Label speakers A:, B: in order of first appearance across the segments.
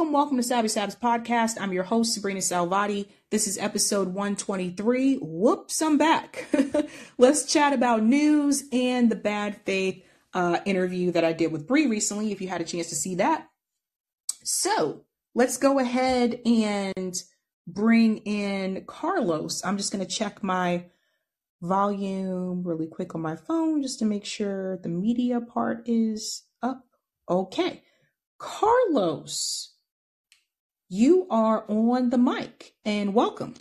A: Welcome, welcome to Savvy Sabs Podcast. I'm your host, Sabrina Salvati. This is episode 123. Whoops, I'm back. Let's chat about news and the bad faith uh, interview that I did with Bree recently, if you had a chance to see that. So let's go ahead and bring in Carlos. I'm just going to check my volume really quick on my phone just to make sure the media part is up. Okay. Carlos, you are on the mic and welcome.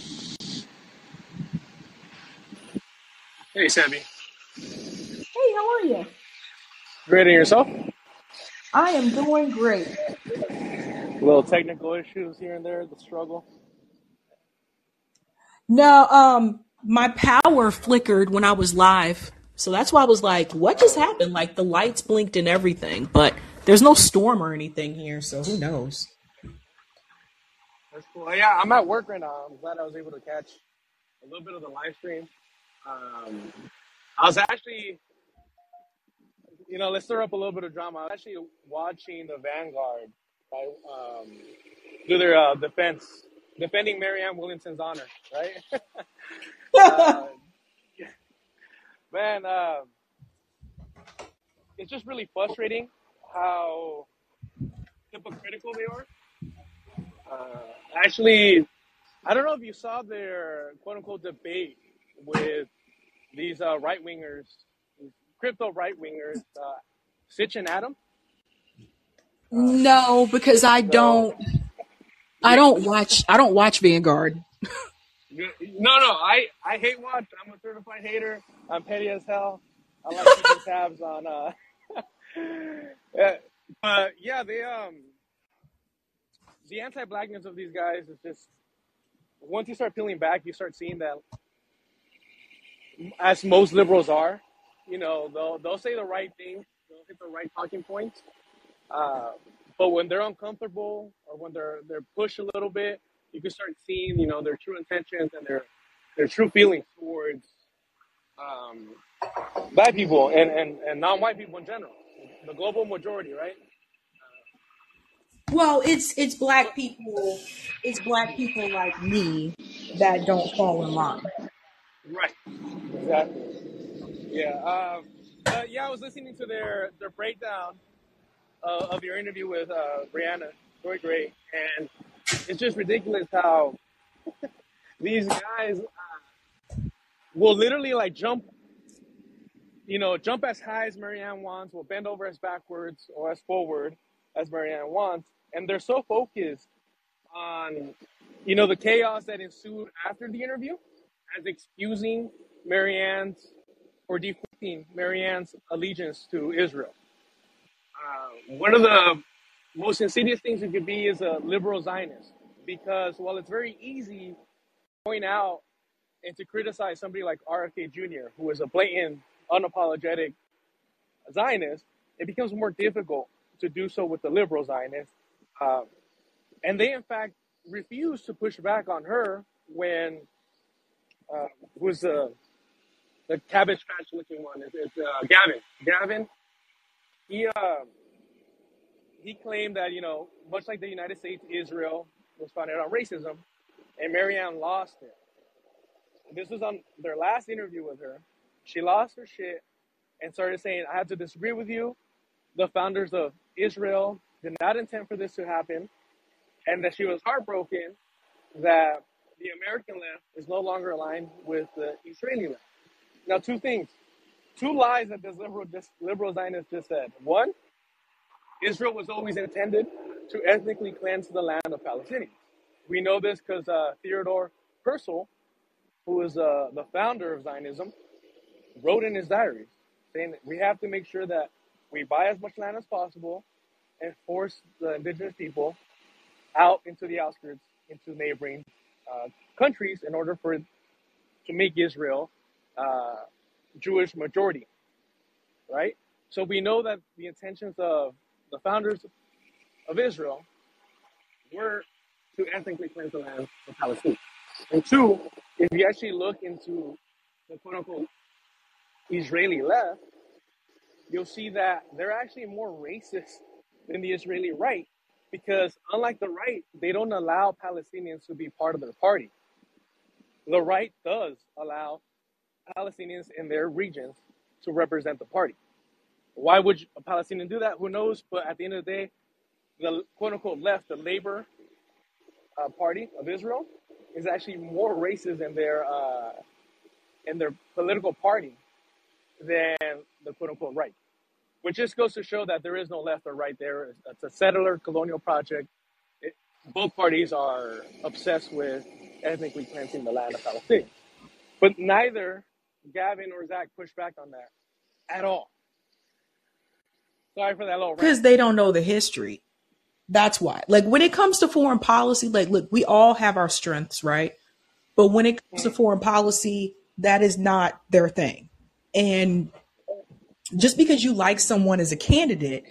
B: Hey, Sammy.
A: Hey, how are you?
B: Great and yourself?
A: I am doing great.
B: Little technical issues here and there, the struggle.
A: No, um, my power flickered when I was live. So that's why I was like, what just happened? Like the lights blinked and everything, but there's no storm or anything here, so who knows?
B: That's cool. Yeah, I'm at work right now. I'm glad I was able to catch a little bit of the live stream. Um, I was actually, you know, let's stir up a little bit of drama. I was actually watching the Vanguard, um, do their uh, defense, defending Marianne Williamson's honor, right? uh, man, uh, it's just really frustrating how hypocritical they are. Uh, actually, I don't know if you saw their quote unquote debate with these uh, right wingers, crypto right wingers, uh, Sitch and Adam.
A: No, because I don't I don't watch I don't watch Vanguard.
B: No, no, I, I hate watch. I'm a certified hater. I'm petty as hell. I like keeping tabs on. Uh, yeah, but yeah, they um the anti-blackness of these guys is just once you start peeling back, you start seeing that as most liberals are, you know, they'll they'll say the right thing, they'll hit the right talking points, uh, but when they're uncomfortable or when they're they're pushed a little bit, you can start seeing, you know, their true intentions and their their true feelings towards um, black people and, and, and non-white people in general, the global majority, right?
A: Well, it's it's black people it's black people like me that don't fall in line.
B: Right. Exactly. Yeah. Um, uh, yeah, I was listening to their their breakdown uh, of your interview with uh, Brianna Joy Gray, and it's just ridiculous how these guys uh, will literally like jump, you know, jump as high as Marianne wants, will bend over as backwards or as forward as Marianne wants, and they're so focused on, you know, the chaos that ensued after the interview as excusing Marianne's or deflecting Marianne's allegiance to Israel. Uh, one of the most insidious things you could be is a liberal Zionist because while it's very easy to point out and to criticize somebody like RFK Jr., who is a blatant, unapologetic Zionist, it becomes more difficult to do so with the liberal Zionists. Uh, and they, in fact, refused to push back on her when uh, who's the the cabbage patch looking one? It's, it's uh, Gavin. Gavin. He uh, he claimed that you know, much like the United States, Israel was founded on racism, and Marianne lost it. This was on their last interview with her. She lost her shit and started saying, "I have to disagree with you. The founders of Israel did not intend for this to happen, and that she was heartbroken that the American left is no longer aligned with the Israeli left." Now, two things, two lies that this liberal just liberal Zionist just said. One, Israel was always intended to ethnically cleanse the land of Palestinians. We know this because uh, Theodore Herzl, who is uh, the founder of Zionism, wrote in his diaries saying that we have to make sure that we buy as much land as possible and force the indigenous people out into the outskirts, into neighboring uh, countries in order for to make Israel uh, Jewish majority, right? So we know that the intentions of the founders of Israel were to ethnically cleanse the land of Palestine. And two, if you actually look into the quote unquote Israeli left, you'll see that they're actually more racist than the Israeli right because unlike the right, they don't allow Palestinians to be part of their party. The right does allow Palestinians in their regions to represent the party. Why would a Palestinian do that? Who knows? But at the end of the day, the quote unquote left, the Labor uh, Party of Israel, is actually more racist in their uh, in their political party than the quote unquote right, which just goes to show that there is no left or right there. It's a settler colonial project. It, both parties are obsessed with ethnically cleansing the land of Palestine, but neither Gavin or Zach pushed back on that at all. Sorry for that little
A: because they don't know the history. That's why. Like when it comes to foreign policy, like look, we all have our strengths, right? But when it comes to mm-hmm. foreign policy, that is not their thing. And just because you like someone as a candidate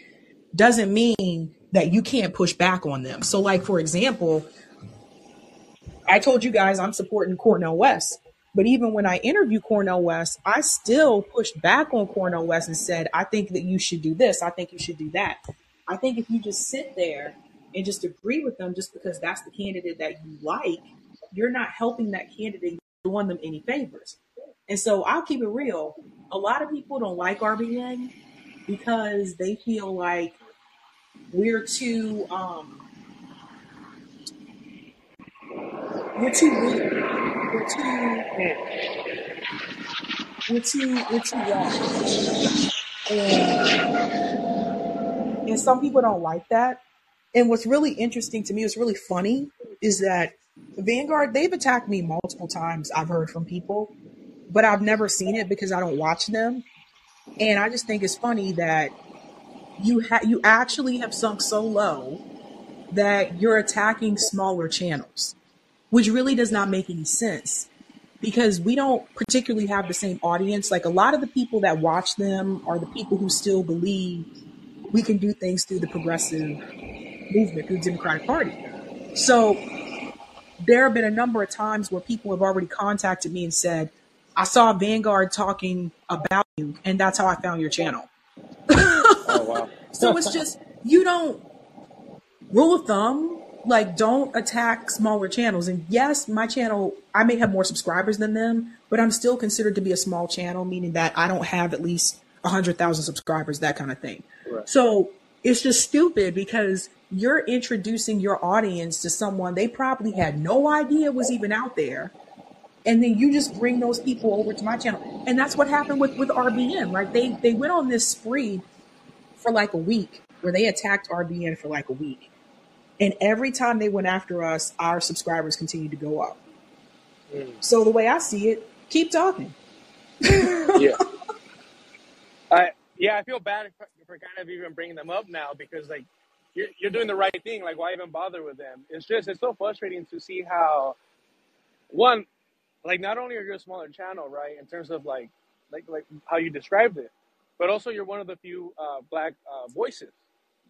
A: doesn't mean that you can't push back on them. So like for example, I told you guys I'm supporting Cornel West. But even when I interviewed Cornel West, I still pushed back on Cornel West and said, I think that you should do this. I think you should do that. I think if you just sit there and just agree with them just because that's the candidate that you like, you're not helping that candidate doing them any favors. And so I'll keep it real. A lot of people don't like RBN because they feel like we're too um we're too weak. We're too we're too we're too young. And, and some people don't like that. And what's really interesting to me, what's really funny, is that Vanguard, they've attacked me multiple times, I've heard from people, but I've never seen it because I don't watch them. And I just think it's funny that you ha- you actually have sunk so low that you're attacking smaller channels, which really does not make any sense because we don't particularly have the same audience. Like a lot of the people that watch them are the people who still believe we can do things through the progressive movement, through the Democratic Party. So there have been a number of times where people have already contacted me and said, I saw Vanguard talking about you, and that's how I found your channel.
B: Oh wow.
A: So it's just, you don't, rule of thumb, like don't attack smaller channels. And yes, my channel, I may have more subscribers than them, but I'm still considered to be a small channel, meaning that I don't have at least 100,000 subscribers, that kind of thing.
B: Right.
A: So it's just stupid because you're introducing your audience to someone they probably had no idea was even out there. And then you just bring those people over to my channel. And that's what happened with, with RBN. Like they, they went on this spree for like a week where they attacked RBN for like a week. And every time they went after us, our subscribers continued to go up.
B: Mm.
A: So the way I see it, keep talking.
B: Yeah. I yeah, I feel bad for, for kind of even bringing them up now because like you're, you're doing the right thing. Like why even bother with them? It's just it's so frustrating to see how one like not only are you a smaller channel, right, in terms of like like like how you described it, but also you're one of the few uh, black uh, voices,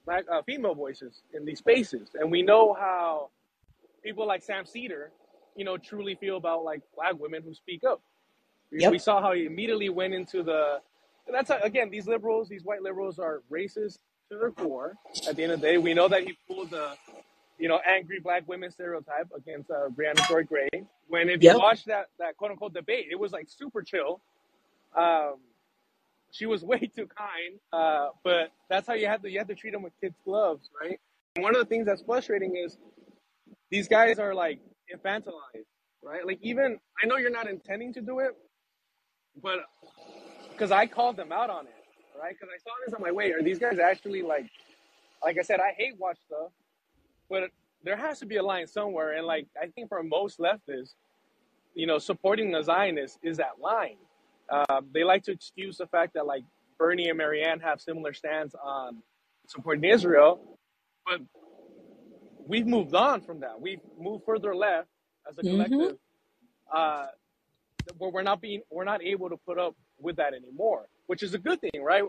B: black uh, female voices in these spaces, and we know how people like Sam Seder, you know, truly feel about like black women who speak up. We,
A: Yep.
B: we saw how he immediately went into the. And that's how, again, these liberals, these white liberals, are racist to their core. At the end of the day, we know that he pulled the, you know, angry black women stereotype against uh, Brianna Joy Gray. When if you watch that that quote unquote debate, it was like super chill. Um, she was way too kind, uh, but that's how you have to you have to treat them with kids' gloves, right? And one of the things that's frustrating is these guys are like infantilized, right? Like even I know you're not intending to do it, but because I called them out on it, right? Because I saw this on my way. Are these guys actually like, like I said, I hate watch stuff, but there has to be a line somewhere. And like I think for most leftists, you know, supporting the Zionists is that line. Um, they like to excuse the fact that like Bernie and Marianne have similar stands on supporting Israel, but we've moved on from that. We've moved further left as a
A: hmm
B: collective, uh, where we're not being, we're not able to put up with that anymore, which is a good thing, right?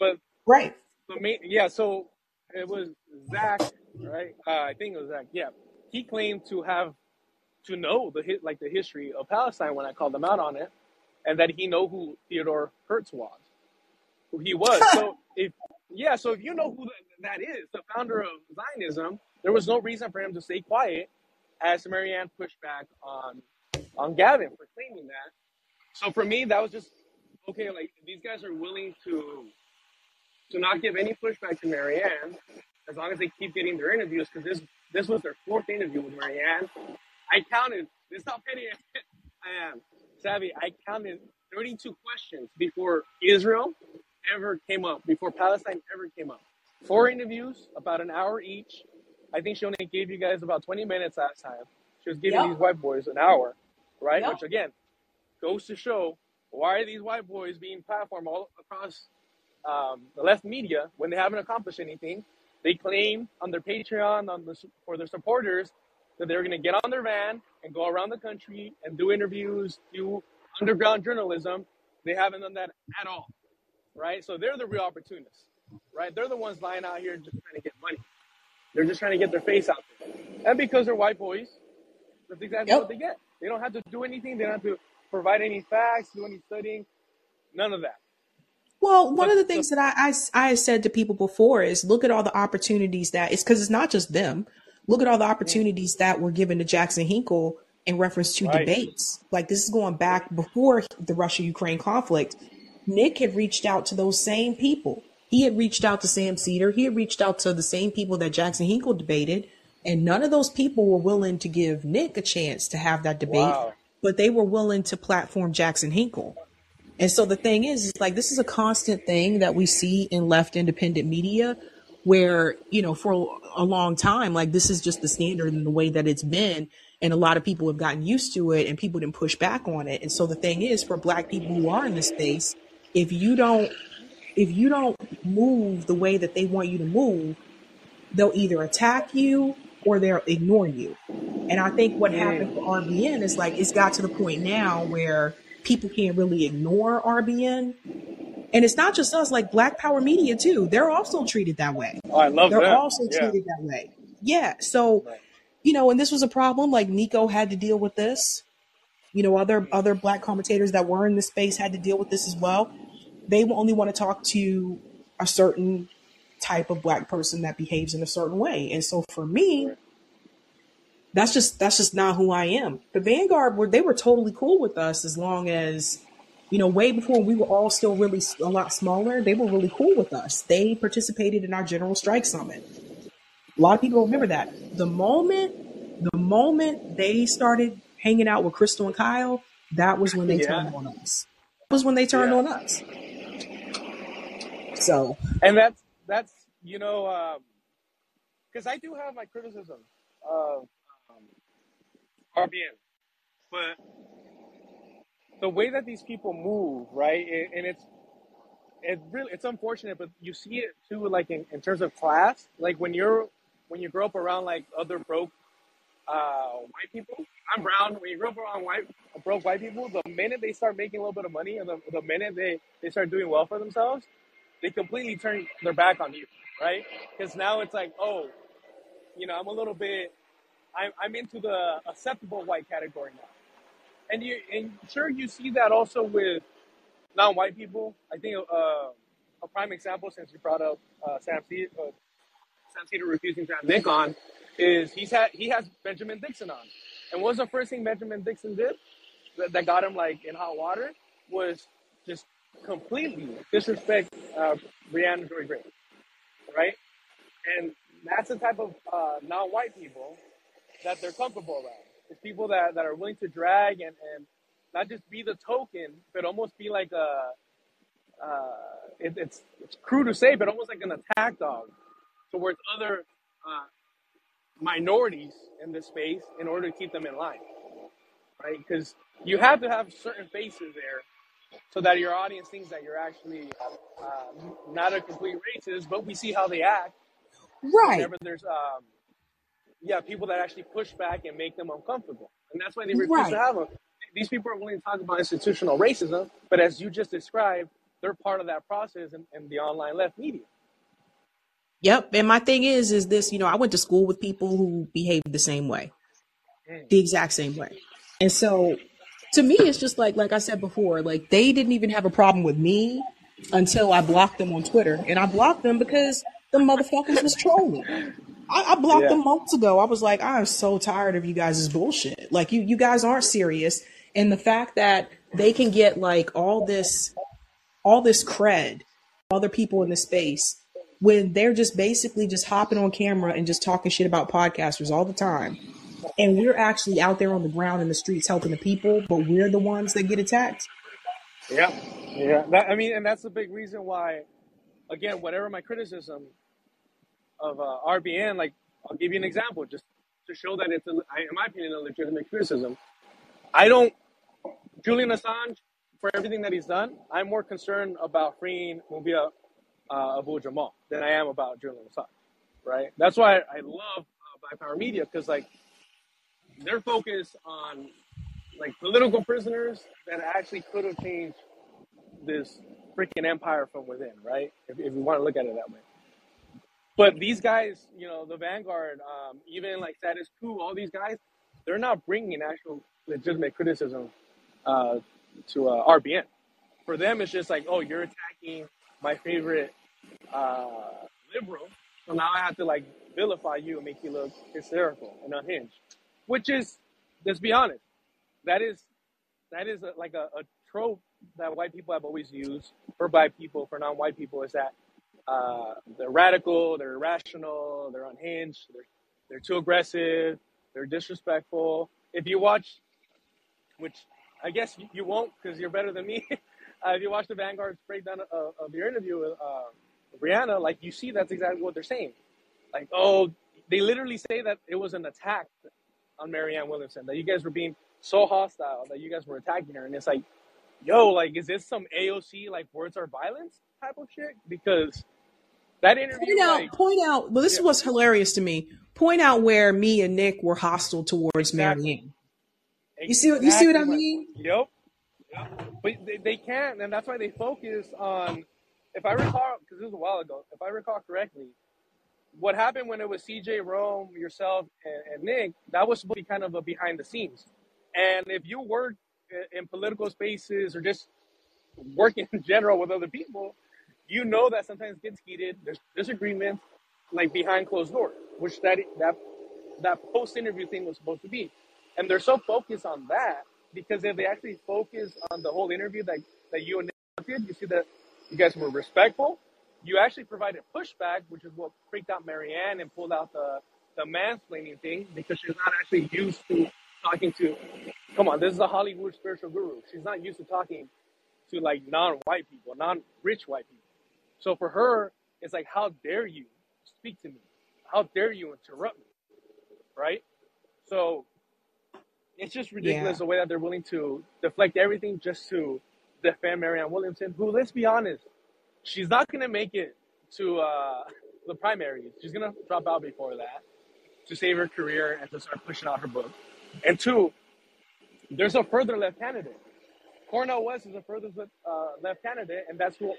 B: But
A: Right.
B: the main, yeah, so it was Zach, right? Uh, I think it was Zach. Yeah, he claimed to have to know the hit, like the history of Palestine when I called him out on it, and that he know who Theodore Herzl was, who he was. So if yeah, so if you know who that is, the founder of Zionism, there was no reason for him to stay quiet as Marianne pushed back on on Gavin for claiming that. So for me, that was just okay. Like these guys are willing to to not give any pushback to Marianne as long as they keep getting their interviews because this this was their fourth interview with Marianne. I counted. This is how petty I am. Savvy. I counted 32 questions before Israel ever came up, before Palestine ever came up. Four interviews, about an hour each. I think she only gave you guys about 20 minutes last time. She was giving
A: Yep.
B: these white boys an hour, right?
A: Yep.
B: Which again goes to show why are these white boys being platformed all across um, the left media when they haven't accomplished anything. They claim on their Patreon on the, for their supporters that they're going to get on their van and go around the country and do interviews, do underground journalism. They haven't done that at all, right? So they're the real opportunists, right? They're the ones lying out here just trying to get money. They're just trying to get their face out there. And because they're white boys, that's exactly
A: Yep.
B: what they get. They don't have to do anything. They don't have to provide any facts, do any studying, none of that.
A: Well, one of the things that I, I, I said to people before is look at all the opportunities that it's because it's not just them. Look at all the opportunities that were given to Jackson Hinkle in reference to
B: right.
A: debates. Like this is going back before the Russia Ukraine conflict. Nick had reached out to those same people. He had reached out to Sam Seder. He had reached out to the same people that Jackson Hinkle debated. And none of those people were willing to give Nick a chance to have that debate,
B: Wow.
A: but they were willing to platform Jackson Hinkle. And so the thing is, is like this is a constant thing that we see in left independent media where, you know, for a long time, like this is just the standard and the way that it's been. And a lot of people have gotten used to it and people didn't push back on it. And so the thing is for black people who are in this space, if you don't if you don't move the way that they want you to move, they'll either attack you or they'll ignore you. And I think what happened for RBN is like it's got to the point now where people can't really ignore RBN. And it's not just us, like Black Power Media too. They're also treated that way.
B: Oh, I love that.
A: They're
B: them.
A: also
B: Yeah.
A: treated that way. Yeah. So,
B: Right.
A: you know, and this was a problem. Like Nico had to deal with this. You know, other other black commentators that were in the space had to deal with this as well. They will only want to talk to a certain type of black person that behaves in a certain way. And so for me,
B: Right.
A: That's just that's just not who I am. The Vanguard were they were totally cool with us as long as you know way before we were all still really a lot smaller. They were really cool with us. They participated in our General Strike Summit. A lot of people remember that. The moment the moment they started hanging out with Krystal and Kyle, that was when they
B: Yeah.
A: turned on us. That was when they turned
B: Yeah.
A: on us. So
B: And that's that's you know um, because I do have my criticism of um, RBN, but the way that these people move, right, and, and it's it really it's unfortunate, but you see it too, like in, in terms of class, like when you're when you grow up around like other broke uh, white people. I'm brown. When you grow up around white broke white people, the minute they start making a little bit of money, and the, the minute they they start doing well for themselves, they completely turn their back on you, right? Because now it's like, oh, you know, I'm a little bit, I'm, I'm into the acceptable white category now. And you, and sure, you see that also with non-white people. I think uh, a prime example, since you brought up uh, Sam Seder, uh, Sam Seder refusing to have Nick on, is he's had he has Benjamin Dixon on. And what was the first thing Benjamin Dixon did that, that got him like in hot water was just completely disrespect uh, Brianna Joy Gray, right? And that's the type of uh, non-white people that they're comfortable around. It's people that, that are willing to drag and, and not just be the token, but almost be like a, uh, it, it's, it's crude to say, but almost like an attack dog towards other uh, minorities in this space in order to keep them in line, right? Because you have to have certain faces there so that your audience thinks that you're actually uh, not a complete racist, but we see how they act
A: right.
B: whenever there's um, yeah people that actually push back and make them uncomfortable, and that's why they refuse
A: Right.
B: to have them. These people are willing to talk about institutional racism, but as you just described, they're part of that process in, in the online left media.
A: Yep. And my thing is, is this, you know, I went to school with people who behaved the same way,
B: Mm.
A: the exact same way. And so to me, it's just like, like I said before, like they didn't even have a problem with me until I blocked them on Twitter. And I blocked them because the motherfuckers was trolling. I, I blocked
B: Yeah.
A: them months ago. I was like, I'm so tired of you guys' bullshit. Like you, you guys aren't serious. And the fact that they can get like all this, all this cred, other people in the space, when they're just basically just hopping on camera and just talking shit about podcasters all the time. And we're actually out there on the ground in the streets helping the people, but we're the ones that get attacked.
B: Yeah, yeah. That, I mean, and that's the big reason why, again, whatever my criticism of uh, RBN, like I'll give you an example, just to show that it's, a, in my opinion, a legitimate criticism. I don't, Julian Assange, for everything that he's done, I'm more concerned about freeing Mumia uh, Abu Jamal than I am about Julian Assange, right? That's why I love uh, Black Power Media because like their focus on like political prisoners that actually could have changed this freaking empire from within, right? If, if you want to look at it that way. But these guys, you know, the Vanguard, um, even like Status Quo, all these guys, they're not bringing actual legitimate criticism uh, to uh, RBN. For them, it's just like, oh, you're attacking my favorite uh, liberal, so now I have to like vilify you and make you look hysterical and unhinged. Which is, let's be honest, that is that is a, like a, a trope that white people have always used for black people, for non-white people, is that uh, they're radical, they're irrational, they're unhinged, they're they're too aggressive, they're disrespectful. If you watch, which I guess you, won't because you're better than me. uh, if you watch the Vanguard's breakdown of, of your interview with uh, Brianna, like you see that's exactly what they're saying. Like, oh, they literally say that it was an attack on Marianne Williamson, that you guys were being so hostile that you guys were attacking her. And it's like, yo, like, is this some AOC, like, words are violence type of shit? Because that interview,
A: Point out,
B: like,
A: point out. Well, this is
B: yeah,
A: what's hilarious to me. Point out where me and Nick were hostile towards
B: exactly,
A: Marianne. You see what you see what I mean?
B: yep, yep. But they, they can't, and that's why they focus on, if I recall, because this was a while ago, if I recall correctly, what happened when it was CJ Rome, yourself, and, and Nick, that was supposed to be kind of a behind the scenes. And if you i- in political spaces or just working in general with other people, you know that sometimes gets heated. There's disagreements, like behind closed doors, which that that that post interview thing was supposed to be. And they're so focused on that because if they actually focus on the whole interview that that you and Nick did, you see that you guys were respectful. You actually provided pushback, which is what freaked out Marianne and pulled out the the mansplaining thing because she's not actually used to talking to. Come on, this is a Hollywood spiritual guru. She's not used to talking to like non-white people, non-rich white people. So for her, it's like, how dare you speak to me? How dare you interrupt me? Right? So it's just ridiculous
A: Yeah.
B: the way that they're willing to deflect everything just to defend Marianne Williamson, who, let's be honest, she's not going to make it to uh, the primaries. She's going to drop out before that to save her career and to start pushing out her book. And two, there's a further left candidate. Cornel West is a further uh, left candidate, and that's who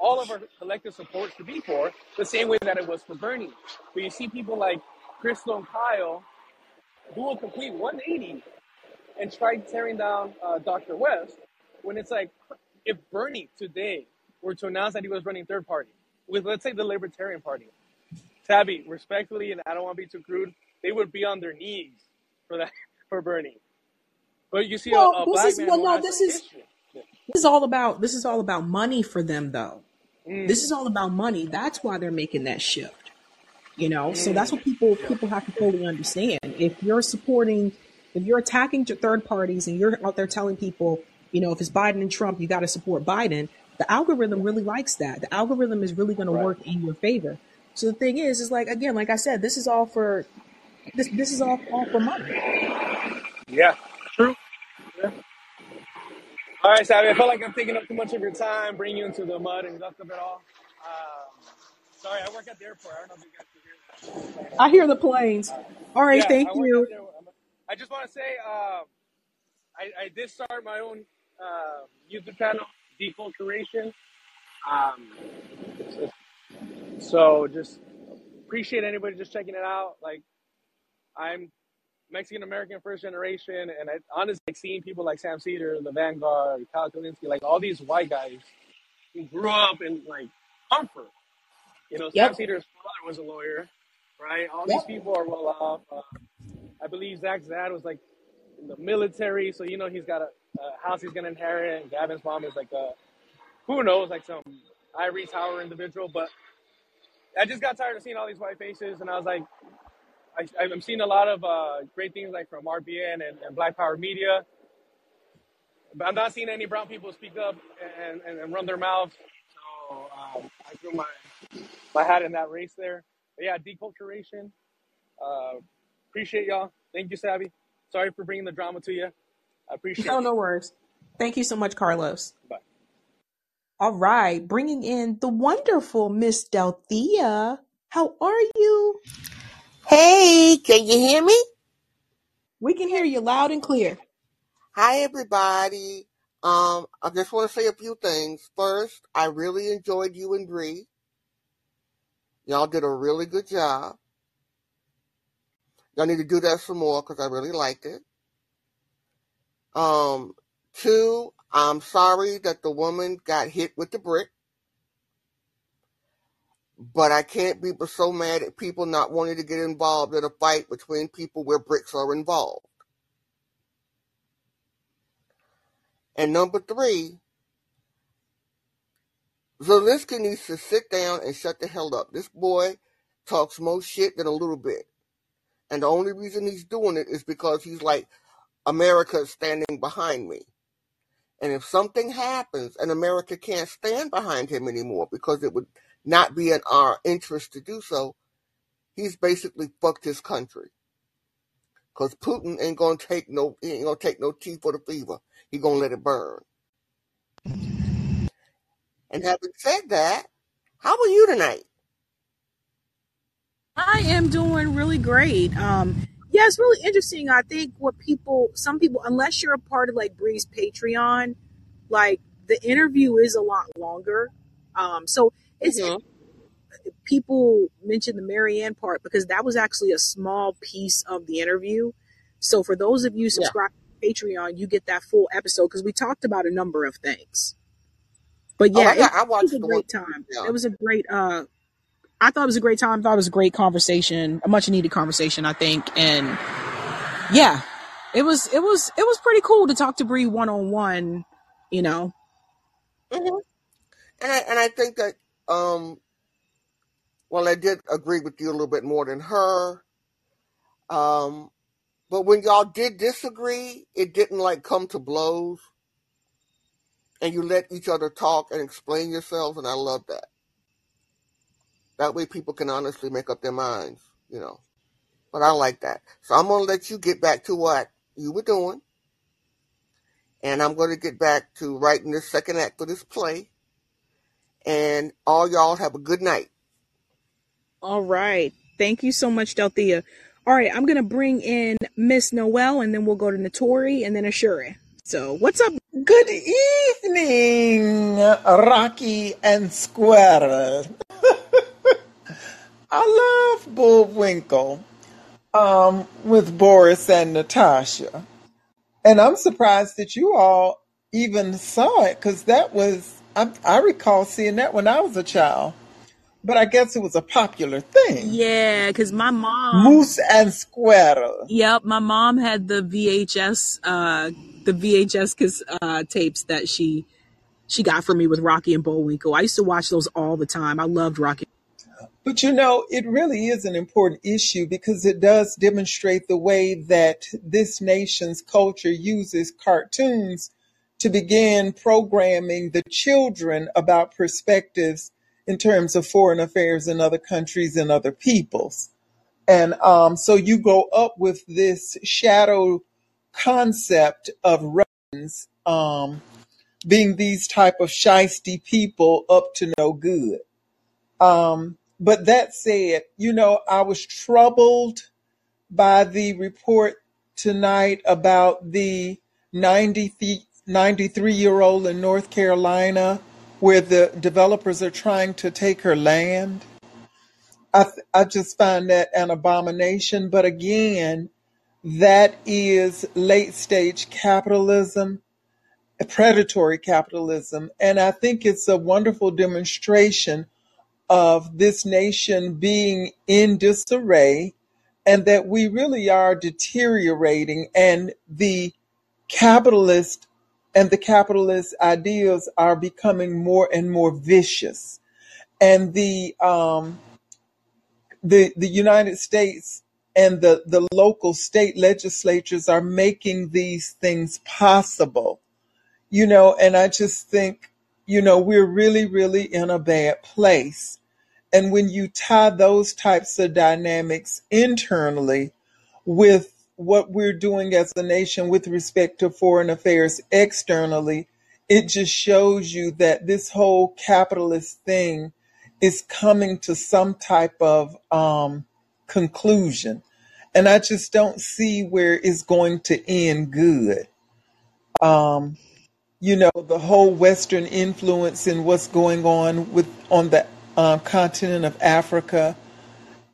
B: all of our collective support should be for, the same way that it was for Bernie. But you see people like Krystal and Kyle who will complete 180 and try tearing down uh, Dr. West when it's like, if Bernie today were to announce that he was running third party with, let's say, the Libertarian Party, Tabby, respectfully, and I don't want to be too crude, they would be on their knees for that for Bernie. But you see
A: Well,
B: a
A: this
B: black
A: is
B: man
A: well, no, this is
B: history.
A: This is all about this is all about money for them though. This
B: Mm,
A: is all about money. That's why they're making that shift. You know, so that's
B: mm,
A: what people people have to fully understand. If you're supporting, if you're attacking to third parties and you're out there telling people, you know, if it's Biden and Trump, you got to support Biden. The algorithm really likes that. The algorithm is really going to
B: Right.
A: work in your favor. So the thing is, is like again, like I said, this is all for this. This is all all for money.
B: Yeah. True. Yeah. All right, Savvy. I feel like I'm taking up too much of your time, bringing you into the mud and dust of it all. Um, sorry, I work at the airport. I don't know if you guys can hear that.
A: I hear the planes. All right,
B: Yeah,
A: thank
B: I
A: you.
B: I just want to say, um, I, I did start my own uh, YouTube channel, Deculturation. Um, so, so just appreciate anybody just checking it out. Like I'm Mexican American first generation, and I honestly like seeing people like Sam Seder, the Vanguard, Kyle Kulinski, like all these white guys who grew up in like comfort. You know, Sam
A: Yep.
B: Seder's father was a lawyer, right? All these people are well off. Uh, I believe Zach's dad was like in the military, so you know he's got a, a house he's gonna inherit. And Gavin's mom is like a who knows, like some ivory tower individual. But I just got tired of seeing all these white faces, and I was like, I, I'm seeing a lot of uh, great things like from RBN and, and Black Power Media, but I'm not seeing any brown people speak up and, and, and run their mouths. So um, I threw my my hat in that race there. But yeah, deculturation. Uh, appreciate y'all. Thank you, Savvy. Sorry for bringing the drama to you. I appreciate
A: No,
B: you.
A: no worries. Thank you so much, Carlos.
B: Bye.
A: All right, bringing in the wonderful Miss Delthea. How are you?
C: Hey, can you hear me?
A: We can hear you loud and clear.
C: Hi, everybody. Um, I just want to say a few things. First, I really enjoyed you and Bree. Y'all did a really good job. Y'all need to do that some more because I really liked it. Um, two, I'm sorry that the woman got hit with the brick, but I can't be so mad at people not wanting to get involved in a fight between people where bricks are involved. And number three, Zelensky needs to sit down and shut the hell up. This boy talks more shit than a little bit. And the only reason he's doing it is because he's like, America is standing behind me. And if something happens and America can't stand behind him anymore because it would not be in our interest to do so, he's basically fucked his country. Because Putin ain't gonna take no he ain't gonna take no tea for the fever. He gonna let it burn. And having said that, how are you tonight?
A: I am doing really great. Um, yeah, it's really interesting. I think what people, some people, unless you're a part of like Bree's Patreon, like the interview is a lot longer. Um, so it's
C: Mhm.
A: people mentioned the Marianne part because that was actually a small piece of the interview. So for those of you
C: Yeah.
A: to Patreon, you get that full episode because we talked about a number of things. But
C: Oh,
A: yeah,
C: I got I
A: it was a
C: the one.
A: great time.
C: Yeah.
A: It was a great uh I thought it was a great time. I thought it was a great conversation, a much needed conversation, I think. And yeah, it was it was it was pretty cool to talk to Bree one on one, you know.
C: Mhm. And I and I think that um well I did agree with you a little bit more than her. Um but when y'all did disagree, it didn't like come to blows and you let each other talk and explain yourselves and I love that. That way people can honestly make up their minds, you know. But I like that. So I'm gonna let you get back to what you were doing. And I'm gonna get back to writing the second act for this play. And all y'all have a good night.
A: All right. Thank you so much, Delthea. All right, I'm gonna bring in Miss Noel and then we'll go to Notori and then Ashura. So what's up?
D: Good evening, Rocky and Squirrel. I love Bullwinkle um, with Boris and Natasha. And I'm surprised that you all even saw it because that was, I, I recall seeing that when I was a child. But I guess it was a popular thing.
A: Yeah, because my mom
D: Moose and Squirrel.
A: Yep, my mom had the VHS uh the VHS uh tapes that she she got for me with Rocky and Bullwinkle. I used to watch those all the time. I loved Rocky.
D: But you know, it really is an important issue because it does demonstrate the way that this nation's culture uses cartoons to begin programming the children about perspectives in terms of foreign affairs in other countries and other peoples. And um, so you grow up with this shadow concept of Russians um, being these type of shisty people up to no good. Um, but that said, you know, I was troubled by the report tonight about the 93 year old in North Carolina where the developers are trying to take her land. I, th- I just find that an abomination. But again, that is late stage capitalism predatory capitalism. And I think it's a wonderful demonstration of this nation being in disarray and that we really are deteriorating and the capitalist and the capitalist ideas are becoming more and more vicious. And the um, the the United States and the the local state legislatures are making these things possible. You know and I just think you know we're really really in a bad place. And when you tie those types of dynamics internally with what we're doing as a nation with respect to foreign affairs externally, it just shows you that this whole capitalist thing is coming to some type of um, conclusion. And I just don't see where it's going to end good. Um, you know, the whole Western influence in what's going on with on the um, continent of Africa,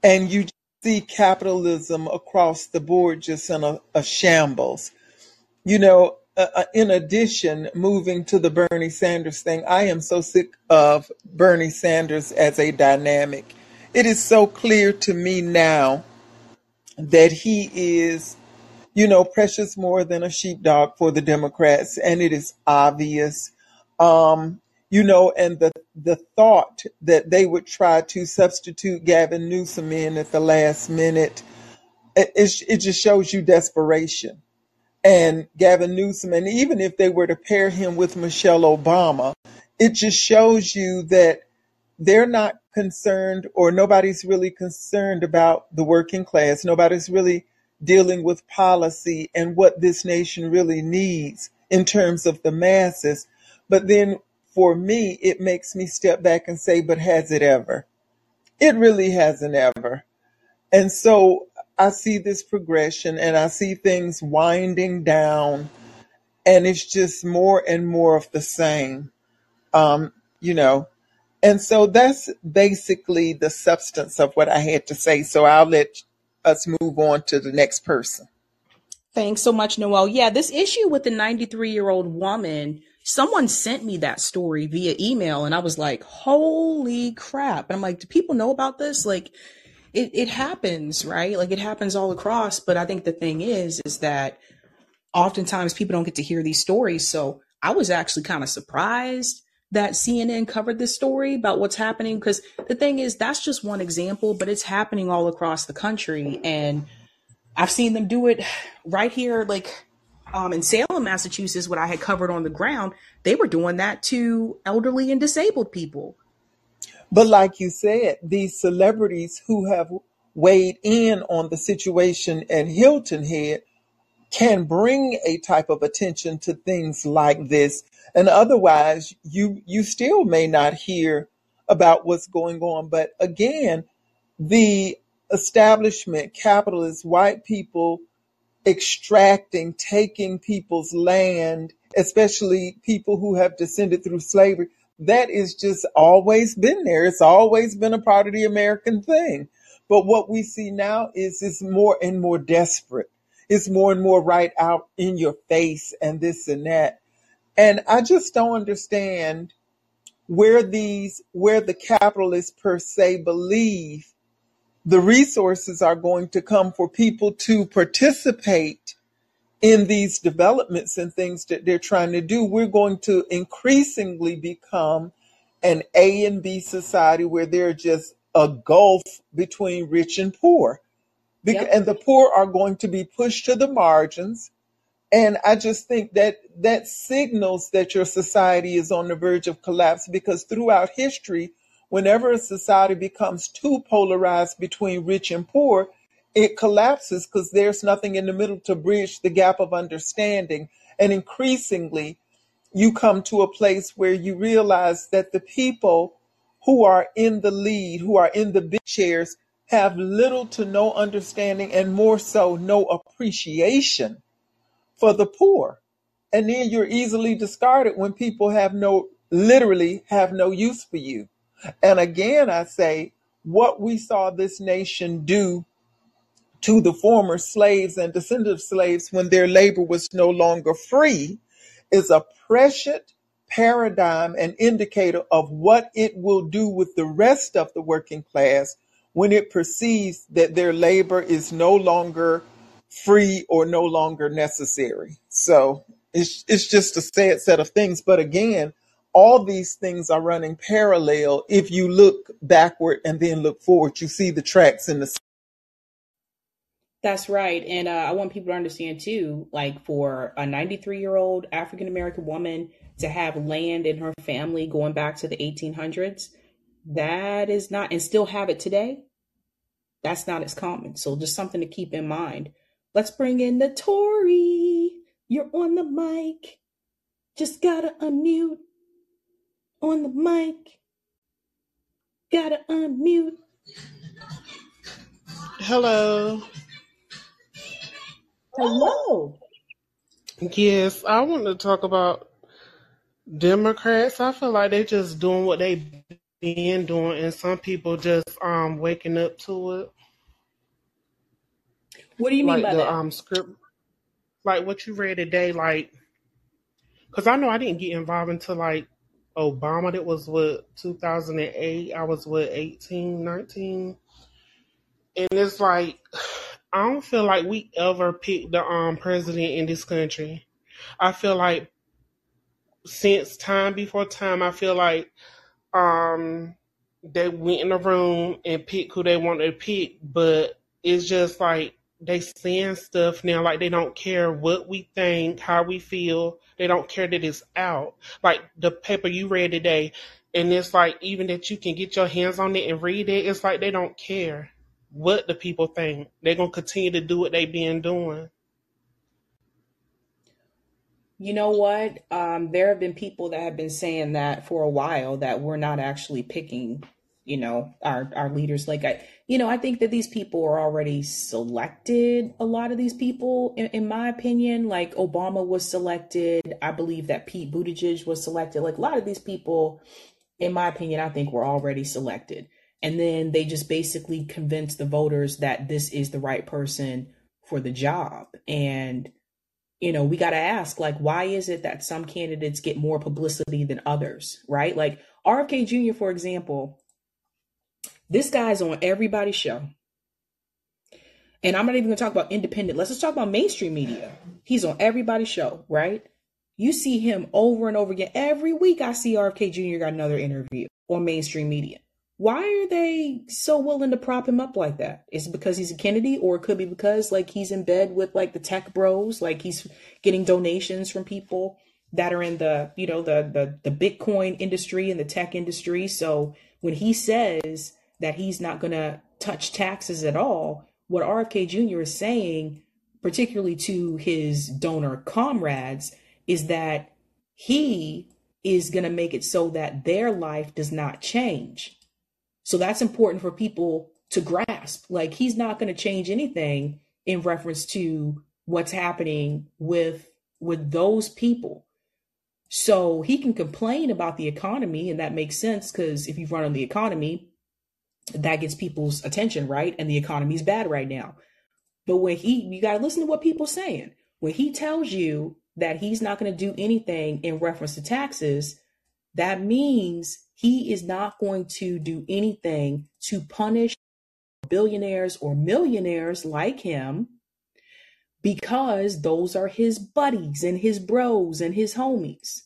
D: and you see capitalism across the board just in a, a shambles. You know, uh, uh, in addition, moving to the Bernie Sanders thing, I am so sick of Bernie Sanders as a dynamic. It is so clear to me now that he is, you know, precious more than a sheepdog for the Democrats, and it is obvious. Um, you know, and the the thought that they would try to substitute Gavin Newsom in at the last minute, it, it, it just shows you desperation. And Gavin Newsom, and even if they were to pair him with Michelle Obama, it just shows you that they're not concerned or nobody's really concerned about the working class. Nobody's really dealing with policy and what this nation really needs in terms of the masses. But then for me, it makes me step back and say, but has it ever? It really hasn't ever. And so I see this progression and I see things winding down, and it's just more and more of the same, um, you know. And so that's basically the substance of what I had to say. So I'll let us move on to the next person.
A: Thanks so much, Noel. Yeah, this issue with the 93 year old woman someone sent me that story via email and I was like, holy crap. And I'm like, do people know about this? Like, it, it happens, right? Like, it happens all across. But I think the thing is, is that oftentimes people don't get to hear these stories. So I was actually kind of surprised that CNN covered this story about what's happening because the thing is, that's just one example, but it's happening all across the country. And I've seen them do it right here, like um, in Salem, Massachusetts, what I had covered on the ground, they were doing that to elderly and disabled people.
D: But like you said, these celebrities who have weighed in on the situation at Hilton Head can bring a type of attention to things like this. And otherwise, you you still may not hear about what's going on. But again, the establishment, capitalists, white people extracting, taking people's land, especially people who have descended through slavery. That is just always been there. It's always been a part of the American thing. But what we see now is is more and more desperate. It's more and more right out in your face and this and that. And I just don't understand where these where the capitalists per se believe the resources are going to come for people to participate in these developments and things that they're trying to do, we're going to increasingly become an A and B society where there's just a gulf between rich and poor. Yep. And the poor are going to be pushed to the margins. And I just think that that signals that your society is on the verge of collapse because throughout history, Whenever a society becomes too polarized between rich and poor, it collapses because there's nothing in the middle to bridge the gap of understanding. And increasingly, you come to a place where you realize that the people who are in the lead, who are in the big chairs, have little to no understanding and more so no appreciation for the poor. And then you're easily discarded when people have no, literally have no use for you. And again, I say, what we saw this nation do to the former slaves and descendants of slaves when their labor was no longer free is a prescient paradigm and indicator of what it will do with the rest of the working class when it perceives that their labor is no longer free or no longer necessary. So it's it's just a sad set of things. But again, all these things are running parallel. If you look backward and then look forward, you see the tracks in the
A: That's right. And uh, I want people to understand too, like for a 93 year old African American woman to have land in her family going back to the 1800s, that is not, and still have it today, that's not as common. So just something to keep in mind. Let's bring in the Tory. You're on the mic. Just gotta unmute on the mic. Gotta unmute.
E: Hello.
A: Hello.
E: Yes, I want to talk about Democrats. I feel like they're just doing what they been doing, and some people just um waking up to it.
A: What do you mean
E: Like
A: by
E: the
A: that?
E: um script, like what you read today, like because I know I didn't get involved until like Obama. That was with 2008. I was with 18, 19, and it's like I don't feel like we ever picked the um president in this country. I feel like since time before time, I feel like um they went in the room and picked who they wanted to pick, but it's just like they saying stuff now like they don't care what we think, how we feel. They don't care that it's out. Like the paper you read today, and it's like even that you can get your hands on it and read it, it's like they don't care what the people think. They're gonna continue to do what they've been doing.
A: You know what? Um, there have been people that have been saying that for a while that we're not actually picking, you know, our our leaders. Like I, you know, I think that these people are already selected. A lot of these people, in, in my opinion, like Obama was selected. I believe that Pete Buttigieg was selected. Like a lot of these people, in my opinion, I think were already selected. And then they just basically convince the voters that this is the right person for the job. And you know, we got to ask, like, why is it that some candidates get more publicity than others, right? Like RFK Jr., for example, this guy's on everybody's show. And I'm not even going to talk about independent. Let's just talk about mainstream media. He's on everybody's show, right? You see him over and over again. Every week I see RFK Jr. got another interview on mainstream media. Why are they so willing to prop him up like that? Is it because he's a Kennedy, or it could be because like he's in bed with like the tech bros, like he's getting donations from people that are in the you know the the the Bitcoin industry and the tech industry. So when he says that he's not going to touch taxes at all, what RFK Jr. is saying, particularly to his donor comrades, is that he is going to make it so that their life does not change. So that's important for people to grasp. Like he's not going to change anything in reference to what's happening with with those people. So he can complain about the economy and that makes sense cuz if you run on the economy, that gets people's attention, right? And the economy is bad right now. But when he you got to listen to what people saying. When he tells you that he's not going to do anything in reference to taxes, that means he is not going to do anything to punish billionaires or millionaires like him because those are his buddies and his bros and his homies.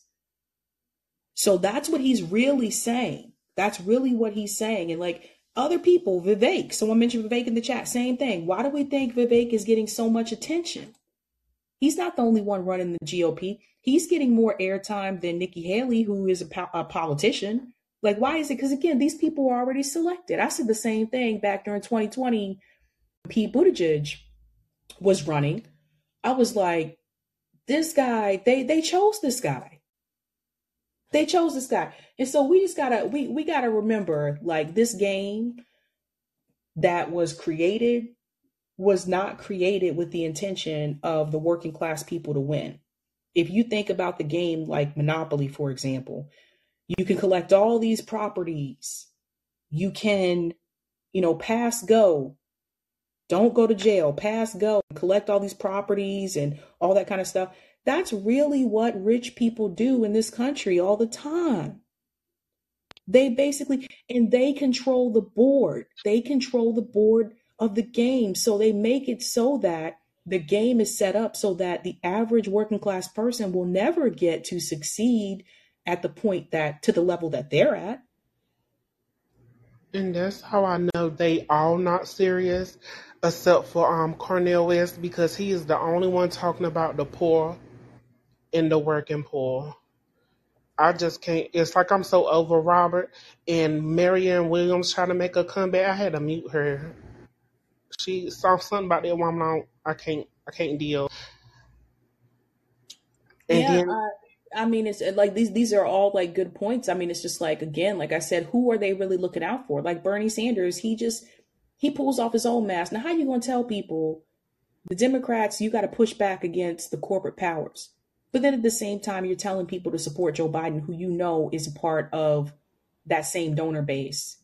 A: So that's what he's really saying. That's really what he's saying. And like other people, Vivek, someone mentioned Vivek in the chat, same thing. Why do we think Vivek is getting so much attention? He's not the only one running the GOP. He's getting more airtime than Nikki Haley, who is a, po- a politician. Like, why is it? Because again, these people were already selected. I said the same thing back during 2020. Pete Buttigieg was running. I was like, this guy, they they chose this guy. They chose this guy. And so we just gotta we we gotta remember like this game that was created was not created with the intention of the working class people to win. If you think about the game like Monopoly, for example, you can collect all these properties. You can, you know, pass go. Don't go to jail, pass go, collect all these properties and all that kind of stuff. That's really what rich people do in this country all the time. They basically, and they control the board. They control the board of the game. So they make it so that the game is set up so that the average working class person will never get to succeed at the point that to the level that they're at.
E: And that's how I know they all not serious, except for um Cornel West because he is the only one talking about the poor and the working poor. I just can't. It's like I'm so over Robert and Marianne Williams trying to make a comeback. I had to mute her. She saw something about that woman. I, I can't. I can't deal. And
A: Yeah,
E: then
A: I, I mean, it's like these these are all like good points. I mean, it's just like again, like I said, who are they really looking out for? Like Bernie Sanders, he just he pulls off his own mask. Now, how you gonna tell people the Democrats you got to push back against the corporate powers, but then at the same time you're telling people to support Joe Biden, who you know is a part of that same donor base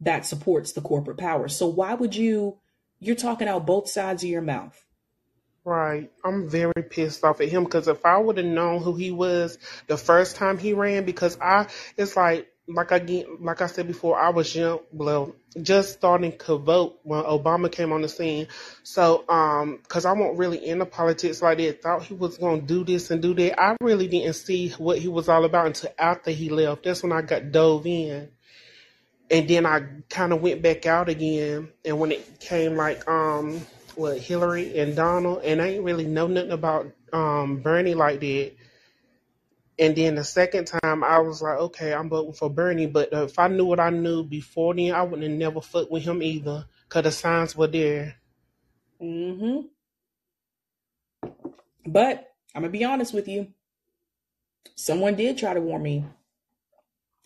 A: that supports the corporate powers. So why would you? You're talking out both sides of your mouth.
E: Right. I'm very pissed off at him because if I would have known who he was the first time he ran, because I, it's like, like I like I said before, I was young, well, just starting to vote when Obama came on the scene. So, um, because I wasn't really into politics like that, thought he was gonna do this and do that. I really didn't see what he was all about until after he left. That's when I got dove in, and then I kind of went back out again. And when it came like, um, what Hillary and Donald, and I ain't really know nothing about um Bernie like that. And then the second time, I was like, okay, I'm voting for Bernie. But if I knew what I knew before then, I wouldn't have never fucked with him either, cause the signs were there.
A: Mm hmm. But I'm gonna be honest with you. Someone did try to warn me.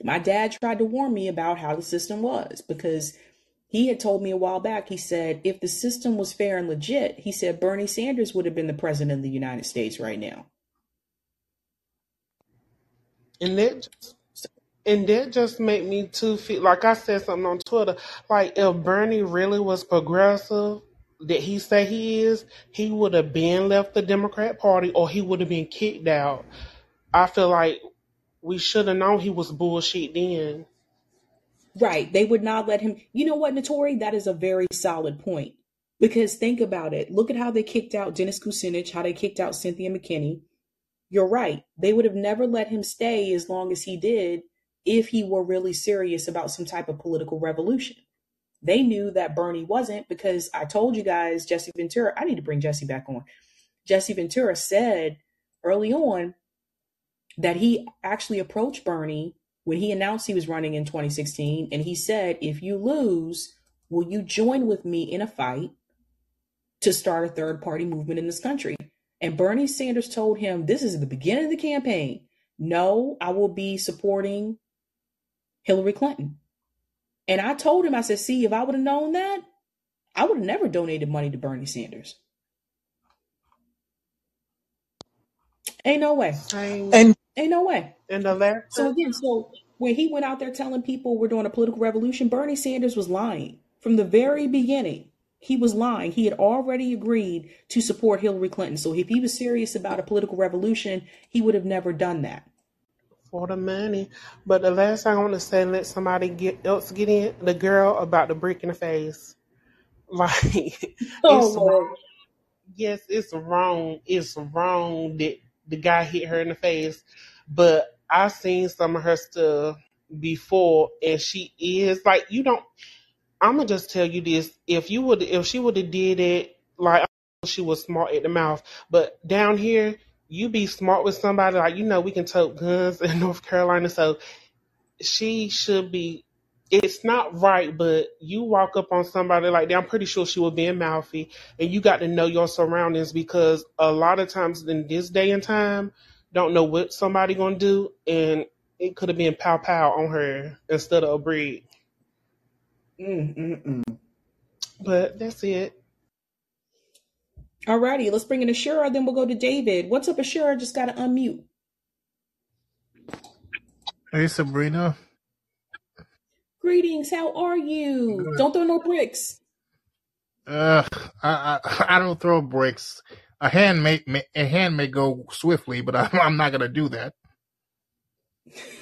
A: My dad tried to warn me about how the system was because he had told me a while back. He said if the system was fair and legit, he said Bernie Sanders would have been the president of the United States right now.
E: And that just, and that just made me too feel like I said something on Twitter. Like if Bernie really was progressive, that he say he is, he would have been left the Democrat Party or he would have been kicked out. I feel like we should have known he was bullshit then.
A: Right. They would not let him. You know what, Notori? That is a very solid point. Because think about it. Look at how they kicked out Dennis Kucinich, how they kicked out Cynthia McKinney. You're right. They would have never let him stay as long as he did if he were really serious about some type of political revolution. They knew that Bernie wasn't because I told you guys, Jesse Ventura, I need to bring Jesse back on. Jesse Ventura said early on that he actually approached Bernie when he announced he was running in 2016. And he said, if you lose, will you join with me in a fight to start a third party movement in this country? And Bernie Sanders told him, this is the beginning of the campaign. No, I will be supporting Hillary Clinton. And I told him, I said, see, if I would have known that, I would have never donated money to Bernie Sanders. Ain't no way.
D: And
A: Ain't no way.
E: And the last
A: So again, so when he went out there telling people we're doing a political revolution, Bernie Sanders was lying from the very beginning. He was lying. He had already agreed to support Hillary Clinton. So if he was serious about a political revolution, he would have never done that.
E: for the money. But the last thing I want to say, let somebody get else get in. The girl about the brick in the face. Like
A: Oh
E: it's wrong. Yes, it's wrong. It's wrong that the guy hit her in the face. But I've seen some of her stuff before, and she is like you don't. I'm gonna just tell you this: if you would, if she would have did it, like she was smart at the mouth, but down here, you be smart with somebody. Like you know, we can tote guns in North Carolina, so she should be. It's not right, but you walk up on somebody like that. I'm pretty sure she was being mouthy, and you got to know your surroundings because a lot of times in this day and time, don't know what somebody gonna do, and it could have been pow pow on her instead of a breed.
A: Mm, mm, mm.
E: But that's it.
A: Alrighty, let's bring in Ashura, then we'll go to David. What's up, Ashura? Just gotta unmute.
F: Hey Sabrina.
A: Greetings, how are you?
F: Good.
A: Don't throw no bricks.
F: Uh, I, I I don't throw bricks. a hand may, may a hand may go swiftly, but I'm, I'm not gonna do that.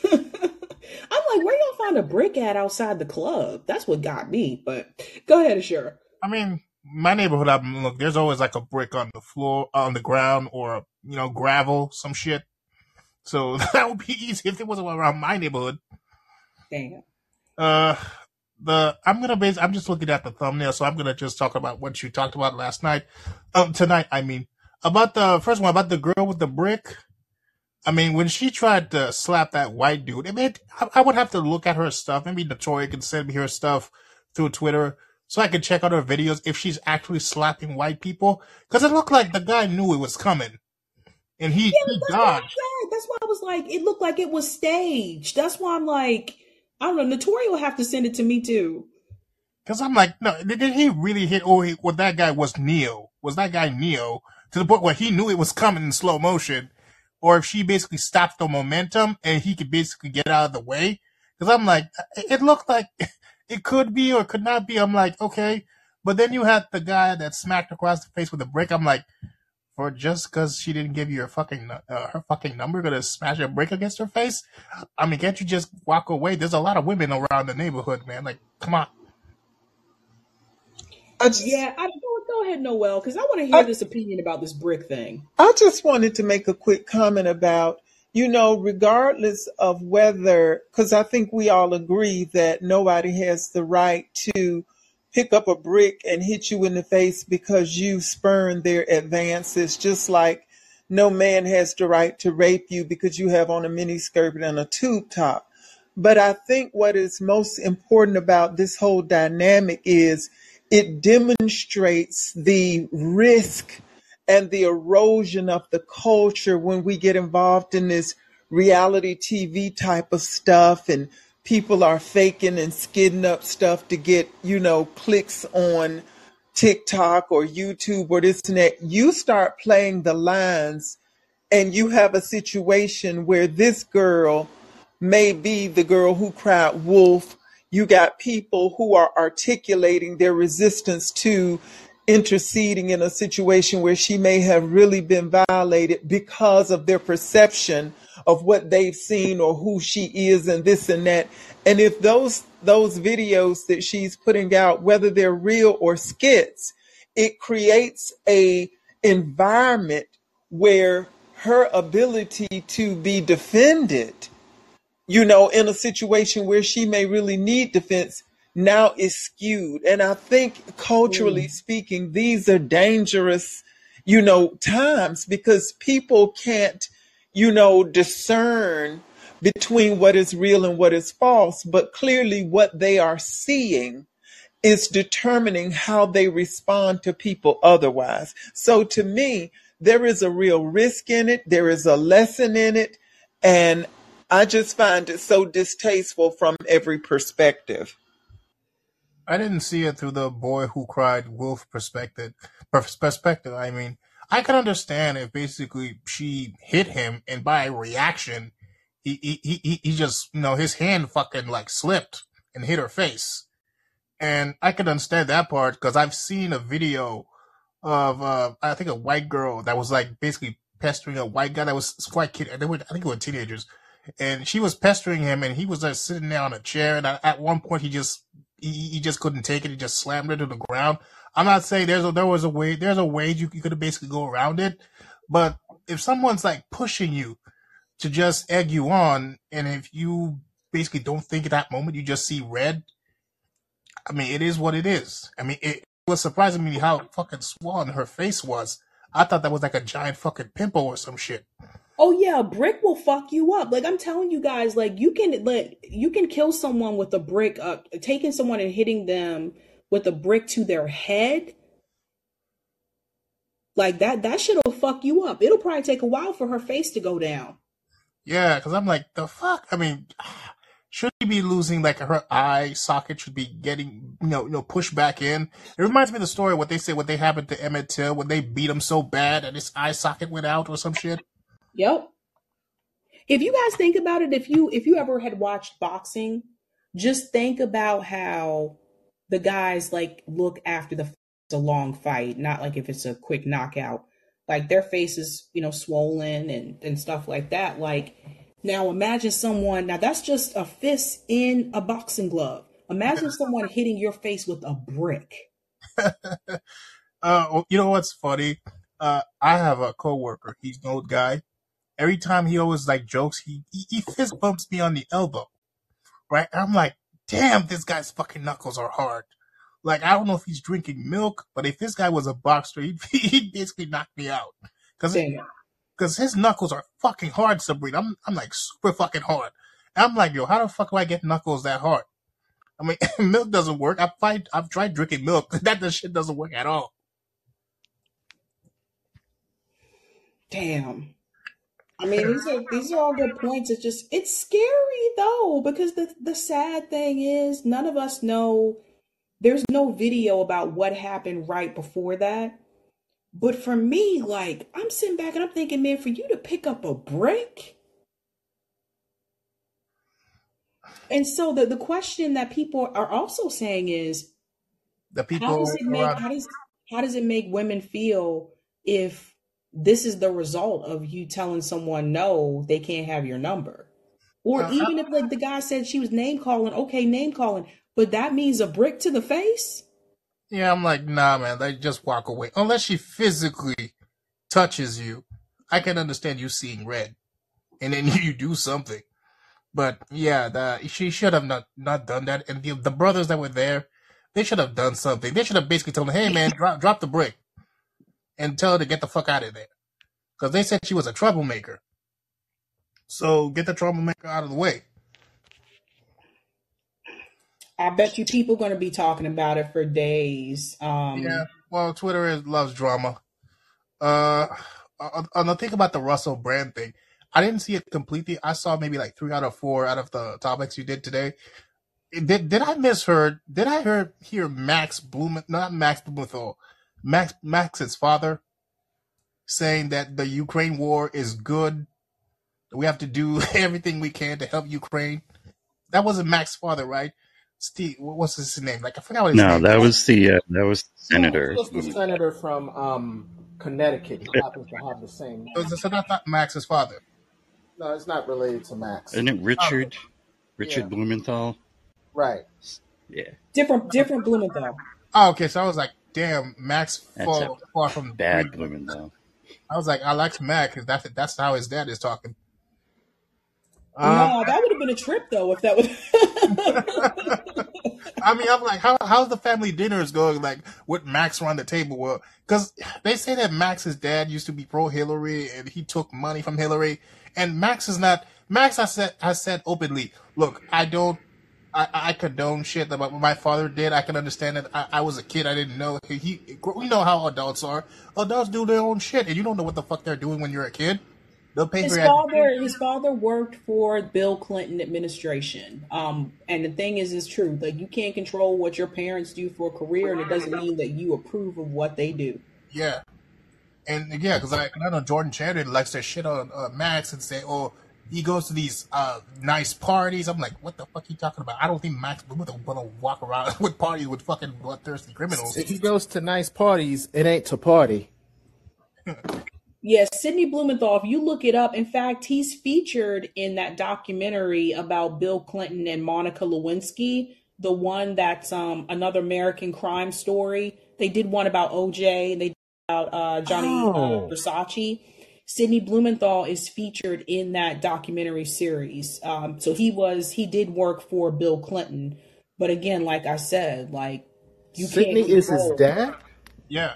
A: I'm like, where y'all find a brick at outside the club? That's what got me. But go ahead, Ashura.
F: I mean, my neighborhood, I look, there's always like a brick on the floor, on the ground, or you know, gravel, some shit. So that would be easy if it wasn't around my neighborhood.
A: Damn.
F: Uh, the I'm gonna base. I'm just looking at the thumbnail, so I'm gonna just talk about what you talked about last night. Um, tonight, I mean, about the first one about the girl with the brick. I mean, when she tried to slap that white dude, I mean, I, I would have to look at her stuff. Maybe Notoria can send me her stuff through Twitter so I can check out her videos if she's actually slapping white people. Because it looked like the guy knew it was coming, and he,
A: Yeah,
F: he
A: that's
F: dodged.
A: That's why I was like, it looked like it was staged. That's why I'm like, I don't know. Notoria will have to send it to me too.
F: Because I'm like, no, did, did he really hit? Or he, well, that guy was Neo. Was that guy Neo to the point where he knew it was coming in slow motion, or if she basically stopped the momentum and he could basically get out of the way? Because I'm like, it looked like it could be or could not be. I'm like, okay, but then you had the guy that smacked across the face with a brick. I'm like, for just because she didn't give you her fucking uh, her fucking number, gonna smash a brick against her face? I mean, can't you just walk away? There's a lot of women around the neighborhood, man. Like, come on.
D: I just,
A: Yeah, I go, go ahead, Noel, because I want to hear
D: I,
A: this opinion about this brick thing.
D: I just wanted to make a quick comment about, you know, regardless of whether, because I think we all agree that nobody has the right to pick up a brick and hit you in the face because you spurned their advances, just like no man has the right to rape you because you have on a mini skirt and a tube top. But I think what is most important about this whole dynamic is it demonstrates the risk and the erosion of the culture when we get involved in this reality TV type of stuff and people are faking and skidding up stuff to get, you know, clicks on TikTok or YouTube or this and that. You start playing the lines and you have a situation where this girl may be the girl who cried wolf. You got people who are articulating their resistance to interceding in a situation where she may have really been violated because of their perception of what they've seen or who she is and this and that. And if those those videos that she's putting out, whether they're real or skits, it creates a environment where her ability to be defended you know, in a situation where she may really need defense now is skewed. And I think culturally
A: Mm.
D: speaking, these are dangerous, you know, times because people can't, you know, discern between what is real and what is false, but clearly what they are seeing is determining how they respond to people otherwise. So to me, there is a real risk in it. There is a lesson in it. And I just find it so distasteful from every perspective.
F: I didn't see it through the boy who cried wolf perspective. pers- Perspective. I mean, I can understand if basically she hit him, and by reaction, he he he he just you know his hand fucking like slipped and hit her face, and I can understand that part because I've seen a video of uh I think a white girl that was like basically pestering a white guy that was quite kid. They were I think they were teenagers, and she was pestering him, and he was like sitting there on a chair, and at one point he just he, he just couldn't take it. He just slammed her to the ground. I'm not saying there's a there was a way there's a way you, you could basically go around it, but if someone's like pushing you to just egg you on, and if you basically don't think at that moment you just see red, I mean it is what it is. I mean it was surprising me how fucking swollen her face was. I thought that was like a giant fucking pimple or some shit.
A: Oh yeah, a brick will fuck you up. Like I'm telling you guys, like you can like you can kill someone with a brick, uh, taking someone and hitting them with a brick to their head. Like that, that shit'll fuck you up. It'll probably take a while for her face to go down.
F: Yeah, because I'm like, the fuck? I mean, should she be losing like her eye socket should be getting you know you know pushed back in? It reminds me of the story what they say what they happened to Emmett Till when they beat him so bad that his eye socket went out or some shit.
A: Yep. If you guys think about it, if you if you ever had watched boxing, just think about how the guys like look after the a long fight, not like if it's a quick knockout. like their face is, you know, swollen and, and stuff like that. Like now imagine someone, now that's just a fist in a boxing glove. Imagine someone hitting your face with a brick.
F: uh, you know what's funny? Uh, I have a coworker. He's an old guy. Every time he always like jokes, he, he, he fist bumps me on the elbow. Right? And I'm like, damn, this guy's fucking knuckles are hard. Like, I don't know if he's drinking milk, but if this guy was a boxer, he'd, he'd basically knock me out. Cause, cause his knuckles are fucking hard, Sabrina. I'm, I'm like super fucking hard. And I'm like, yo, how the fuck do I get knuckles that hard? I mean, milk doesn't work. I've tried, I've tried drinking milk. That the shit doesn't work at all.
A: Damn. I mean, these are these are all good points. It's just it's scary though because the the sad thing is none of us know. There's no video about what happened right before that. But for me, like I'm sitting back and I'm thinking, man, for you to pick up a brick. And so the, the question that people are also saying is
F: The people
A: how does it make how does how does it make women feel if this is the result of you telling someone no, they can't have your number? Or
F: uh, I,
A: even if like the guy said she was name calling, okay, name calling, but that means a brick to the face?
F: yeah, I'm like, nah, man, like just walk away. Unless she physically touches you, I can understand you seeing red, and then you do something. But yeah, the, she should have not not done that. And the, the brothers that were there, they should have done something. They should have basically told her, "Hey, man, drop drop the brick," and tell her to get the fuck out of there, because they said she was a troublemaker. So get the troublemaker out of the way.
A: I bet you people are going to be talking about it for days.
F: Yeah.
A: Um,
F: Well, Twitter is, loves drama. Uh, uh, on the thing about the Russell Brand thing, I didn't see it completely. I saw maybe like three out of four out of the topics you did today. Did did I misheard? Did I hear hear Max Blumen not Max Blumenthal, Max Max's father saying that the Ukraine war is good. We have to do everything we can to help Ukraine. That wasn't Max's father, right? Steve, what- what's his name? Like I forgot what his
G: No,
F: name
G: that
F: was.
G: was the uh, that was the senator.
H: it's just the senator from um, Connecticut. He happens to have the same
F: So,
H: name.
F: so that's not Max's father.
H: No, it's not related to Max.
G: Isn't it
F: Oh,
G: Richard?
H: Yeah,
G: Richard Blumenthal?
H: right.
G: Yeah,
A: different different Blumenthal.
F: oh, okay. So I was like, damn, Max far far from
G: bad
F: Greek.
G: Blumenthal.
F: I was like, I like Mac because that's that's how his dad is talking. Um,
A: No, that would have been a trip though if that was.
F: I mean, I'm like, how how's the family dinners going? Like with Max around the table? Well, because they say that Max's dad used to be pro Hillary and he took money from Hillary, and Max is not. Max has said has said openly, look, I don't. I, I condone shit that my, my father did. I can understand that. I, I was a kid. I didn't know. He, he, we know how adults are. Adults do their own shit, and you don't know what the fuck they're doing when you're a kid. They'll pay
A: his
F: for
A: father his father worked for Bill Clinton administration. Um, and the thing is, is true. Like you can't control what your parents do for a career, and it doesn't mean that you approve of what they do.
F: Yeah. And yeah, because I, I know Jordan Chariton likes to shit on uh, Max and say, "Oh, he goes to these uh, nice parties." I'm like, "What the fuck are you talking about?" I don't think Max Blumenthal want to walk around with parties with fucking bloodthirsty criminals.
H: If he goes to nice parties, it ain't to party.
A: Yes, Sidney Blumenthal, if you look it up, in fact, he's featured in that documentary about Bill Clinton and Monica Lewinsky, the one that's um, another American crime story. They did one about OJ, and they did about uh, Johnny uh,
H: Oh,
A: Versace. Sidney Blumenthal is featured in that documentary series. Um, so he was, he did work for Bill Clinton. But again, like I said, like you can't
H: Sidney is his dad.
F: Yeah,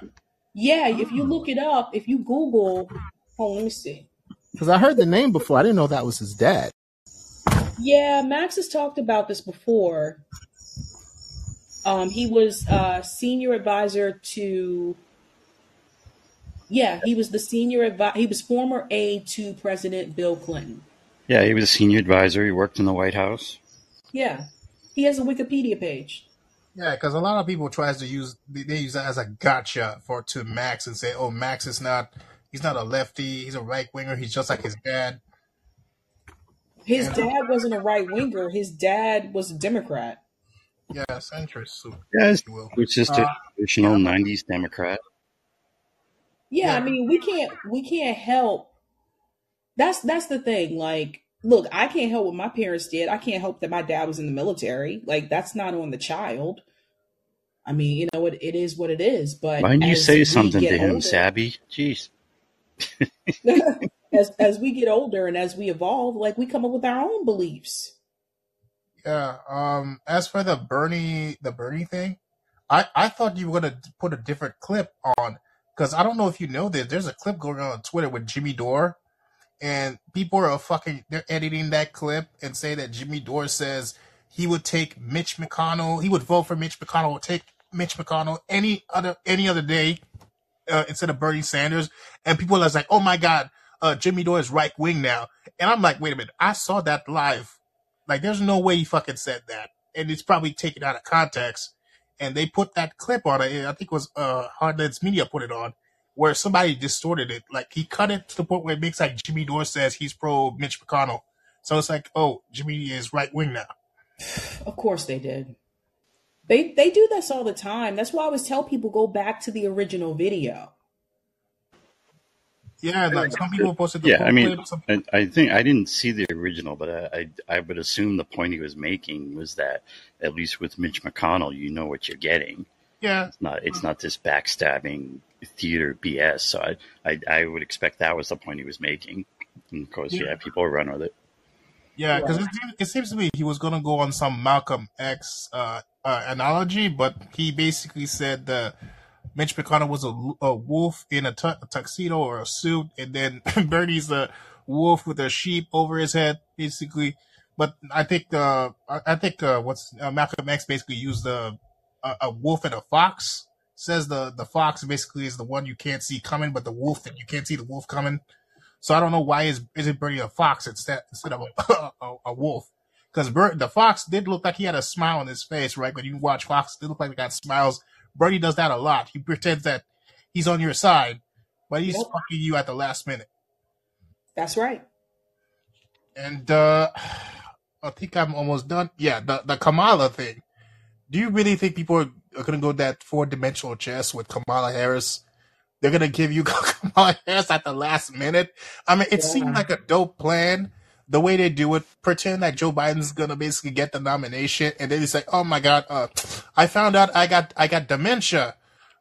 A: Yeah, if you
H: Oh,
A: look it up, if you Google, hold on, let me see.
H: because I heard the name before. I didn't know that was his dad.
A: Yeah, Max has talked about this before. Um, he was uh, senior advisor to, yeah, he was the senior advisor. he was former aide to President Bill Clinton.
G: Yeah, he was a senior advisor. He worked in the White House.
A: Yeah, he has a Wikipedia page.
F: yeah, because a lot of people tries to use they, they use that as a gotcha for to Max and say, "Oh, Max is not he's not a lefty. He's a right winger. He's just like his dad."
A: His
F: And
A: dad wasn't a right winger. His dad was a Democrat.
F: yeah, centrist, so
G: Yes,
F: if you will.
G: he just
F: Uh,
G: a traditional '90s Democrat.
A: Yeah, I mean, we can't we can't help. That's that's the thing. Like, look, I can't help what my parents did. I can't help that my dad was in the military. Like, that's not on the child. I mean, you know, it, it is what it is. But
G: Why didn't you say something to him,
A: older,
G: Sabby? Jeez.
A: as as we get older and as we evolve, like we come up with our own beliefs.
F: yeah. Um, as for the Bernie, the Bernie thing, I I thought you were gonna put a different clip on because I don't know if you know this. There's a clip going on on Twitter with Jimmy Dore, and people are fucking they're editing that clip and say that Jimmy Dore says he would take Mitch McConnell, he would vote for Mitch McConnell, would take Mitch McConnell any other any other day uh, instead of Bernie Sanders, and people are like, "Oh my God, uh, Jimmy Dore is right wing now," and I'm like, "Wait a minute, I saw that live. Like, there's no way he fucking said that, and it's probably taken out of context." And they put that clip on it. I think it was uh, Hardlands Media put it on, where somebody distorted it. Like he cut it to the point where it makes like Jimmy Dore says he's pro Mitch McConnell. So it's like, oh, Jimmy is right wing now.
A: Of course they did. They they do this all the time. That's why I always tell people go back to the original video.
F: Yeah, like some people posted the
G: Yeah, I mean, I, I think I didn't see the original, but I, I I would assume the point he was making was that at least with Mitch McConnell, you know what you're getting.
F: yeah,
G: It's not it's not this backstabbing theater BS. So I, I I would expect that was the point he was making. And of course,
F: yeah.
G: yeah, people run with it.
F: Yeah, because
A: Right.
F: it, seems- it seems to me he was gonna go on some Malcolm X uh, uh, analogy, but he basically said that Mitch McConnell was a, a wolf in a, tu- a tuxedo or a suit, and then Bernie's a wolf with a sheep over his head, basically. But I think uh, I think uh, what's uh, Malcolm X basically used a, a a wolf and a fox. Says the the fox basically is the one you can't see coming, but the wolf that you can't see the wolf coming. So I don't know why is is it Bernie a fox instead instead of a a, a wolf? Because the fox did look like he had a smile on his face, right? When you watch Fox, they look like they got smiles. Bernie does that a lot. He pretends that he's on your side, but he's
A: Yep,
F: fucking you at the last minute.
A: that's right.
F: And uh I think I'm almost done. Yeah, the the Kamala thing. Do you really think people are, are gonna go that four dimensional chess with Kamala Harris? They're gonna give you Kamala Harris at the last minute. I mean, it seemed like a dope plan. The way they do it, pretend that Joe Biden's gonna basically get the nomination, and then he's like, "Oh my God, uh, I found out I got I got dementia.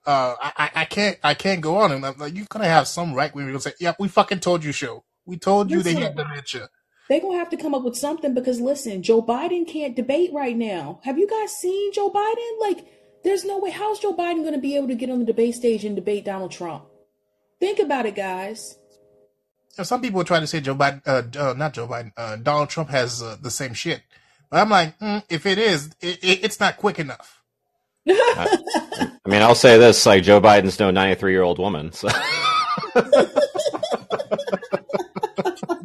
F: Uh, I, I I can't I can't go on." And I'm like, "You're gonna have some right wing people say, yeah, we fucking told you, show. We told you that he had
A: Listen,
F: dementia.'
A: they're gonna have to come up with something because listen, Joe Biden can't debate right now. Have you guys seen Joe Biden? Like, there's no way. How's Joe Biden gonna be able to get on the debate stage and debate Donald Trump? Think about it, guys.
F: Some people try to say Joe Biden, uh, uh, not Joe Biden, uh, Donald Trump has uh, the same shit. But I'm like, mm, if it is, it, it, it's not quick enough.
I: I, I mean, I'll say this: like Joe Biden's no ninety-three-year-old woman. So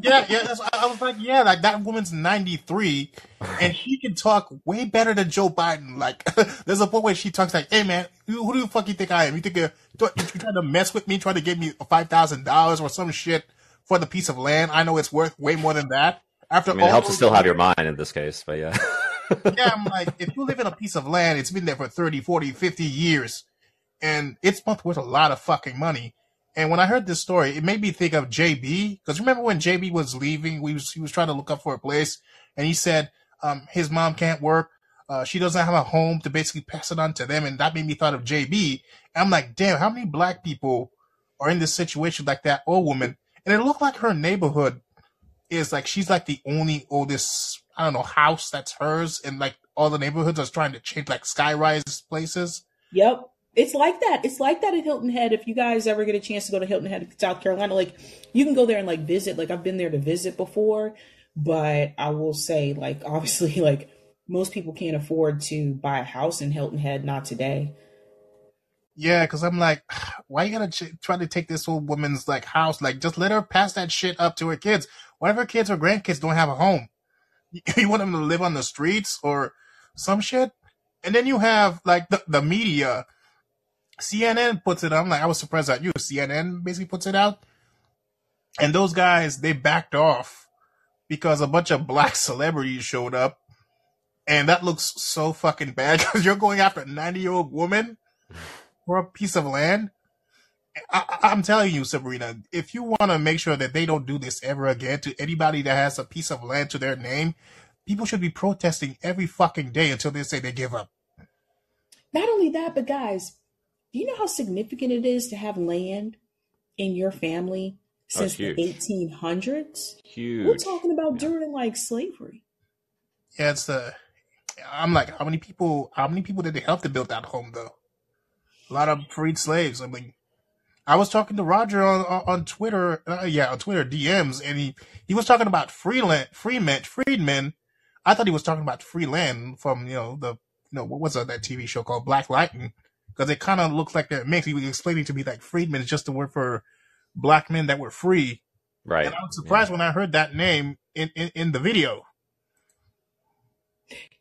F: Yeah, yeah. That's, I was like, yeah, like that woman's 93, and she can talk way better than Joe Biden. Like, there's a point where she talks like, "Hey, man, who, who do you fuck you think I am? You think you're, you trying to mess with me, trying to give me five thousand dollars or some shit for the piece of land? I know it's worth way more than that." After
I: I mean, it helps to still have your mind in this case. But yeah,
F: yeah, I'm like, if you live in a piece of land, it's been there for 30, 40, 50 years, and it's worth a lot of fucking money. And when I heard this story, it made me think of JB. Because remember when JB was leaving, we was, he was trying to look up for a place, and he said um, his mom can't work. Uh, she doesn't have a home to basically pass it on to them, and that made me thought of JB. And I'm like, damn, how many black people are in this situation like that old woman? And it looked like her neighborhood is like she's like the only oldest I don't know house that's hers, and like all the neighborhoods are trying to change like skyrise places.
A: Yep. It's like that. It's like that at Hilton Head. If you guys ever get a chance to go to Hilton Head, South Carolina, like you can go there and like visit. Like I've been there to visit before, but I will say, like obviously, like most people can't afford to buy a house in Hilton Head. Not today.
F: Yeah, because I'm like, why you gotta ch- try to take this old woman's like house? Like, just let her pass that shit up to her kids. What if her kids or grandkids don't have a home? You want them to live on the streets or some shit? And then you have like the, the media. CNN puts it. I'm like, I was surprised at you. CNN basically puts it out, and those guys they backed off because a bunch of black celebrities showed up, and that looks so fucking bad because you're going after a 90 year old woman for a piece of land. I, I'm telling you, Sabrina, if you want to make sure that they don't do this ever again to anybody that has a piece of land to their name, people should be protesting every fucking day until they say they give up.
A: Not only that, but guys, do you know how significant it is to have land in your family
I: Oh,
A: since the
I: huge.
A: 1800s? We're talking about
I: Yeah.
A: during like slavery.
F: Yeah, it's uh, I'm like, how many people? How many people did they help to build that home though? A lot of freed slaves. I mean, I was talking to Roger on on, on Twitter. Uh, yeah, on Twitter DMs, and he he was talking about freeland freemen freedmen. I thought he was talking about freeland from you know the you know what was that, that TV show called Black Lightning because it kind of looks like they're mixed. He was explaining to me like freedmen is just the word for black men that were free,
I: Right.
F: and I was
I: Yeah.
F: surprised when I heard that name in in, in the video.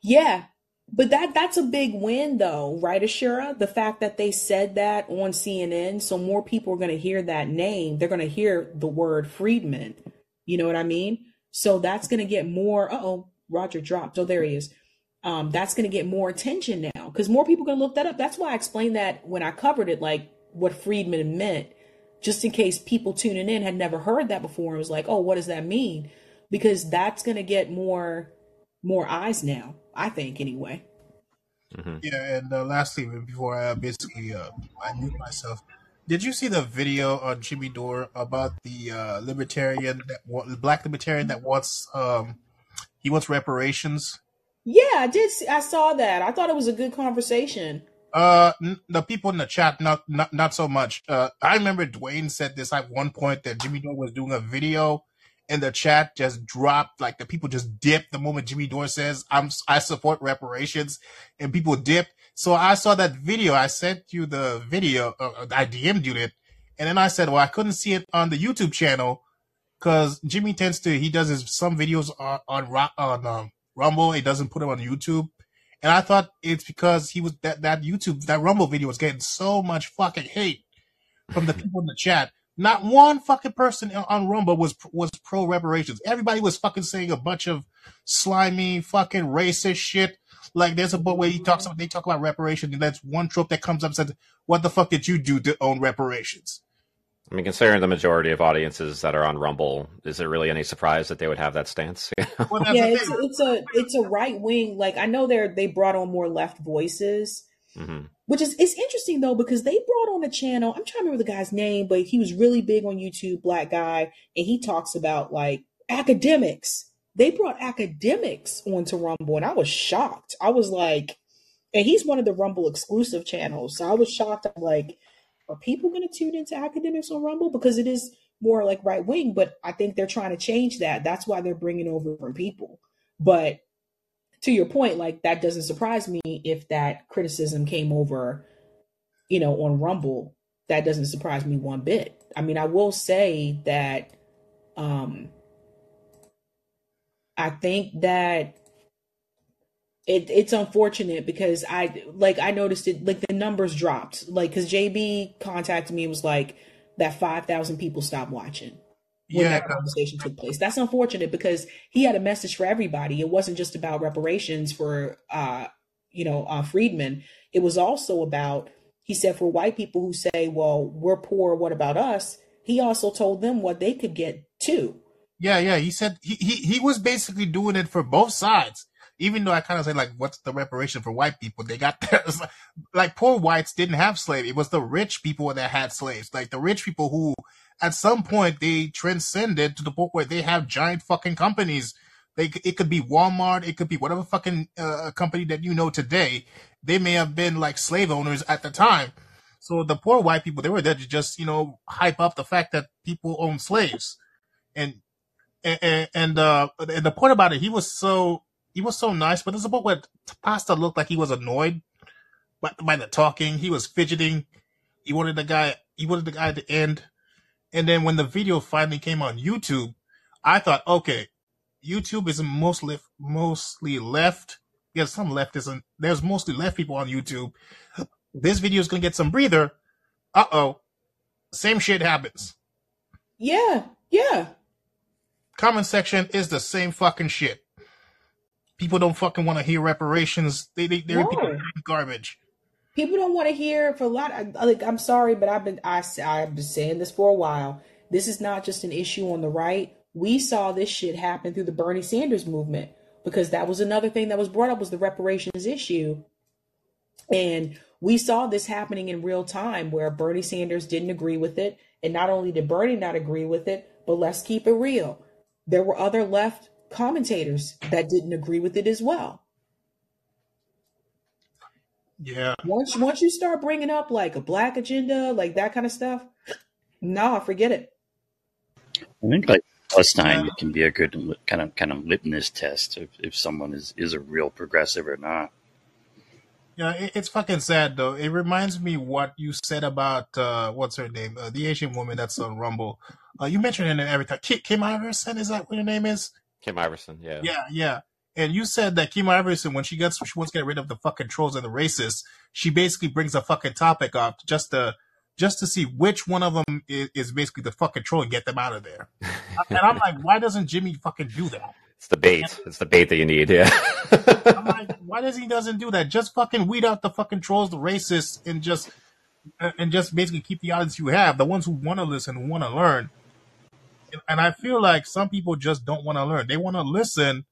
A: Yeah, but that that's a big win though, right, Ashura? The fact that they said that on CNN, so more people are going to hear that name. They're going to hear the word Freedman. You know what I mean? So that's going to get more. Uh-oh, Roger dropped. Oh, there he is. Um, that's going to get more attention now because more people are going to look that up. That's why I explained that when I covered it, like what Freedman meant, just in case people tuning in had never heard that before and was like, "Oh, what does that mean?" Because that's going to get more more eyes now. I think anyway.
I: hmm
F: Yeah, and uh, lastly, before I basically uh, I mute myself, did you see the video on Jimmy Dore about the uh, libertarian that wa- the black libertarian that wants um he wants reparations?
A: Yeah, I did. See, I saw that. I thought it was a good conversation.
F: Uh, n- the people in the chat, not not not so much. Uh, I remember Dwayne said this at one point that Jimmy Dore was doing a video, and the chat just dropped. Like the people just dipped the moment Jimmy Dore says, "I'm I support reparations," and people dipped. So I saw that video. I sent you the video. Uh, I DM'd you it, and then I said, "Well, I couldn't see it on the YouTube channel because Jimmy tends to he does his some videos on on on um, Rumble. He doesn't put them on YouTube." And I thought it's because he was that that YouTube that Rumble video was getting so much fucking hate from the people in the chat. Not one fucking person on- on Rumble was was pro reparations. Everybody was fucking saying a bunch of slimy fucking racist shit. Like there's a book where he talks about they talk about reparations, and that's one trope that comes up and says, "What the fuck did you do to own reparations?"
I: I mean, considering the majority of audiences that are on Rumble, is it really any surprise that they would have that stance?
F: Well, that's
A: Yeah, it's it's a it's a right wing. Like I know they're they brought on more left voices,
I: hmm
A: which is it's interesting though because they brought on a channel. I'm trying to remember the guy's name, but he was really big on YouTube, black guy, and he talks about like academics. They brought academics onto Rumble, and I was shocked. I was like, and he's one of the Rumble exclusive channels, so I was shocked. I'm like, are people going to tune into academics on Rumble because it is more like right wing? But I think they're trying to change that. That's why they're bringing over different people. But to your point, like that doesn't surprise me if that criticism came over, you know, on Rumble. That doesn't surprise me one bit. I mean, I will say that um I think that it it's unfortunate because I like I noticed it like the numbers dropped. Like cuz JB contacted me and was like that 5,000 people stopped watching when
F: Yeah,
A: that conversation took place. That's unfortunate because he had a message for everybody. It wasn't just about reparations for uh you know uh Freedman. It was also about he said for white people who say, "Well, we're poor, what about us?" He also told them what they could get too.
F: Yeah, yeah. He said he, he he was basically doing it for both sides. Even though I kind of say like, what's the reparation for white people? They got theirs. Like poor whites didn't have slaves. It was the rich people that had slaves. Like the rich people who, at some point, they transcended to the point where they have giant fucking companies. They it could be Walmart. It could be whatever fucking uh, company that you know today. They may have been like slave owners at the time. So the poor white people, they were there to just you know hype up the fact that people own slaves and and and uh and the point about it, he was so he was so nice, but there's a point where Pasta looked like he was annoyed by, by the talking. He was fidgeting. He wanted the guy. He wanted the guy to end. And then when the video finally came on YouTube, I thought, okay, YouTube is mostly mostly left. Yes, some left isn't. There's mostly left people on YouTube. This video is gonna get some breather. Uh oh, same shit happens.
A: Yeah, yeah.
F: Comment section is the same fucking shit. People don't fucking want to hear reparations. They they they repeat
A: No.
F: garbage.
A: People don't want to hear for a lot. Of, like I'm sorry, but I've been I I've been saying this for a while. This is not just an issue on the right. We saw this shit happen through the Bernie Sanders movement because that was another thing that was brought up was the reparations issue. And we saw this happening in real time where Bernie Sanders didn't agree with it. And not only did Bernie not agree with it, but let's keep it real. There were other left commentators that didn't agree with it as well.
F: Yeah.
A: Once once you start bringing up like a black agenda, like that kind of stuff, nah, forget it.
G: I think like Palestine yeah. can be a good kind of kind of litmus test if, if someone is, is a real progressive or not.
F: Yeah, it, it's fucking sad though. It reminds me what you said about uh, what's her name, uh, the Asian woman that's on Rumble. Uh, you mentioned her name every time. Kim, Kim Iversen, is that what her name is?
I: Kim Iversen, yeah.
F: Yeah, yeah. And you said that Kim Iversen, when she gets, she wants to get rid of the fucking trolls and the racists, she basically brings a fucking topic up just to, just to see which one of them is, is basically the fucking troll and get them out of there. and I'm like, why doesn't Jimmy fucking do that?
I: It's the bait. And, it's the bait that you need. Yeah.
F: I'm like, why does he doesn't do that? Just fucking weed out the fucking trolls, the racists, and just and just basically keep the audience you have, the ones who want to listen, want to learn. And I feel like some people just don't want to learn. They want to listen,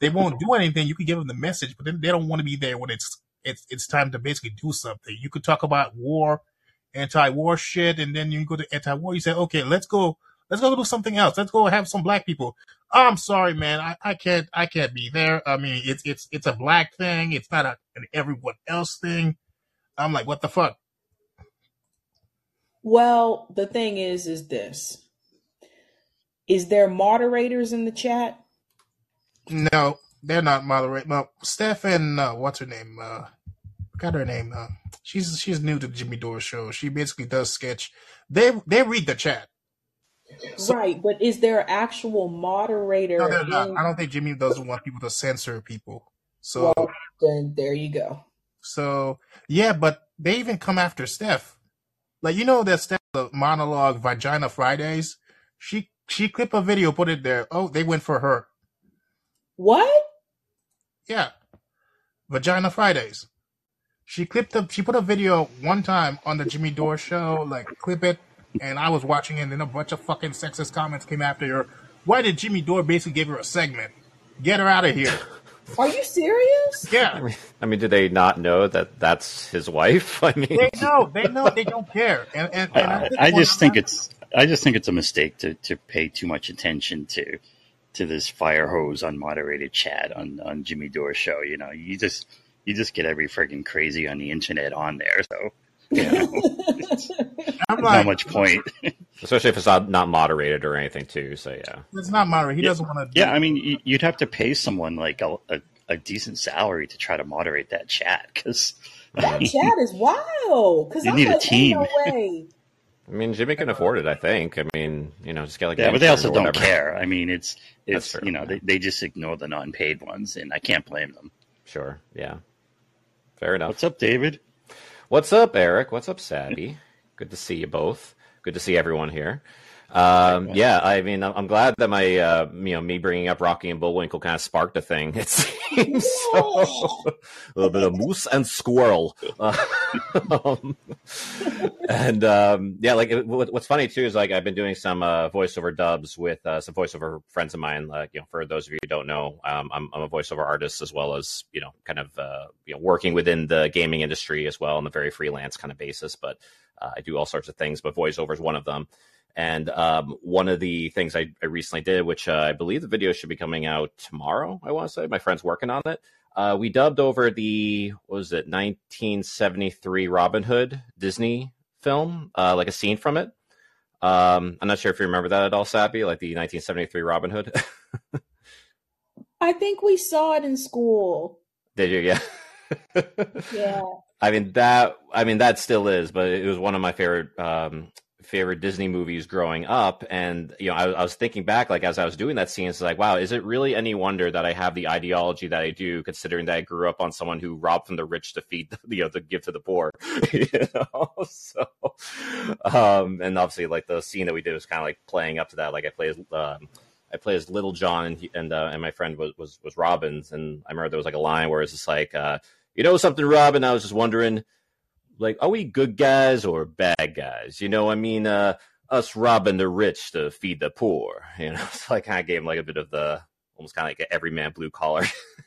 F: they won't do anything. You can give them the message, but then they don't want to be there when it's it's it's time to basically do something. You could talk about war, anti-war shit, and then you go to anti-war. You say, okay, let's go, let's go do something else. Let's go have some black people. I'm sorry, man, I, I can't I can't be there. I mean, it's it's it's a black thing. It's not a, an everyone else thing. I'm like, what the fuck?
A: Well, the thing is, is this: is there moderators in the chat?
F: No, they're not moderate. No, Steph and uh, what's her name? Uh, got her name. Uh, she's she's new to the Jimmy Dore show. She basically does sketch. They they read the chat.
A: So, right, but is there actual moderator?
F: No, they're not. I don't think Jimmy doesn't want people to censor people. So
A: well, then there you go.
F: So yeah, but they even come after Steph. Like you know that Steph the monologue Vagina Fridays. She she clip a video, put it there. Oh, they went for her.
A: What?
F: Yeah. Vagina Fridays. She clipped up she put a video one time on the Jimmy Dore show, like clip it, and I was watching it and then a bunch of fucking sexist comments came after her. Why did Jimmy Dore basically give her a segment? Get her out of here.
A: Are you serious?
F: Yeah.
I: I mean, I mean, do they not know that that's his wife? I mean,
F: they know. They know. They don't care. And, and, and
G: uh, I just think it's. I just think it's a mistake to, to pay too much attention to to this fire hose unmoderated chat on on Jimmy Dore show. You know, you just you just get every freaking crazy on the internet on there. So you know, I'm not much point.
I: Especially if it's not, not moderated or anything too. So yeah,
F: it's not moderated. He yeah. doesn't want
G: to. Yeah, I mean, you'd have to pay someone like a, a, a decent salary to try to moderate that chat because
A: that I mean, chat is wild. Because
G: you I'm need like, a team. No
A: way.
I: I mean, Jimmy can afford it. I think. I mean, you know, just get like
G: yeah, but they also don't care. I mean, it's it's you know they, they just ignore the non-paid ones, and I can't blame them.
I: Sure. Yeah. Fair enough.
G: What's up, David?
I: What's up, Eric? What's up, Sabby? Good to see you both. Good to see everyone here. Um, yeah, I mean, I'm glad that my, uh, you know, me bringing up Rocky and Bullwinkle kind of sparked a thing. It seems so. a little bit of moose and squirrel. Uh, um, and um, yeah, like it, what's funny too is like I've been doing some uh, voiceover dubs with uh, some voiceover friends of mine. Like, you know, for those of you who don't know, um, I'm, I'm, a voiceover artist as well as you know, kind of uh, you know, working within the gaming industry as well on a very freelance kind of basis. But uh, I do all sorts of things, but voiceover is one of them. And um, one of the things I, I recently did, which uh, I believe the video should be coming out tomorrow, I want to say, my friend's working on it. Uh, we dubbed over the, what was it, 1973 Robin Hood Disney film, uh, like a scene from it. Um, I'm not sure if you remember that at all, Sappy, like the 1973 Robin Hood.
A: I think we saw it in school.
I: Did you? Yeah.
A: yeah.
I: I mean that. I mean that still is, but it was one of my favorite um, favorite Disney movies growing up. And, you know, I, I, was thinking back, like, as I was doing that scene, it's like, wow, is it really any wonder that I have the ideology that I do, considering that I grew up on someone who robbed from the rich to feed, the, you know, to give to the poor, you know? So, um, and obviously, like, the scene that we did was kind of like playing up to that. Like, I played, um, I play as Little John, and he, and uh, and my friend was was was Robbins, and I remember there was like a line where it's just like, uh, you know something, Robin? I was just wondering, like, are we good guys or bad guys? You know, I mean, uh, us robbing the rich to feed the poor. You know, so I kind of gave him like a bit of the almost kind of like an everyman blue collar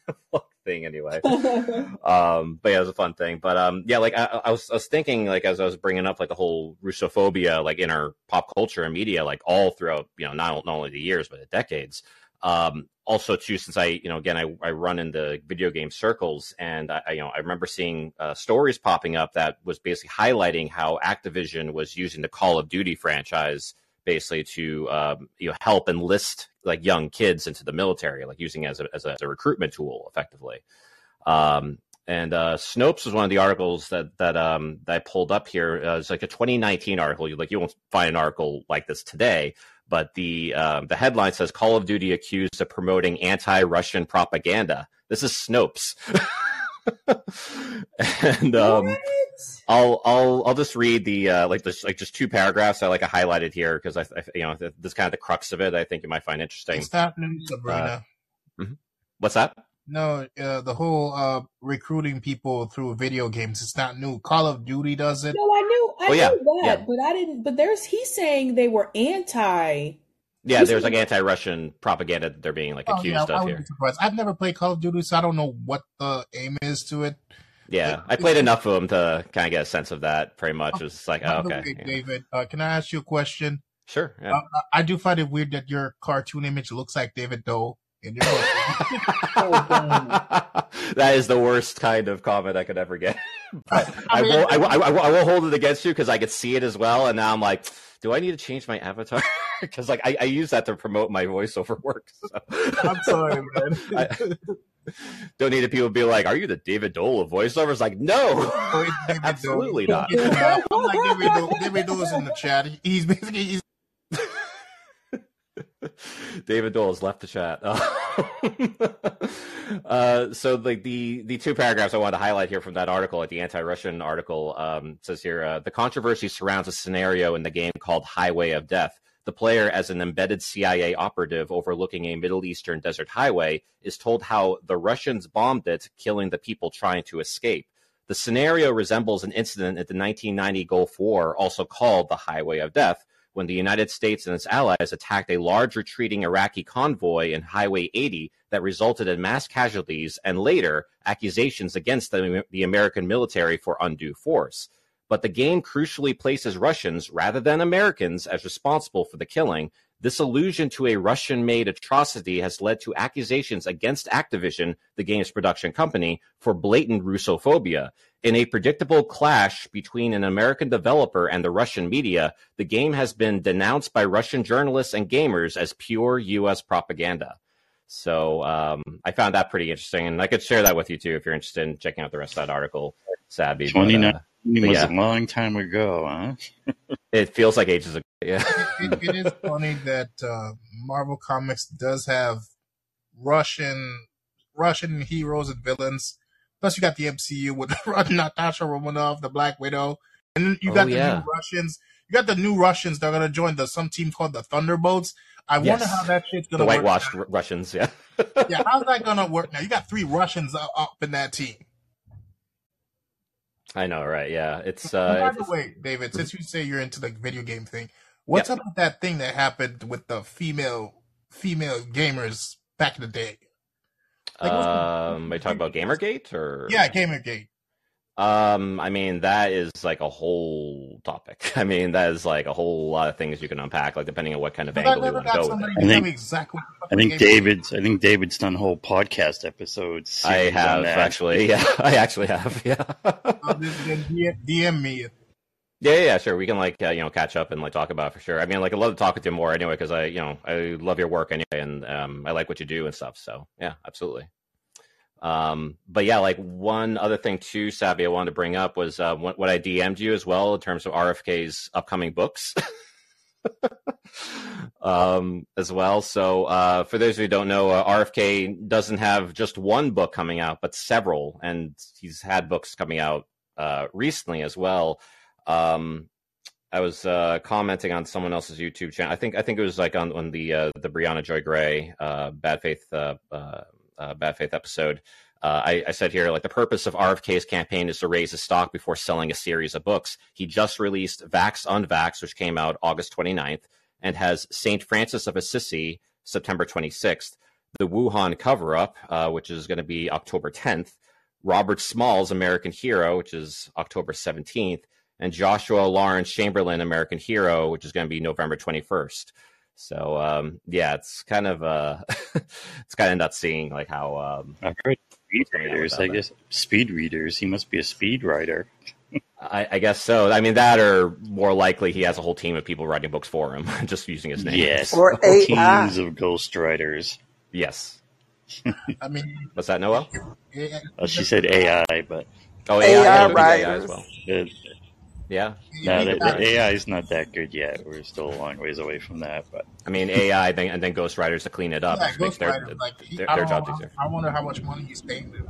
I: thing anyway. um, but yeah, it was a fun thing. But um, yeah, like I, I, was, I was thinking like as I was bringing up like the whole Russophobia like in our pop culture and media, like all throughout you know not not only the years but the decades. Um, also too, since I you know again I, I run in the video game circles and I, I you know I remember seeing uh, stories popping up that was basically highlighting how Activision was using the Call of Duty franchise basically to um, you know help enlist like young kids into the military, like using as a, as a, as a recruitment tool effectively. Um, and uh, Snopes was one of the articles that that um, that I pulled up here. Uh, it's like a 2019 article. You like you won't find an article like this today, but the um, the headline says Call of Duty accused of promoting anti-Russian propaganda. This is Snopes. and um, I'll I'll I'll just read the uh, like this like just two paragraphs I like I highlighted here because I, I, you know this is kind of the crux of it. I think you might find interesting.
F: What's new, Sabrina.
I: Uh, mm-hmm. What's that?
F: No, uh, the whole uh, recruiting people through video games. It's not new. Call of Duty does it.
A: No, I knew. I oh, yeah. knew that, yeah. but I didn't. But there's he's saying they were anti.
I: Yeah, there's like anti-Russian propaganda that they're being like oh, accused yeah, of here.
F: I've never played Call of Duty, so I don't know what the aim is to it.
I: Yeah, I played enough of them to kind of get a sense of that. Pretty much, it was like, oh, okay.
F: Way, yeah. David, uh, can I ask you a question?
I: Sure. Yeah. Uh,
F: I do find it weird that your cartoon image looks like David Doel. In your oh,
I: that is the worst kind of comment I could ever get. I, I, mean, will, I, I, I, will hold it against you because I could see it as well, and now I'm like, do I need to change my avatar? Because like I, I, use that to promote my voiceover work. So.
F: I'm sorry, man. I,
I: don't need to people be like, "Are you the David Doel of voiceovers?" Like, no, absolutely not.
F: I'm like David Doel. David Doel is in the chat. He's basically he's
I: David Doel has left the chat. uh, so the, the the two paragraphs I wanted to highlight here from that article, like the anti-Russian article, um, says here uh, the controversy surrounds a scenario in the game called Highway of Death. The player, as an embedded CIA operative overlooking a Middle Eastern desert highway, is told how the Russians bombed it, killing the people trying to escape. The scenario resembles an incident at the 1990 Gulf War, also called the Highway of Death, when the United States and its allies attacked a large retreating Iraqi convoy in Highway 80 that resulted in mass casualties and later accusations against the, the American military for undue force. But the game crucially places Russians rather than Americans as responsible for the killing. This allusion to a Russian made atrocity has led to accusations against Activision, the game's production company, for blatant Russophobia. In a predictable clash between an American developer and the Russian media, the game has been denounced by Russian journalists and gamers as pure U.S. propaganda. So um, I found that pretty interesting, and I could share that with you too if you're interested in checking out the rest of that article. Sabby,
G: twenty nine uh, was yeah. a long time ago, huh?
I: it feels like ages ago. Yeah,
F: it, it, it is funny that uh, Marvel Comics does have Russian Russian heroes and villains Plus, you got the MCU with Natasha Romanoff, the Black Widow, and then you got oh, the yeah. new Russians. You got the new Russians that are gonna join the some team called the Thunderbolts. I yes. wonder how that shit's gonna work.
I: the whitewashed work Russians. Yeah,
F: yeah. How's that gonna work now? You got three Russians up in that team.
I: I know, right? Yeah, it's. Uh, by
F: the way, David, since you say you're into the video game thing, what's up with that thing that happened with the female female gamers back in the day?
I: Like, um, are you talking about GamerGate or?
F: Yeah, GamerGate.
I: Um, I mean, that is like a whole topic. I mean, that is like a whole lot of things you can unpack, like depending on what kind of but angle you want to go with.
G: I think exactly. I think David's. I think David's done whole podcast episodes.
I: I have actually. Yeah, I actually have. Yeah.
F: uh, DM me.
I: Yeah, yeah, sure. We can like uh, you know catch up and like talk about for sure. I mean, like I love to talk with you more anyway because I you know I love your work anyway and um, I like what you do and stuff. So yeah, absolutely. Um, but yeah, like one other thing too, Savvy, I wanted to bring up was uh, what, what I DM'd you as well in terms of RFK's upcoming books. um, as well. So, uh, for those who don't know, uh, RFK doesn't have just one book coming out, but several, and he's had books coming out uh, recently as well. Um, I was uh, commenting on someone else's YouTube channel. I think I think it was like on on the uh, the Briahna Joy Gray uh, Bad Faith uh, uh, uh, Bad Faith episode. I, I, said here, like the purpose of RFK's campaign is to raise his stock before selling a series of books. He just released Vax Unvax, which came out August 29th, and has St. Francis of Assisi September 26th, The Wuhan Cover Up, which is going to be October 10th, Robert Smalls American Hero, which is October 17th, and Joshua Lawrence Chamberlain American Hero, which is going to be November 21st. So um, yeah, it's kind of uh, it's kind of nuts seeing like how um,
G: I've heard speed readers. I guess speed readers. He must be a speed writer.
I: I, I, guess so. I mean, that or more likely, he has a whole team of people writing books for him, just using his name.
G: Yes, or teams of ghostwriters.
I: Yes.
F: I mean,
I: what's that, Noel?
G: Oh, she said AI, but
I: oh, AI, AI, AI as well. It, yeah.
G: No, the, the, AI is not that good yet. We're still a long ways away from that. But
I: I mean, AI then, and then ghostwriters to clean it up. Yeah, makes their,
F: like, he, their, their job easier. I wonder how much money he's paying them.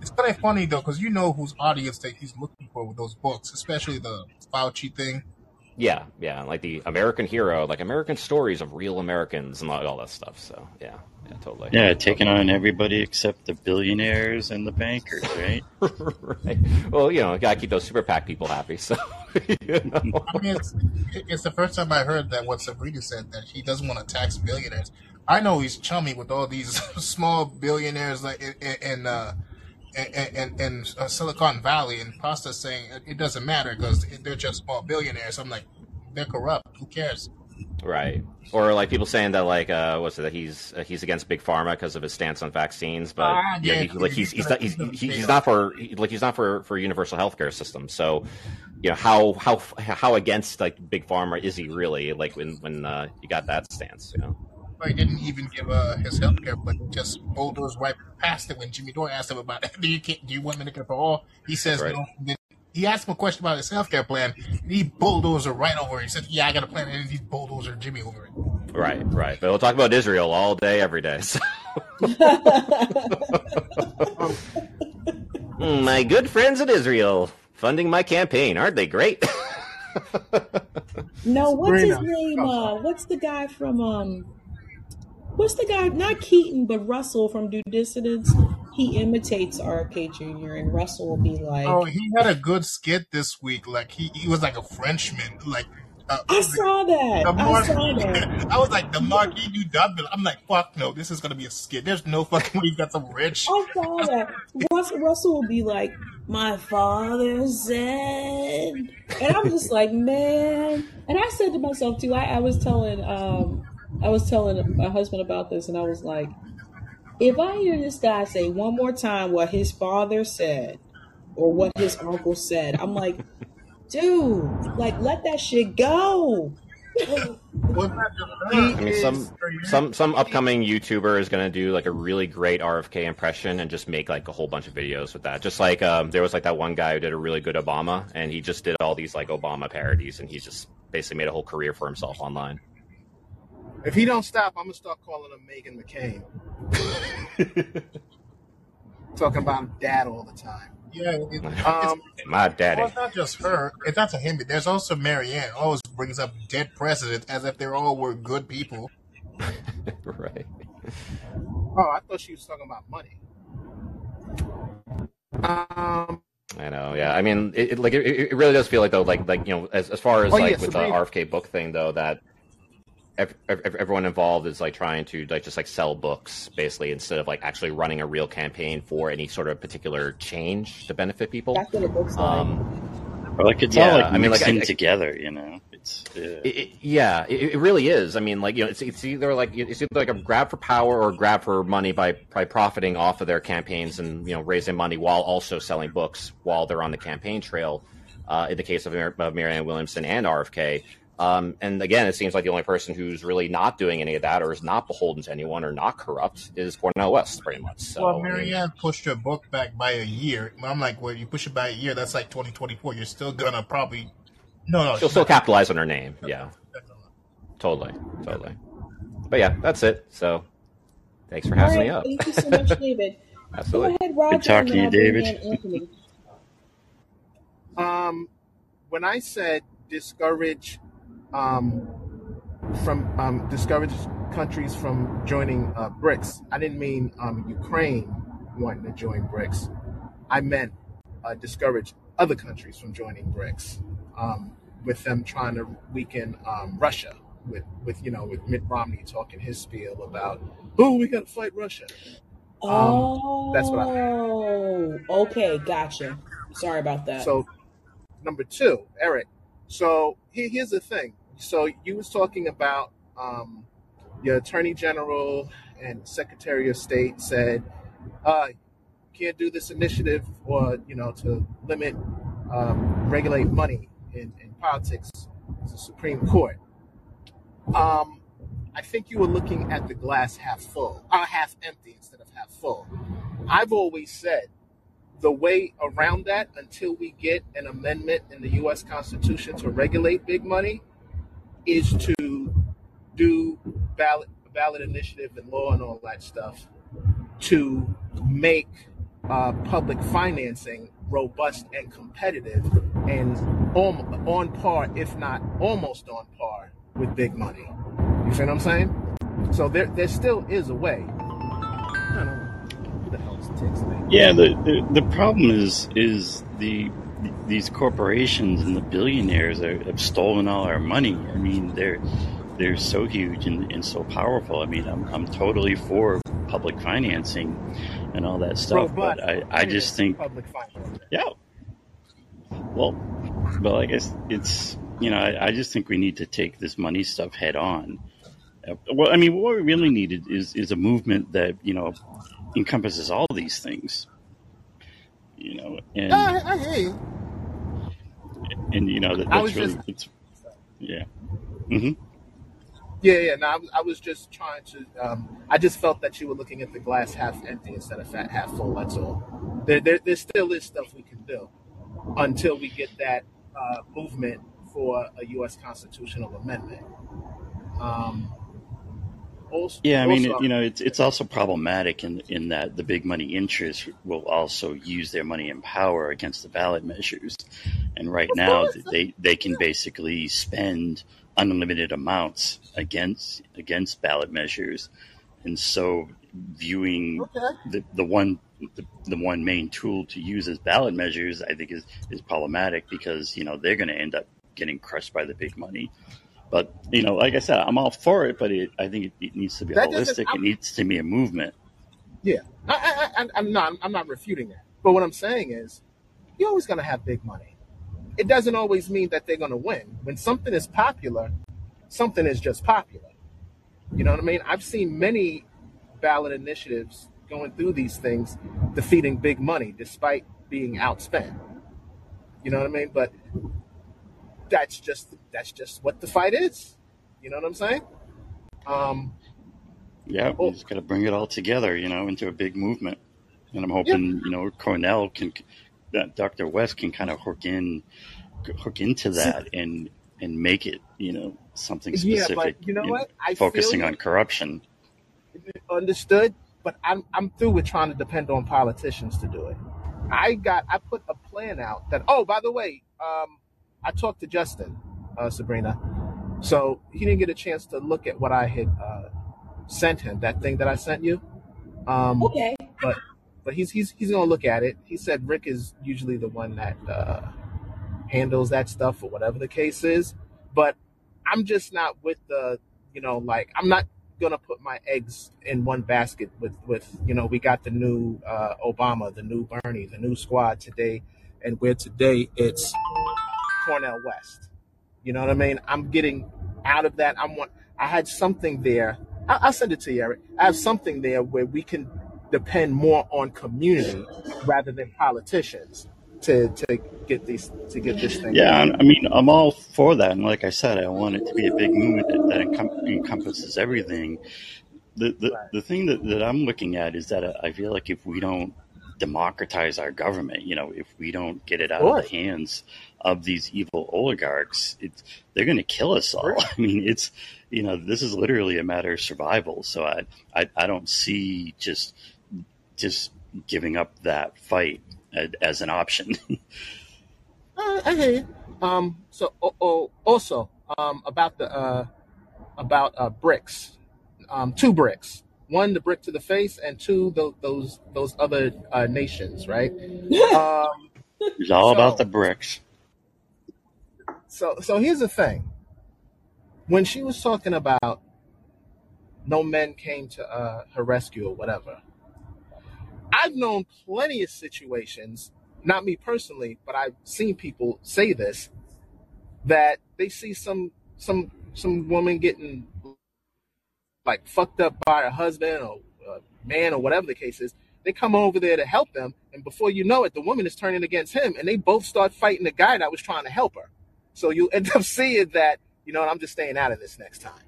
F: It's kind of funny though, because you know whose audience that he's looking for with those books, especially the Fauci thing.
I: Yeah, yeah, like the American hero, like American stories of real Americans and all that stuff. So yeah, yeah, totally.
G: Yeah, taking on everybody except the billionaires and the bankers, right?
I: right. Well, you know, gotta keep those super PAC people happy. So, you
F: know? I mean, it's, it's the first time I heard that what Sabrina said that he doesn't want to tax billionaires. I know he's chummy with all these small billionaires like in, in uh, and, and, uh, Silicon Valley, and Pasta saying it doesn't matter because they're just small billionaires. I'm like, they're corrupt. Who cares?
I: Right. Or like people saying that like uh what's it that he's uh, he's against big pharma because of his stance on vaccines, but uh, yeah, he, like he's he's not, he's, he's not for like he's not for for universal healthcare system. So, you know how how how against like big pharma is he really like when when uh, you got that stance, you know?
F: He didn't even give uh, his healthcare, but just bulldozed right past it when Jimmy Dore asked him about it. Do you, do you want Medicare for all? He says right. no. He asked him a question about his health care plan. And he bulldozed right over it. He said, "Yeah, I got a plan," and he bulldozed Jimmy over it.
I: Right, right. But we'll talk about Israel all day, every day. So. Hmm, my good friends in Israel funding my campaign, aren't they great?
A: no, what's his name? Uh, what's the guy from um what's the guy? Not Keaton, but Russell from Due Dissidence. He imitates RFK Jr. and Russell will be like,
F: "Oh, he had a good skit this week. Like he, he was like a Frenchman. Like
A: uh, I saw that. I saw that.
F: I was like, the Marquis du Dublin. I'm like, fuck no, this is gonna be a skit. There's no fucking way you got some rich.
A: I saw that. Russell, Russell will be like, my father said, and I'm just like, man. And I said to myself too. I, I was telling um, I was telling my husband about this, and I was like, if I hear this guy say one more time what his father said or what his uncle said, I'm like, dude, like let that shit go.
I: I mean, some some some upcoming YouTuber is gonna do like a really great RFK impression and just make like a whole bunch of videos with that. Just like um, there was like that one guy who did a really good Obama, and he just did all these like Obama parodies, and he just basically made a whole career for himself online.
H: If he don't stop, I'm gonna start calling him Meghan McCain. Talking about dad all the time.
F: Yeah, it,
I: um, my daddy.
F: Well, it's not just her. It's not to him. There's also Marianne. Always brings up dead presidents as if they all were good people.
I: right.
H: Oh, I thought she was talking about money.
I: Um, I know, yeah. I mean, it, it like it, it, really does feel like though, like like you know, as as far as oh, like yeah, with the RFK book thing though, that everyone involved is like trying to like just like sell books basically instead of like actually running a real campaign for any sort of particular change to benefit people.
A: That's what it looks
G: um, like. like it's yeah, all like I mean, like I, together, you know. It's
I: yeah, it, it, yeah, it, it, really is. I mean, like you know, it's, it's either like it's either like a grab for power or grab for money by by profiting off of their campaigns and you know raising money while also selling books while they're on the campaign trail. Uh, in the case of, of Marianne Williamson and RFK, um, and again, it seems like the only person who's really not doing any of that or is not beholden to anyone or not corrupt is Cornel West, pretty much. So,
F: well, Marianne pushed her book back by a year. I'm like, well, you push it by a year, that's like 2024. You're still gonna probably no, no.
I: She'll still capitalize on her name. Yeah, totally, totally. But yeah, that's it. So, thanks for having right, me up.
A: Thank you so much, David.
I: Absolutely.
A: Go ahead, Roger.
G: Good talking to you, David.
H: um, when I said discourage um, from um, discourage countries from joining uh, BRICS. I didn't mean um, Ukraine.
F: wanting to join BRICS, I meant uh, discourage other countries from joining BRICS, um, with them trying to weaken um, Russia. With, with you know with Mitt Romney talking his spiel about oh we got to fight Russia. Um, that's what I
A: Oh, okay, gotcha. Sorry about that.
F: so number two, Eric. So here, here's the thing. So you was talking about um, your attorney general and secretary of state said, uh, can't do this initiative or you know to limit um, regulate money in, in politics. It's the Supreme Court. Um, I think you were looking at the glass half full, uh, half empty instead of half full. I've always said the way around that until we get an amendment in the U.S. Constitution to regulate big money is to do ballot ballot initiative and law and all that stuff to make uh, public financing robust and competitive and on, on par, if not almost on par, with big money. You see what I'm saying? So there, there still is a way. I don't know. Who the?
G: Yeah, the, the the problem is is the these corporations and the billionaires are, have stolen all our money. I mean, they're they're so huge and, and so powerful. I mean, I'm I'm totally for public financing and all that stuff,
F: Robust,
G: but I I just think
F: public financing.
G: yeah, well, well, I guess it's you know I, I just think we need to take this money stuff head on. Uh, Well, I mean, what we really need is is a movement that you know encompasses all these things. You know, and
F: I, I hear you.
G: and you know that that's really
F: just
G: it's yeah. hmm
F: Yeah, yeah. No, I was, I was just trying to. Um, I just felt that you were looking at the glass half empty instead of fat half full. That's all. There, there, there still is stuff we can do until we get that uh, movement for a U.S. constitutional amendment. Um, also,
G: Yeah, I mean, it- you know, it's it's also problematic in in that the big money interests will also use their money and power against the ballot measures, and right now they they can basically spend unlimited amounts against against ballot measures, and so viewing
F: Okay.
G: the the one the, the one main tool to use as ballot measures, I think is is problematic because you know they're going to end up getting crushed by the big money. But you know, like I said, I'm all for it, but it, I think it, it needs to be
F: That
G: holistic. It needs to be a movement.
F: yeah, I, I, I, I'm not. I'm not refuting that. But what I'm saying is, you're always going to have big money. It doesn't always mean that they're going to win. When something is popular, something is just popular. You know what I mean? I've seen many ballot initiatives going through these things, defeating big money despite being outspent. You know what I mean? But that's just that's just what the fight is. You know what I'm saying? Um,
G: Yeah, we
F: oh,
G: just got to bring it all together, you know, into a big movement. And I'm
F: yeah,
G: hoping, you know, Cornel can, that Dr. West can kind of hook in, hook into that and and make it, you know, something
F: yeah, but
G: specific,
F: you know
G: you know,
F: what? I
G: focusing on corruption.
F: Understood, but I'm I'm through with trying to depend on politicians to do it. I got I put a plan out that oh by the way, um I talked to Justin, uh, Sabrina. So he didn't get a chance to look at what I had uh, sent him, that thing that I sent you. Um
A: Okay.
F: but but he's he's he's gonna look at it. He said Rick is usually the one that uh handles that stuff or whatever the case is. But I'm just not with the, you know, like I'm not gonna put my eggs in one basket with with you know we got the new uh, Obama, the new Bernie, the new squad today, and where today it's Cornel West. You know what I mean? I'm getting out of that. I'm one. I had something there. I, I'll send it to you, Eric. I have something there where we can depend more on community rather than politicians to to get these to get this thing
G: Yeah. I I mean, I'm all for that. And like I said, I want it to be a big movement that, that encom- encompasses everything. The, the,
F: Right.
G: the thing that, that I'm looking at is that I feel like if we don't democratize our government, you know, if we don't get it out of the hands of these evil oligarchs, it's, they're going to kill us all. I mean, it's, you know, this is literally a matter of survival. So I, I, I don't see just, just giving up that fight as, as an option.
F: I, I hear you. Um. So oh, oh, also um about the uh about uh bricks, um two bricks. one the brick to the face, and two the, those those other uh, nations, right? Um,
G: It's all about the bricks.
F: So so here's the thing: when she was talking about no men came to uh, her rescue or whatever, I've known plenty of situations, not me personally, but I've seen people say this that they see some some some woman getting like fucked up by her husband or uh, man or whatever the case is. They come over there to help them, and before you know it, the woman is turning against him, and they both start fighting the guy that was trying to help her. So you end up seeing that, you know, I'm just staying out of this next time.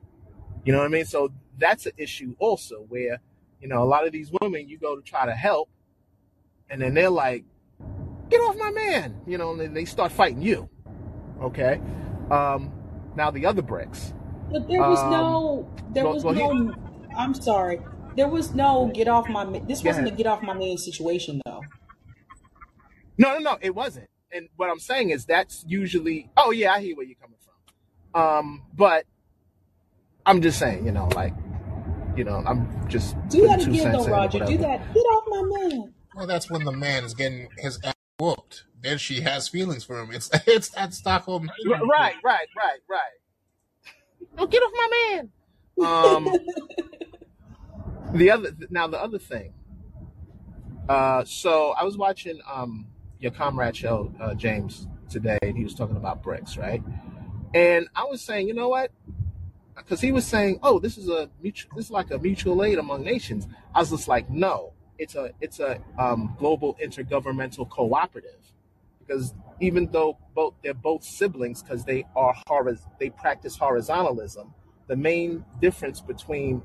F: You know what I mean? So that's an issue also where, you know, a lot of these women you go to try to help, and then they're like, "Get off my man!" You know, and they start fighting you. Okay. Um, now the other bricks.
A: But there was
F: Um,
A: no, there
F: well,
A: was
F: well, he,
A: no. I'm sorry. There was no get off my. This wasn't a get off my man situation though.
F: No, no, no, it wasn't. And what I'm saying is that's usually. Oh yeah, I hear where you're coming from. Um, but I'm just saying, you know, like, you know, I'm just
A: Do that
F: two
A: again though, Roger. Do that. Get off my man.
J: Well, that's when the man is getting his ass whooped. Then she has feelings for him. It's it's that Stockholm
F: Right, right, right, right. Don't get off my man. Um, the other now the other thing. Uh, so I was watching um your comrade show, uh, James, today, and he was talking about BRICS, right? And I was saying, you know what? Because he was saying, oh, this is a mutual, this is like a mutual aid among nations. I was just like, no, it's a it's a um, global intergovernmental cooperative. Because even though both they're both siblings, because they are horiz- they practice horizontalism, the main difference between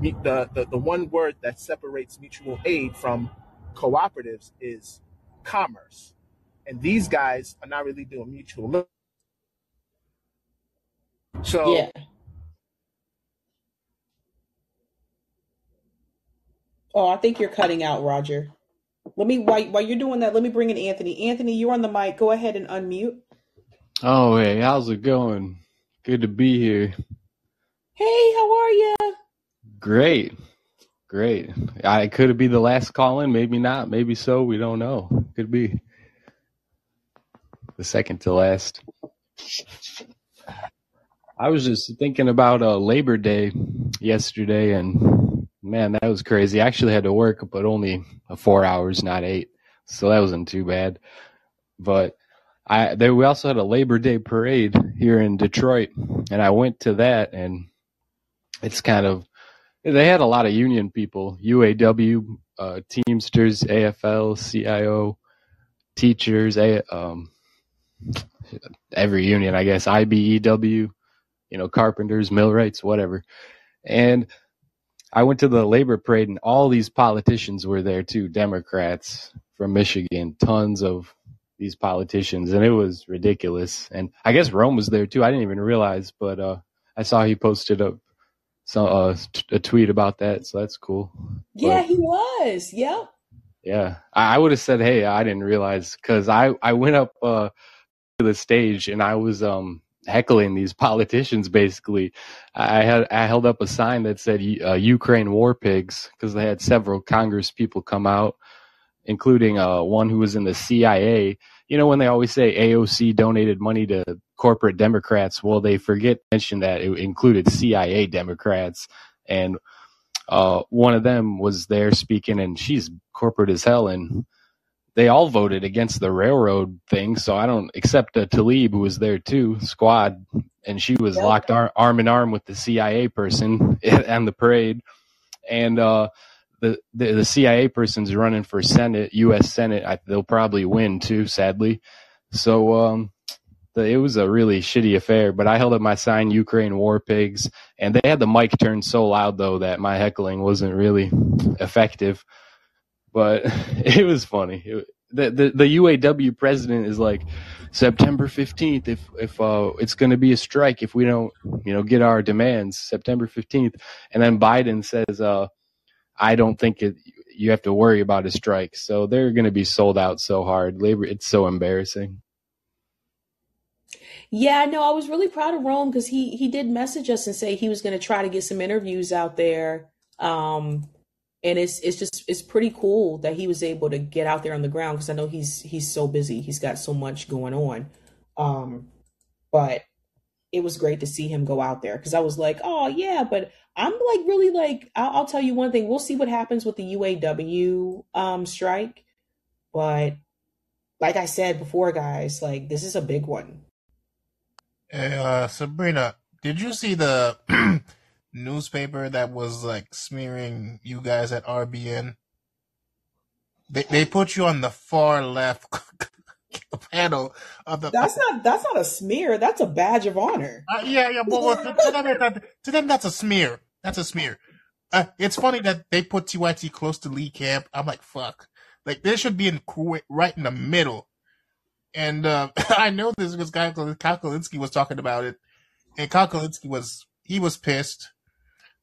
F: the, the the one word that separates mutual aid from cooperatives is commerce, and these guys are not really doing mutual. aid. So
A: Yeah. Oh, I think you're cutting out, Roger. Let me while while you're doing that, let me bring in Anthony. Anthony, you're on the mic. Go ahead and unmute.
K: Oh, hey, how's it going? Good to be here.
A: Hey, how are you?
K: Great, great. I could it be the last call in? Maybe not. Maybe so. We don't know. Could be the second to last. I was just thinking about uh, Labor Day yesterday, and man, that was crazy. I actually had to work, but only four hours, not eight, so that wasn't too bad. But I they, we also had a Labor Day parade here in Detroit, and I went to that, and it's kind of they had a lot of union people, UAW, uh, Teamsters, AFL, CIO, teachers, a, um, every union, I guess, IBEW, you know, carpenters, millwrights, whatever. And I went to the labor parade, and all these politicians were there too, Democrats from Michigan, tons of these politicians, and it was ridiculous. And I guess Rome was there too. I didn't even realize, but uh, I saw he posted up some uh, t- a tweet about that, so that's cool.
A: Yeah,
K: But
A: he was. Yep.
K: Yeah, I, I would have said, "Hey, I didn't realize," because I I went up uh, to the stage and I was um heckling these politicians. Basically, I had I held up a sign that said uh, "Ukraine war pigs" because they had several Congress people come out, including uh, one who was in the CIA. You know when they always say AOC donated money to corporate Democrats, well, they forget to mention that it included CIA Democrats, and uh, one of them was there speaking, and she's corporate as hell, and they all voted against the railroad thing. So I don't, except uh, Tlaib, who was there too, squad, and she was
A: Yep.
K: locked ar- arm in arm with the CIA person on the parade, and uh, the, the the CIA person's running for Senate, U.S. Senate. I, they'll probably win too, sadly. So um, it was a really shitty affair. But I held up my sign, Ukraine war pigs, and they had the mic turned so loud though that my heckling wasn't really effective. But it was funny. It, the, the the UAW president is like September fifteenth. If if uh, it's going to be a strike if we don't you know get our demands September fifteenth, and then Biden says uh, I don't think it, you have to worry about a strike. So they're going to be sold out so hard. Labor, it's so embarrassing.
A: Yeah, no, I was really proud of Rome because he he did message us and say he was going to try to get some interviews out there Um, and it's it's just it's pretty cool that he was able to get out there on the ground because I know he's he's so busy. He's got so much going on. Um, but it was great to see him go out there because I was like, oh yeah, but I'm like really like I'll, I'll, tell you one thing. We'll see what happens with the UAW um, strike, but like I said before, guys, like this is a big one.
F: Hey, uh, Sabrina, did you see the newspaper that was like smearing you guys at RBN? They they put you on the far left panel of the.
A: That's not that's not a smear. That's a badge of honor.
F: Uh, yeah, yeah. But well, to, to, them, to, them, that's a smear. That's a smear. Uh, it's funny that they put TYT close to Lee Camp. I'm like, fuck. Like they should be in right in the middle. And uh, I know this because Kyle Kulinski was talking about it, and Kyle Kulinski was he was pissed.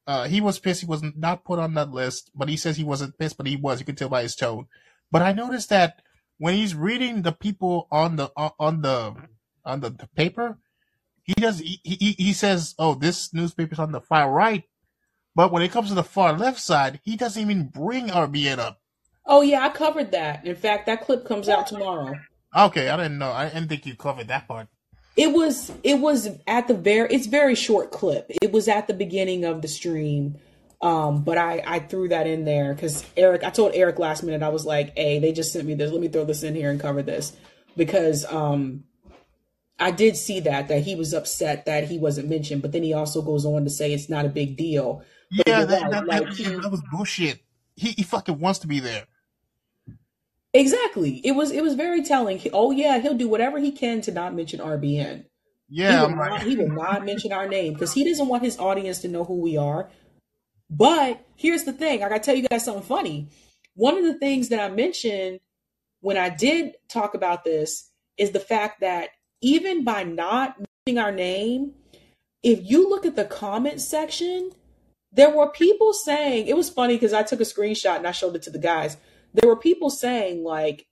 F: Uh, he was pissed. He was not put on that list, but he says he wasn't pissed, but he was. You could tell by his tone. But I noticed that when he's reading the people on the on the on the, the paper, he does he, he he says, "Oh, this newspaper's on the far right," but when it comes to the far left side, he doesn't even bring RBN up.
A: Oh yeah, I covered that. In fact, that clip comes out tomorrow.
F: Okay, I didn't know. I didn't think you covered that part.
A: It was it was at the very it's very short clip. It was at the beginning of the stream um, but I, I threw that in there because Eric, I told Eric last minute, I was like, hey, they just sent me this. Let me throw this in here and cover this because um, I did see that, that he was upset that he wasn't mentioned. But then he also goes on to say it's not a big deal. But
F: yeah, that, right, that, like, that, that was bullshit. He, he fucking wants to be there.
A: Exactly. It was it was very telling. Oh yeah, he'll do whatever he can to not mention RBN.
F: Yeah,
A: he will, not, he will not mention our name because he doesn't want his audience to know who we are. But here's the thing I gotta tell you guys something funny. One of the things that I mentioned when I did talk about this is the fact that even by not mentioning our name, if you look at the comment section, there were people saying it was funny because I took a screenshot and I showed it to the guys. There were people saying, like,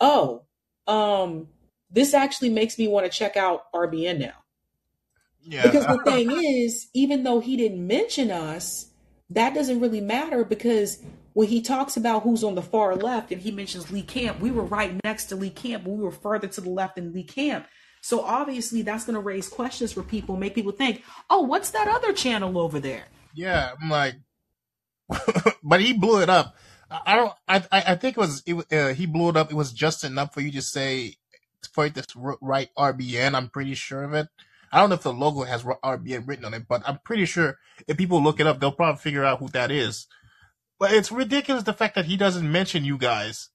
A: oh, um, this actually makes me want to check out RBN now. Yeah. Because the thing is, even though he didn't mention us, that doesn't really matter because when he talks about who's on the far left and he mentions Lee Camp, we were right next to Lee Camp, we were further to the left than Lee Camp. So obviously that's going to raise questions for people, make people think, "Oh, what's that other channel over there?"
F: Yeah, I'm like, but he blew it up. I don't. I I think it was it, uh, he blew it up. It was just enough for you to say for it to write RBN. I'm pretty sure of it. I don't know if the logo has RBN written on it, but I'm pretty sure if people look it up, they'll probably figure out who that is. But it's ridiculous the fact that he doesn't mention you guys.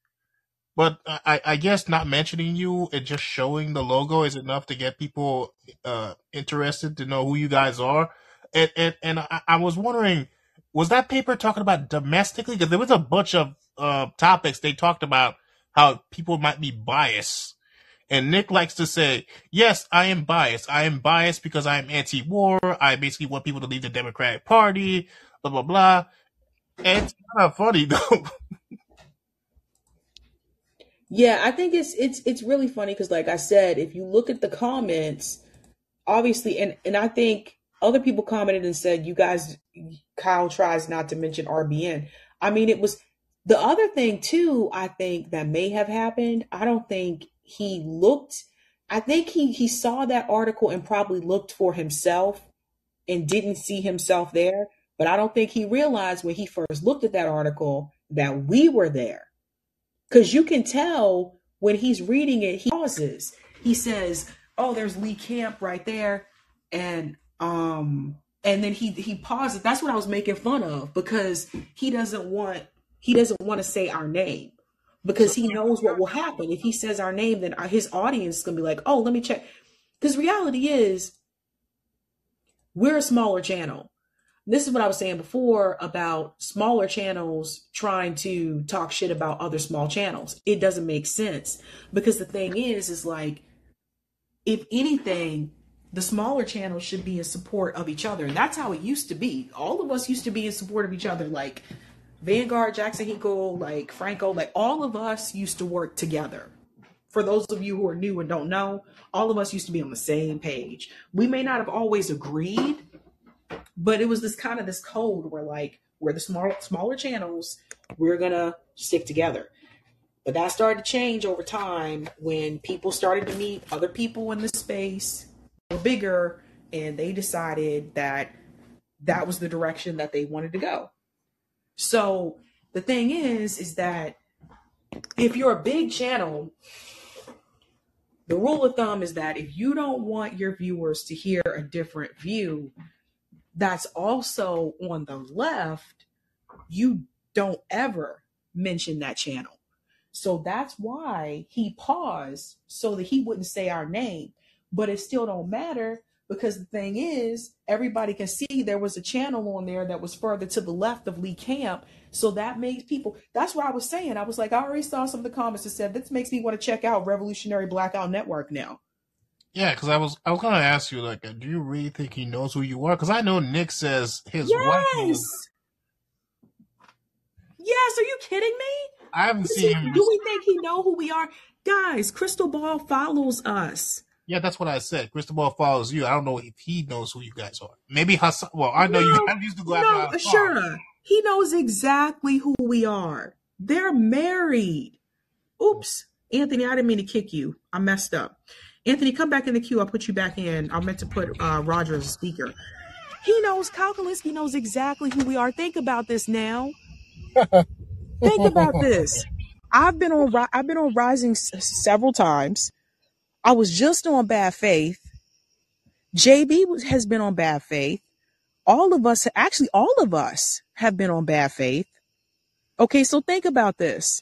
F: But I, I guess not mentioning you and just showing the logo is enough to get people uh, interested to know who you guys are. And and, and I, I was wondering, was that paper talking about domestically? Because there was a bunch of uh, topics they talked about how people might be biased and Nick likes to say, yes, I am biased. I am biased because I am anti-war. I basically want people to leave the Democratic Party, blah, blah, blah. And it's kind of funny though.
A: yeah, I think it's, it's, it's really funny because like I said, if you look at the comments, obviously, and, and I think other people commented and said, you guys, Kyle tries not to mention RBN. I mean, it was, the other thing too, I think that may have happened. I don't think he looked I think he he saw that article and probably looked for himself and didn't see himself there. But I don't think he realized when he first looked at that article that we were there. Because you can tell when he's reading it, he pauses. He says, Oh, there's Lee Camp right there. And um and then he he pauses. That's what I was making fun of because he doesn't want he doesn't want to say our name because he knows what will happen. If he says our name, then his audience is going to be like, oh, let me check. Because reality is, we're a smaller channel. This is what I was saying before about smaller channels trying to talk shit about other small channels. It doesn't make sense because the thing is, is like, if anything, the smaller channels should be in support of each other. And that's how it used to be. All of us used to be in support of each other. Like, Vanguard, Jackson Hinkle, like Franco, like all of us used to work together. For those of you who are new and don't know, all of us used to be on the same page. We may not have always agreed, but it was this kind of this code where like we're the small smaller channels. We're gonna stick together. But that started to change over time when people started to meet other people in the space, bigger, and they decided that that was the direction that they wanted to go. So the thing is, is that if you're a big channel, the rule of thumb is that if you don't want your viewers to hear a different view that's also on the left, you don't ever mention that channel. So that's why he paused so that he wouldn't say our name. But it still don't matter because the thing is, everybody can see there was a channel on there that was further to the left of Lee Camp. So that makes people, that's what I was saying. I was like, I already saw some of the comments that said, this makes me want to check out Revolutionary Blackout Network now.
F: Yeah, because I was I was gonna ask you like, uh, do you really think he knows who you are? Because I know Nick says his wife.
A: Yes. Yes. Are you kidding me?
F: I haven't
A: Does
F: seen
A: he,
F: him.
A: do we think he know who we are? Guys, Krystal Ball follows us.
F: Yeah, that's what I said. Krystal Ball follows you. I don't know if he knows who you guys are. Maybe Hassan. Well, I know you
A: No,
F: guys used to go after
A: no,
F: Hassan.
A: sure. He knows exactly who we are. They're married. Oops. Anthony, I didn't mean to kick you. I messed up. Anthony, come back in the queue. I'll put you back in. I meant to put uh, Roger as a speaker. He knows, Kyle knows exactly who we are. Think about this now. Think about this. I've been on I've been on Rising s- several times. I was just on Bad Faith. JB has been on Bad Faith. All of us, actually, all of us have been on Bad Faith. Okay, so think about this.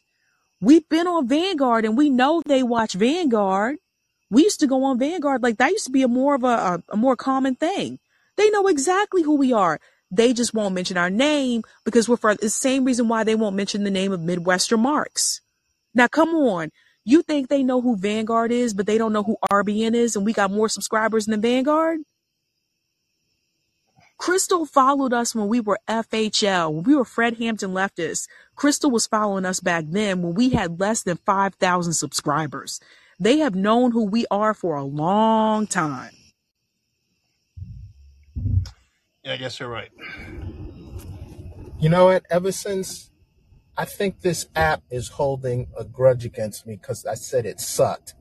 A: We've been on Vanguard and we know they watch Vanguard. We used to go on Vanguard like that used to be a more of a, a, a more common thing. They know exactly who we are. They just won't mention our name because we're for the same reason why they won't mention the name of Midwestern Marx. Now, come on. You think they know who Vanguard is, but they don't know who RBN is, and we got more subscribers than Vanguard? Krystal followed us when we were FHL, when we were Fred Hampton leftists. Krystal was following us back then when we had less than 5,000 subscribers. They have known who we are for a long time.
F: Yeah, I guess you're right.
L: You know what? Ever since I think this app is holding a grudge against me because I said it sucked.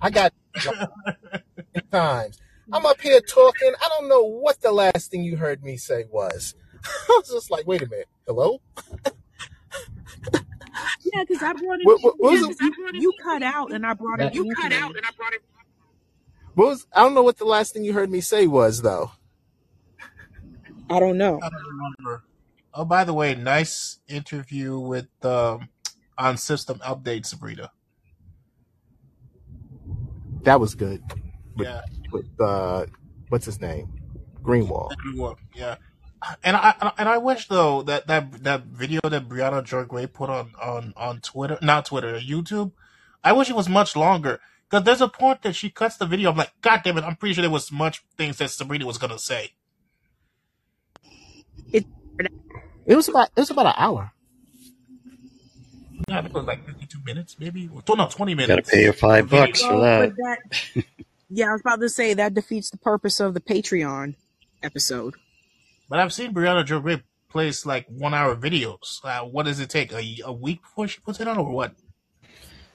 L: I got times. I'm up here talking. I don't know what the last thing you heard me say was. I was just like, wait a minute. Hello?
A: Yeah, because I brought it.
L: What, what, what
A: Yeah,
L: was
A: 'cause
L: it?
A: you, you cut out and I brought it. You cut out. And I brought it.
L: What was? I don't know what the last thing you heard me say was though.
A: I don't know.
F: I don't remember. Oh, by the way, nice interview with um, on system update, Sabrina.
L: That was good. With
F: Yeah,
L: with uh, what's his name? Greenwald.
F: Greenwall, yeah. And I and I wish though that that that video that Briahna Joy Gray put on on on Twitter, not Twitter, YouTube. I wish it was much longer because there's a point that she cuts the video. I'm like, God damn it! I'm pretty sure there was much things that Sabrina was gonna say.
A: It,
L: It was about it was about an hour.
F: Yeah, I think it was like 52 minutes, maybe. Well, no, 20 minutes.
G: Gotta pay your five
F: Video.
G: bucks for that.
A: that. Yeah, I was about to say that defeats the purpose of the Patreon episode.
F: But I've seen Briahna Joy Gray place like one hour videos. Uh, what does it take? A, a week before she puts it on, or what?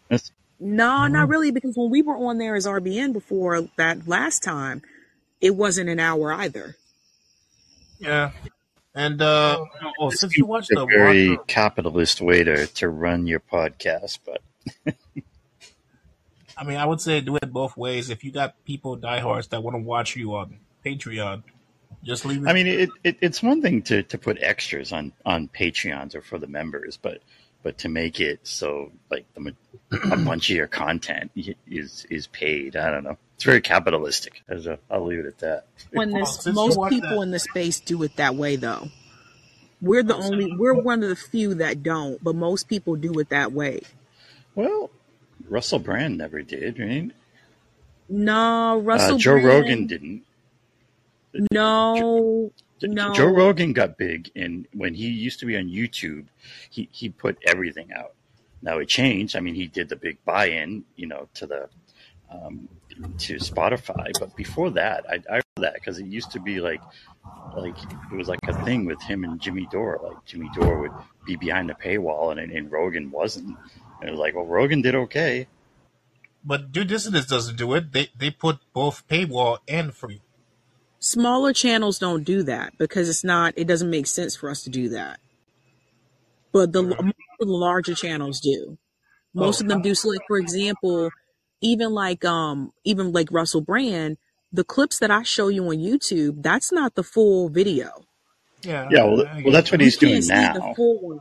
G: That's,
A: No, not really, because when we were on there as RBN before that last time, it wasn't an hour either.
F: Yeah. And uh, oh,
G: this
F: since you watched
G: a
F: the
G: very
F: Walker,
G: capitalist way to, to run your podcast, but
F: I mean, I would say do it both ways. If you got people diehards that want to watch you on Patreon, just leave it.
G: I mean, it, it it's one thing to, to put extras on, on Patreons or for the members, but but to make it so like the a bunch of your content is is paid. I don't know. It's very capitalistic. As a, I'll leave it at that.
A: When this,
F: since you
A: most people
F: that,
A: in the space do it that way, though. We're the only, we're one of the few that don't, but most people do it that way.
G: Well, Russell Brand never did, right?
A: No,
G: Uh,
A: Russell
G: Joe Rogan didn't.
A: no,
G: Joe
A: no.
G: Rogan got big, and when he used to be on YouTube, he he put everything out. Now it changed. I mean, he did the big buy-in, you know, to the um, to Spotify. But before that, I, I heard that because it used to be like like it was like a thing with him and Jimmy Dore. Like Jimmy Dore would be behind the paywall, and and Rogan wasn't. And it was like, well, Rogan did okay.
F: But Due Dissidence doesn't do it. They they put both paywall and free.
A: Smaller channels don't do that because it's not. It doesn't make sense for us to do that. But the most of the larger channels do. Most
F: Oh,
A: of them do. So, like for example, even like um even like Russell Brand, the clips that I show you on YouTube, that's not the full video.
F: yeah,
G: Yeah, well,
F: I, I
G: well, that's what he's doing
A: can't the
G: now.
A: full one.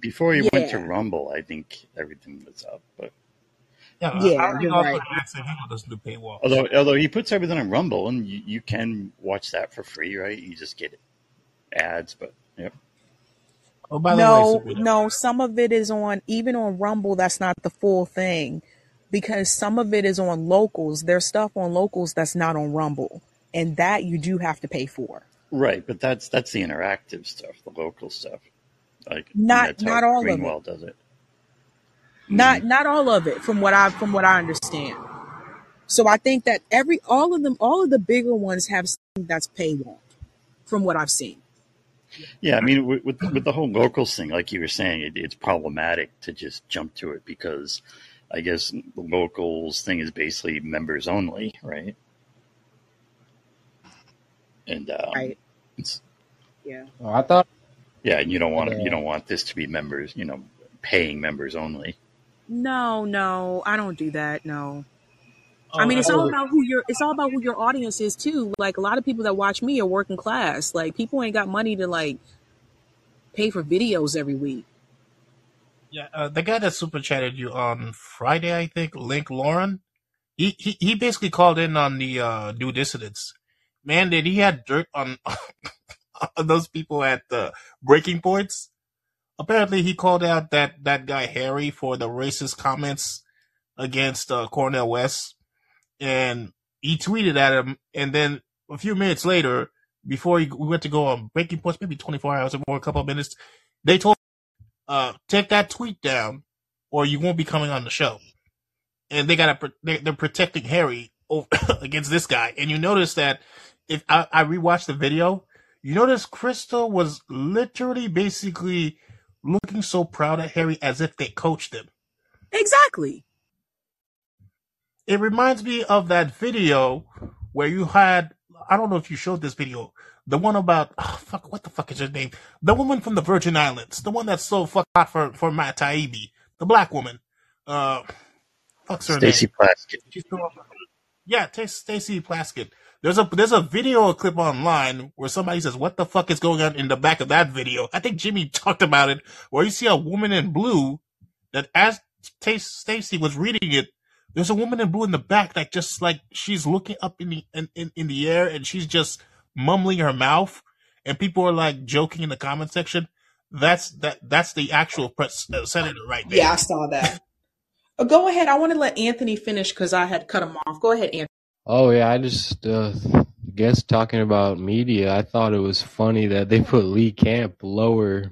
G: Before he went to Rumble, I think everything was up. But
F: Yeah, I, I
A: yeah,
F: already know
A: right.
F: for Jackson he doesn't
G: although although he puts everything on Rumble, and you, you can watch that for free, right? You just get ads, but yep.
F: Oh, by the way,
A: No,
F: Sabrina,
A: no, some of it is on even on Rumble, that's not the full thing because some of it is on locals. There's stuff on locals that's not on Rumble, and that you do have to pay for.
G: Right, but that's that's the interactive stuff, the local stuff. Like
A: Not not all of it.
G: Does it.
A: Not
G: hmm
A: not all of it from what I from what I understand. So I think that every all of them all of the bigger ones have something that's paywall from what I've seen.
G: Yeah, I mean, with, with with the whole locals thing, like you were saying, it, it's problematic to just jump to it because I guess the locals thing is basically members only, right? And um,
A: Right.
G: it's
A: Yeah.
K: Oh, I thought
G: yeah, and you don't want to, you don't want this to be members, you know, paying members only.
A: No, no, I don't do that. No. I
F: oh,
A: mean, it's all about who your it's all about who your audience is too. Like a lot of people that watch me are working class. Like people ain't got money to like pay for videos every week.
F: Yeah. Uh, the guy that super chatted you on Friday, I think, Link Lauren. He he he basically called in on the uh, Due Dissidence. Man, did he had dirt on on those people at the breaking points? Apparently, he called out that that guy Harry for the racist comments against uh, Cornel West, and he tweeted at him. And then a few minutes later, before he, we went to go on breaking points, maybe 24 hours or more, a couple of minutes, they told, uh, take that tweet down, or you won't be coming on the show. And they got to they, they're protecting Harry over, against this guy. And you notice that if I, I rewatched the video, you notice Krystal was literally basically looking so proud of Harry as if they coached him.
A: Exactly.
F: It reminds me of that video where you had I don't know if you showed this video, the one about oh, fuck what the fuck is her name? The woman from the Virgin Islands, the one that's so fuck hot for for Matt Taibbi, the black woman. Uh, fuck's her
G: Stacey
F: name?
G: Plaskett.
F: Yeah, Ta- Stacey Plaskett. There's a there's a video clip online where somebody says, "What the fuck is going on in the back of that video?" I think Jimmy talked about it, where you see a woman in blue that as Ta- Stacey was reading it, there's a woman in blue in the back that just like she's looking up in the in, in, in the air and she's just mumbling her mouth, and people are like joking in the comment section. That's that that's the actual pres- uh, senator right there.
A: Yeah, I saw that. Uh, go ahead. I want to let Anthony finish because I had cut him off. Go ahead, Anthony.
K: oh yeah, I just uh, guess talking about media, I thought it was funny that they put Lee Camp lower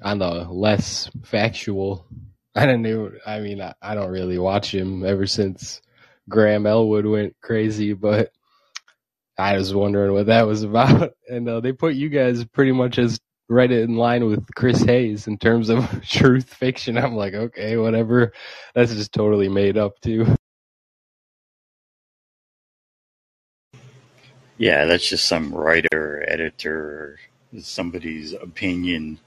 K: on the less factual. I didn't know. I mean, I, I don't really watch him ever since Graham Elwood went crazy, but I was wondering what that was about. And uh, they put you guys pretty much as right in line with Chris Hayes in terms of truth fiction. I'm like, okay, whatever. That's just totally made up too.
G: Yeah, that's just some writer, editor, somebody's opinion.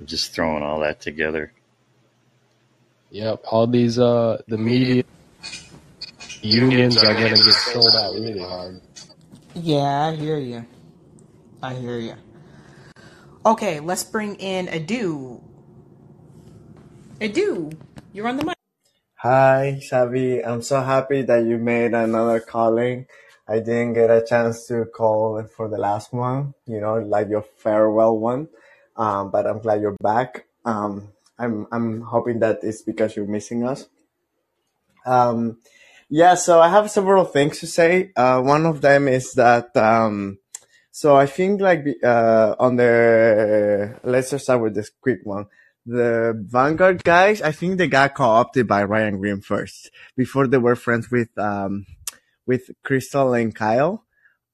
G: Of just throwing all that together.
K: Yep, all these uh the media unions are gonna get sold out really hard.
A: Yeah, I hear you. I hear you. Okay, let's bring in Adu. Adu, you're on the mic.
M: Hi, Xavi. I'm so happy that you made another calling. I didn't get a chance to call for the last one, you know, like your farewell one. Um, but I'm glad you're back. Um, I'm I'm hoping that it's because you're missing us. Um, yeah, so I have several things to say. Uh, one of them is that um, so I think like uh, on the let's just start with this quick one. the Vanguard guys, I think they got co-opted by Ryan Grim first before they were friends with um with Krystal and Kyle.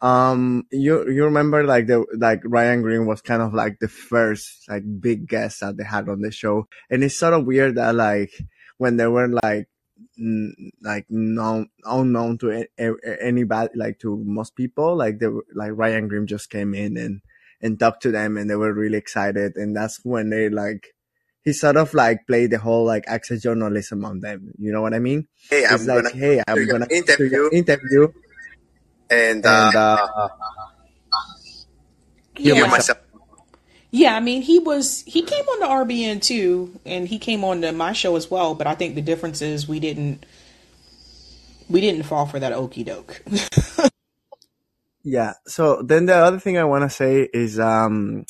M: Um, you you remember like the like Ryan Grim was kind of like the first like big guest that they had on the show, and it's sort of weird that like when they were like like known unknown to anybody like to most people. Like they were, like Ryan Grim just came in and and talked to them and they were really excited. And that's when they like he sort of like played the whole like access journalism on them. You know what I mean?
N: Hey,
M: it's
N: I'm
M: like
N: gonna
M: hey I'm gonna
N: interview,
M: interview.
N: And uh,
M: and uh
N: hear
A: Yeah.
N: myself.
A: Yeah, I mean, he was he came on the RBN too, and he came on to my show as well. But I think the difference is we didn't we didn't fall for that okey doke.
M: Yeah. So then the other thing I want to say is um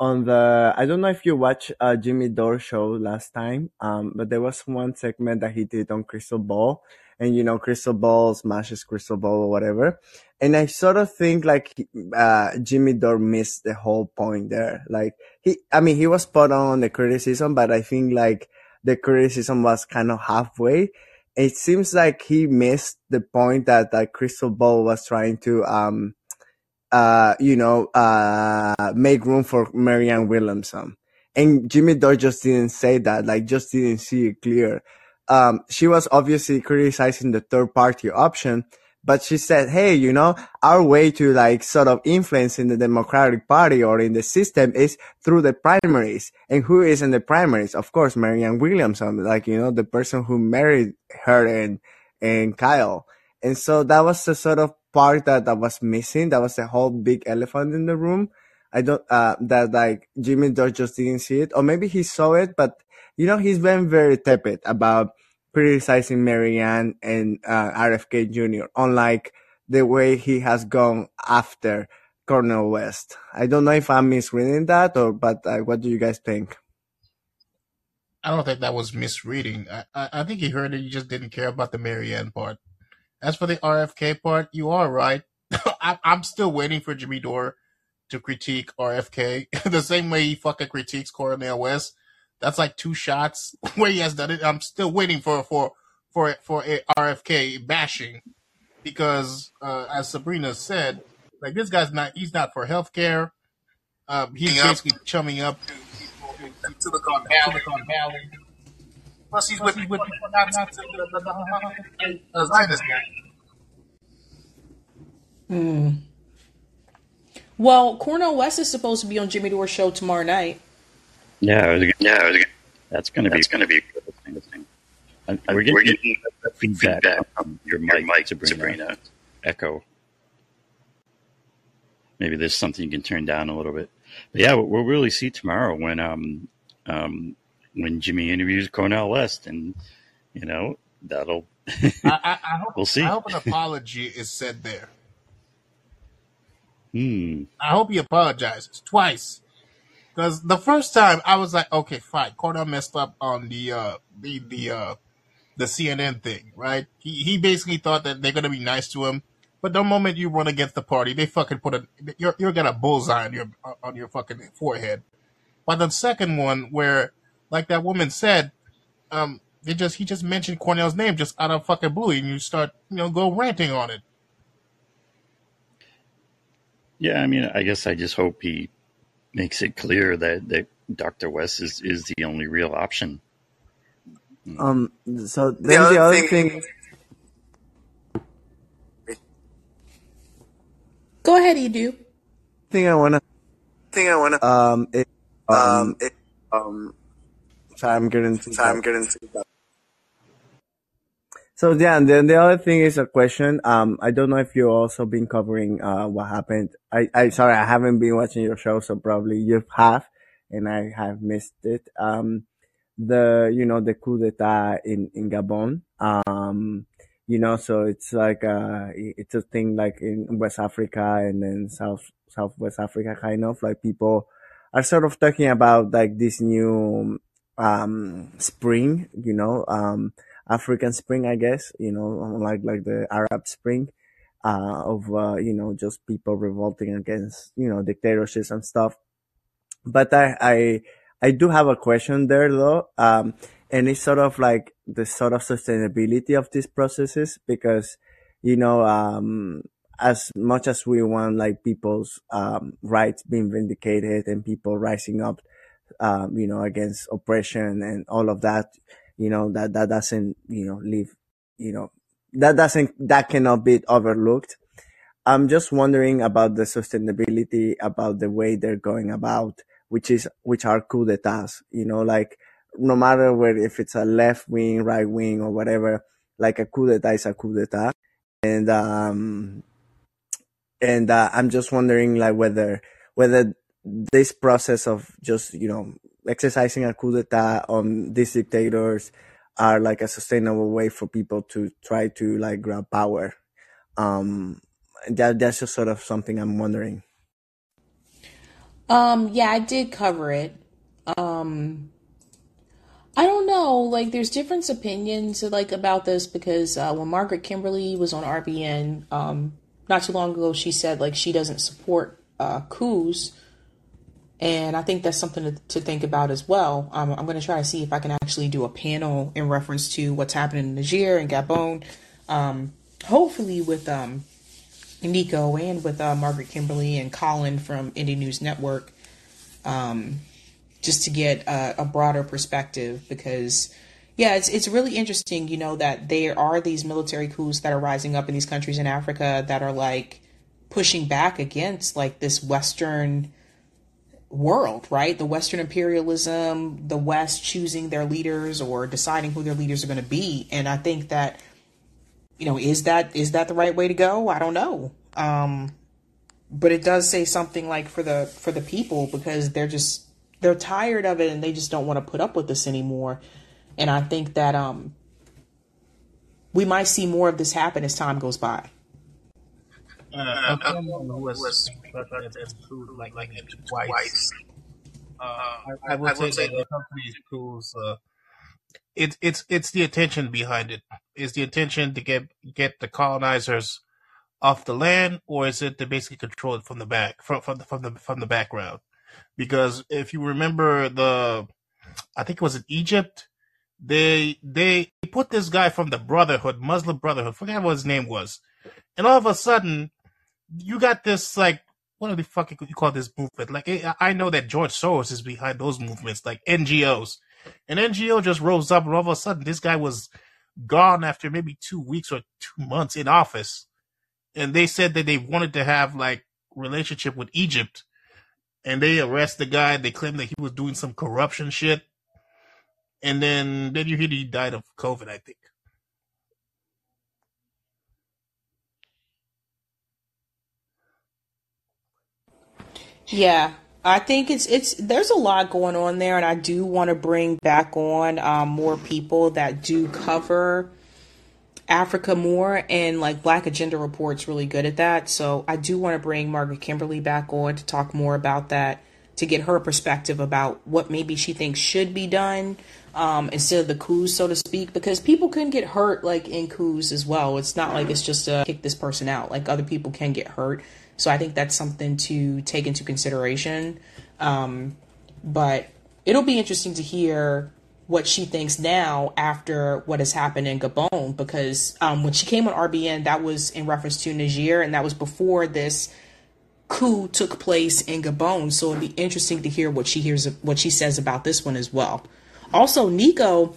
M: on the I don't know if you watched uh, Jimmy Dore show last time, um, but there was one segment that he did on Krystal Ball, and you know Krystal Ball smashes Krystal Ball or whatever, and I sort of think like uh, Jimmy Dore missed the whole point there. Like he, I mean, he was spot on the criticism, but I think like the criticism was kind of halfway. It seems like he missed the point that like Krystal Ball was trying to um uh, you know, uh, make room for Marianne Williamson. And Jimmy Dore just didn't say that, like, just didn't see it clear. Um, she was obviously criticizing the third party option, but she said, hey, you know, our way to like sort of influence in the Democratic Party or in the system is through the primaries. And who is in the primaries? Of course, Marianne Williamson, like, you know, the person who married her and, and Kyle. And so that was the sort of part that, that was missing. That was the whole big elephant in the room. I don't, uh, that like Jimmy Dore just didn't see it, or maybe he saw it, but you know, he's been very tepid about criticizing Marianne and, uh, RFK Jr., unlike the way he has gone after Cornel West. I don't know if I'm misreading that or, but uh, what do you guys think?
F: I don't think that was misreading. I, I, I think he heard it. You just didn't care about the Marianne part. As for the RFK part, you are right. I, I'm still waiting for Jimmy Dore to critique RFK the same way he fucking critiques Cornel West. That's like two shots where he has done it. I'm still waiting for for for for a RFK bashing because, uh, as Sabrina said, like this guy's not he's not for healthcare. Um, he's basically chumming up to Silicon Valley. Valley. Plus, he's with with people not not the Zionist guy.
A: Hmm. Well, Cornel West is supposed to be on Jimmy Dore's show tomorrow night.
G: Yeah, it was, yeah, it was, that's going to be going to be. And We're getting,
N: We're getting
G: feedback,
N: feedback
G: from your
N: your
G: mic,
N: mic,
G: Sabrina.
N: Sabrina.
G: Echo. Maybe there's something you can turn down a little bit. But yeah, we'll really see tomorrow when um um when Jimmy interviews Cornel West, and you know that'll
F: I, I, I hope
G: we'll see.
F: I hope an apology is said there.
G: Hmm.
F: I hope he apologizes twice. Because the first time I was like, okay, fine, Cornel messed up on the uh the the uh the CNN thing, right? He he basically thought that they're gonna be nice to him, but the moment you run against the party, they fucking put a you're you're got a bullseye on your on your fucking forehead. But the second one, where like that woman said, um, they just he just mentioned Cornel's name just out of fucking blue, and you start you know go ranting on it.
G: Yeah, I mean, I guess I just hope he makes it clear that that Dr. West is is the only real option.
M: Um, so then
N: The
M: the
N: other
M: other
N: thing,
M: thing
A: Go ahead, Edu.
M: thing I wanna
N: thing I want to
M: um is, um
N: um it, um
M: sorry I'm getting Time
N: getting feedback.
M: So yeah, and then the other thing is a question. Um, I don't know if you've also been covering uh what happened. I I sorry I haven't been watching your show, so probably you have, and I have missed it. Um, the you know the coup d'état in in Gabon. Um, you know, so it's like uh it's a thing like in West Africa and then South Southwest Africa, kind of like people are sort of talking about like this new um spring. You know, um African Spring, I guess, you know, like like the Arab Spring, uh, of uh, you know just people revolting against you know dictatorships and stuff. But I I I do have a question there though. Um, and it's sort of like the sort of sustainability of these processes because, you know, um, as much as we want like people's um, rights being vindicated and people rising up, um, you know, against oppression and all of that, you know, that, that doesn't, you know, leave, you know, that doesn't, that cannot be overlooked. I'm just wondering about the sustainability, about the way they're going about, which is, which are coup d'etats, you know, like no matter where, if it's a left wing, right wing or whatever, like a coup d'etat is a coup d'etat. And, um, and, uh, I'm just wondering like whether, whether this process of just, you know, exercising a coup d'etat on these dictators are like a sustainable way for people to try to like grab power. Um, that that's just sort of something I'm wondering.
A: Um, yeah, I did cover it. Um, I don't know. Like, there's different opinions like about this because uh, when Margaret Kimberly was on RBN um, not too long ago, she said like she doesn't support uh, coups, and I think that's something to, to think about as well. Um, I'm going to try to see if I can actually do a panel in reference to what's happening in Niger and Gabon. Um, hopefully with um, Nico and with uh, Margaret Kimberly and Colin from Indie News Network, um, just to get a, a broader perspective. Because, yeah, it's it's really interesting, you know, that there are these military coups that are rising up in these countries in Africa that are like pushing back against like this Western world, right? The Western imperialism, the West choosing their leaders or deciding who their leaders are going to be. And I think that, you know, is that is that the right way to go? I don't know. Um, but it does say something like for the for the people because they're just they're tired of it and they just don't want to put up with this anymore. And I think that um we might see more of this happen as time goes by.
F: Uh, a woman who was like like it twice. Uh, I, I would say that the company's coups, uh, it's it's it's the intention behind it. Is the intention to get get the colonizers off the land, or is it to basically control it from the back from from the from the from the background? Because if you remember the, I think it was in Egypt, they they put this guy from the Brotherhood, Muslim Brotherhood, forget what his name was, and all of a sudden, you got this like what do the fuck you call this movement? Like I I know that George Soros is behind those movements, like NGOs. An NGO just rose up, and all of a sudden, this guy was gone after maybe two weeks or two months in office, and they said that they wanted to have like relationship with Egypt, and they arrest the guy. They claim that he was doing some corruption shit, and then then you hear he died of COVID. I think.
A: Yeah, I think it's it's there's a lot going on there, and I do want to bring back on um, more people that do cover Africa more, and like Black Agenda Report's really good at that. So I do want to bring Margaret Kimberly back on to talk more about that, to get her perspective about what maybe she thinks should be done um, instead of the coups, so to speak, because people can get hurt like in coups as well. It's not like it's just to kick this person out. Like other people can get hurt. So I think that's something to take into consideration. Um, but it'll be interesting to hear what she thinks now after what has happened in Gabon, because um, when she came on RBN, that was in reference to Niger, and that was before this coup took place in Gabon. So it'd be interesting to hear what she hears, what she says about this one as well. Also, Nico,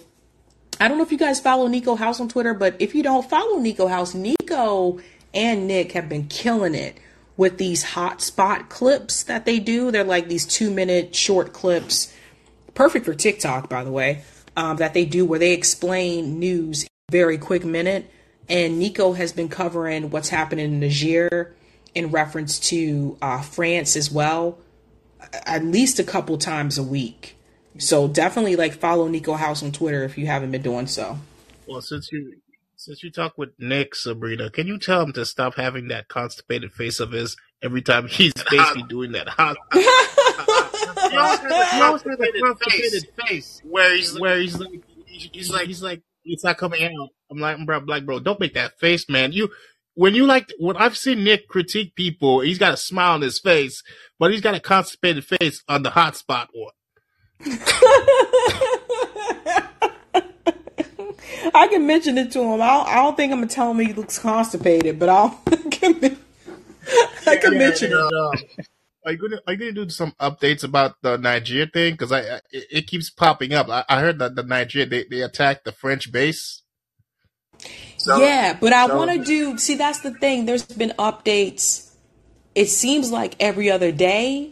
A: I don't know if you guys follow Nico House on Twitter, but if you don't follow Nico House, Nico and Nick have been killing it with these hotspot clips that they do. They're like these two minute short clips, perfect for TikTok, by the way, um, that they do where they explain news very quick minute. And Nico has been covering what's happening in Niger in reference to uh, France as well, at least a couple times a week. So definitely like follow Nico House on Twitter if you haven't been doing so.
F: Well, since you since you talk with Nick Sabrina, can you tell him to stop having that constipated face of his every time he's basically doing that hot? he always has he a constipated face
L: where he's
F: where he's like he's like he's like it's not coming out. I'm like, bro, like, bro, don't make that face, man. You when you like when I've seen Nick critique people, he's got a smile on his face, but he's got a constipated face on the hotspot one.
A: I can mention it to him. I don't, I don't think I'm gonna tell him he looks constipated, but I'll I can mention it.
F: Um, are you gonna are you gonna do some updates about the Nigeria thing? Because I, I it, keeps popping up. I, I heard that the Nigeria they, they attacked the French base.
A: yeah, but I want to do. See, that's the thing. There's been updates. It seems like every other day.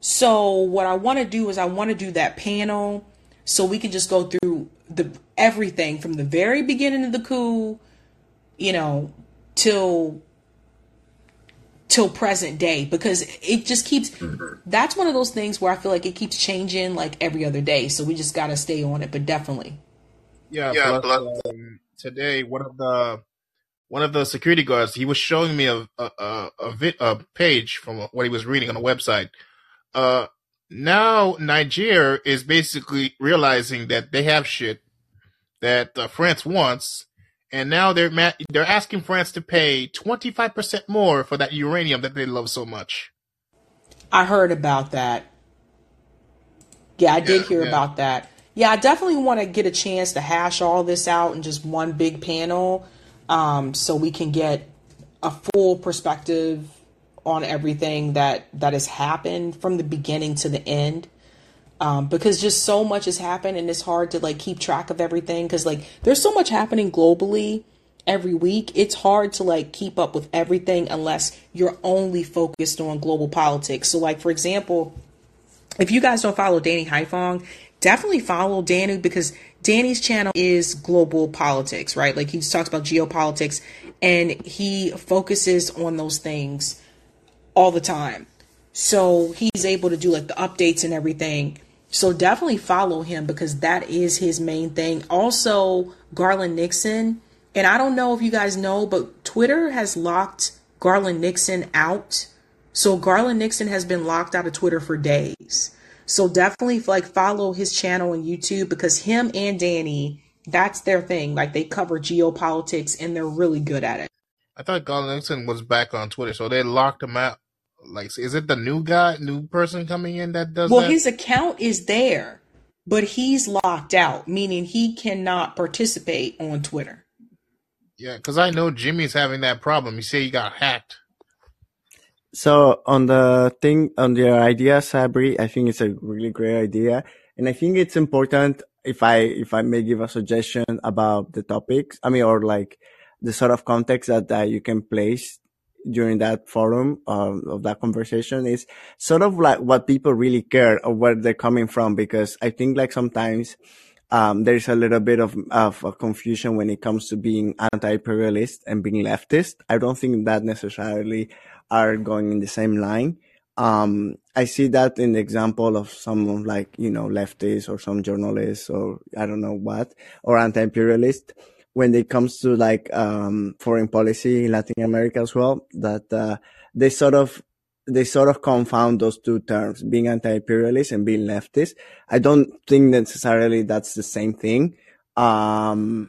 A: So what I want to do is I want to do that panel so we can just go through the everything from the very beginning of the coup, you know, till till present day because it just keeps that's one of those things where I feel like it keeps changing like every other day. So we just got to stay on it, but definitely.
F: Yeah,
N: Yeah,
F: plus, um, today one of the one of the security guards he was showing me a a a, a, vid, a page from what he was reading on the website. Uh, now Nigeria is basically realizing that they have shit that uh, France wants, and now they're ma- they're asking France to pay twenty five percent more for that uranium that they love so much.
A: I heard about that. Yeah, I did hear
F: yeah.
A: about that. Yeah, I definitely want to get a chance to hash all this out in just one big panel um, so we can get a full perspective on everything that that has happened from the beginning to the end. Um, because just so much has happened and it's hard to like keep track of everything because like there's so much happening globally every week it's hard to like keep up with everything unless you're only focused on global politics so like for example if you guys don't follow Danny Haifong, definitely follow Danny because Danny's channel is global politics, right? Like he talks about geopolitics and he focuses on those things all the time. So he's able to do like the updates and everything. So definitely follow him because that is his main thing. Also, Garland Nixon. And I don't know if you guys know, but Twitter has locked Garland Nixon out. So Garland Nixon has been locked out of Twitter for days. So definitely like follow his channel on YouTube because him and Danny, that's their thing. Like they cover geopolitics and they're really good at it.
F: I thought Garland Nixon was back on Twitter, so they locked him out. Like, is it the new guy, new person coming in that does
A: Well,
F: that?
A: his account is there, but he's locked out, meaning he cannot participate on Twitter.
F: Yeah, because I know Jimmy's having that problem. He said he got hacked.
M: So on the thing on your idea, Sabri, I think it's a really great idea, and I think it's important if I if I may give a suggestion about the topics. I mean, or like the sort of context that, that you can place during that forum um, of that conversation is sort of like what people really care or where they're coming from because I think like sometimes um, there's a little bit of, of confusion when it comes to being anti-imperialist and being leftist. I don't think that necessarily are going in the same line. Um, I see that in the example of some like, you know, leftists or some journalists or I don't know what, or anti-imperialist when it comes to like, um, foreign policy in Latin America as well, that, uh, they sort of, they sort of confound those two terms, being anti-imperialist and being leftist. I don't think necessarily that's the same thing. Um,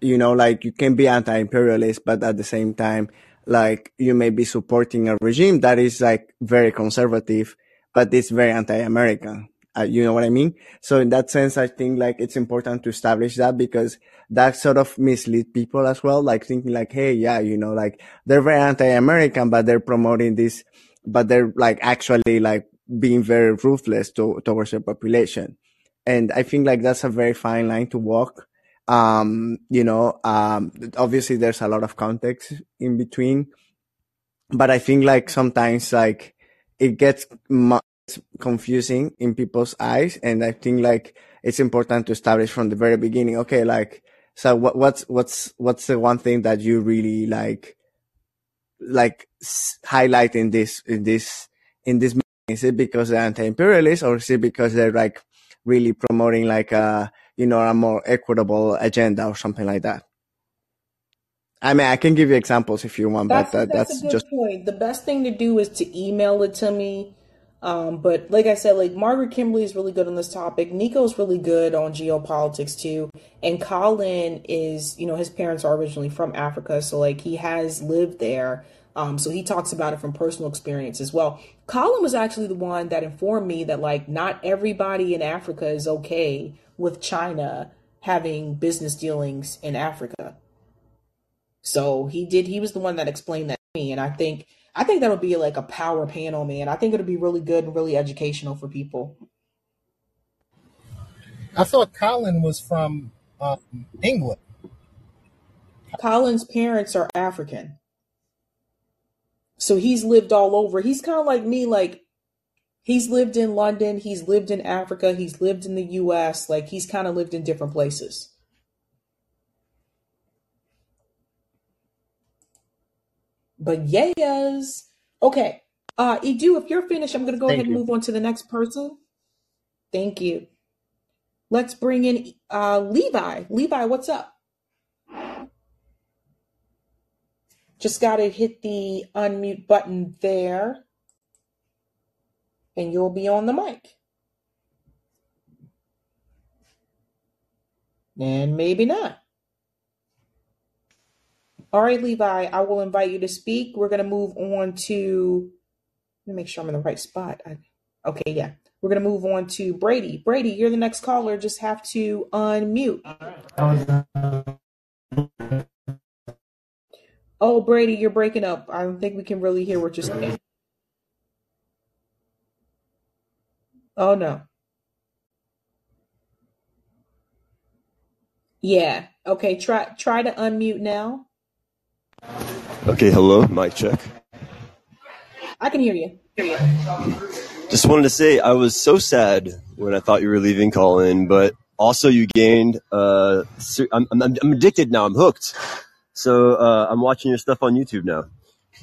M: you know, like you can be anti-imperialist, but at the same time, like you may be supporting a regime that is like very conservative, but it's very anti-American. Uh, you know what I mean? So in that sense, I think like it's important to establish that because that sort of mislead people as well, like thinking like, hey, yeah, you know, like they're very anti-American, but they're promoting this, but they're like actually like being very ruthless to, towards the population. And I think like that's a very fine line to walk. Um, you know, um, obviously there's a lot of context in between, but I think like sometimes like it gets mu- confusing in people's eyes. And I think like it's important to establish from the very beginning. Okay. Like, so what, what's, what's, what's the one thing that you really like, like highlight in this, in this, in this, is it because they're anti-imperialist or is it because they're like really promoting like a, you know, a more equitable agenda or something like that? I mean, I can give you examples if you want,
A: That's
M: but that,
A: that's
M: that's just
A: point. The best thing to do is to email it to me. Um, but like I said, like Margaret Kimberly is really good on this topic. Nico's really good on geopolitics too. And Colin is, you know, his parents are originally from Africa, so like he has lived there. Um, so he talks about it from personal experience as well. Colin was actually the one that informed me that like not everybody in Africa is okay with China having business dealings in Africa. So he did. He was the one that explained that to me, and I think I think that'll be like a power panel, man. I think it'll be really good and really educational for people.
F: I thought Colin was from um, England.
A: Colin's parents are African. So he's lived all over. He's kind of like me, like he's lived in London, he's lived in Africa, he's lived in the US, like he's kind of lived in different places. But yes. Okay. Uh Edu, if you're finished, I'm gonna go
F: Thank
A: ahead and
F: you.
A: move on to the next person. Thank you. Let's bring in uh Levi. Levi, what's up? Just gotta hit the unmute button there, and you'll be on the mic. And maybe not. All right, Levi, I will invite you to speak. We're gonna move on to let me make sure I'm in the right spot. I, okay, yeah. We're gonna move on to Brady. Brady, you're the next caller. Just have to unmute. Oh, Brady, you're breaking up. I don't think we can really hear what you're saying. Oh no. Yeah. Okay, try try to unmute now.
O: Okay, hello, mic check.
A: I can hear you.
O: Just wanted to say I was so sad when I thought you were leaving Callin, but also you gained. Uh, I'm, I'm I'm addicted now. I'm hooked. So uh, I'm watching your stuff on YouTube now,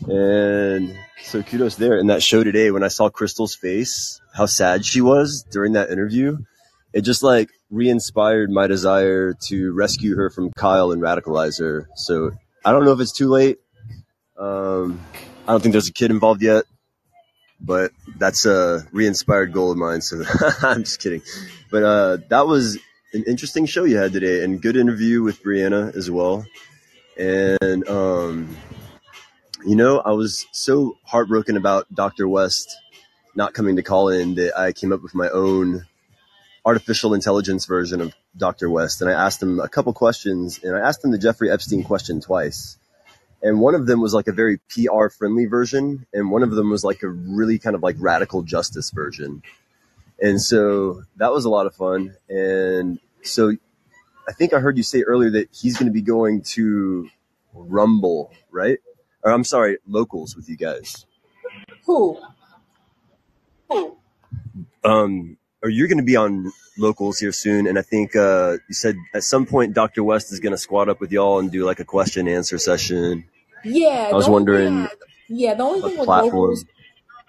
O: and so kudos there. And that show today, when I saw Krystal's face, how sad she was during that interview, it just like re-inspired my desire to rescue her from Kyle and radicalize her. So I don't know if it's too late. Um, I don't think there's a kid involved yet, but that's a re-inspired goal of mine. So I'm just kidding. But uh, that was an interesting show you had today, and good interview with Briahna as well. And um, you know, I was so heartbroken about Dr. West not coming to call in that I came up with my own artificial intelligence version of Dr. West. And I asked him a couple questions, and I asked him the Jeffrey Epstein question twice. And one of them was like a very PR friendly version, and one of them was like a really kind of like radical justice version. And so that was a lot of fun. And so I think I heard you say earlier that he's going to be going to Rumble, right? Or I'm sorry, locals with you guys.
A: Who? Who?
O: Um, or you're going to be on locals here soon, and I think uh, you said at some point Dr. West is going to squat up with y'all and do like a question and answer session.
A: Yeah,
O: I was wondering
A: thing, yeah, the only thing with
O: platform.
A: locals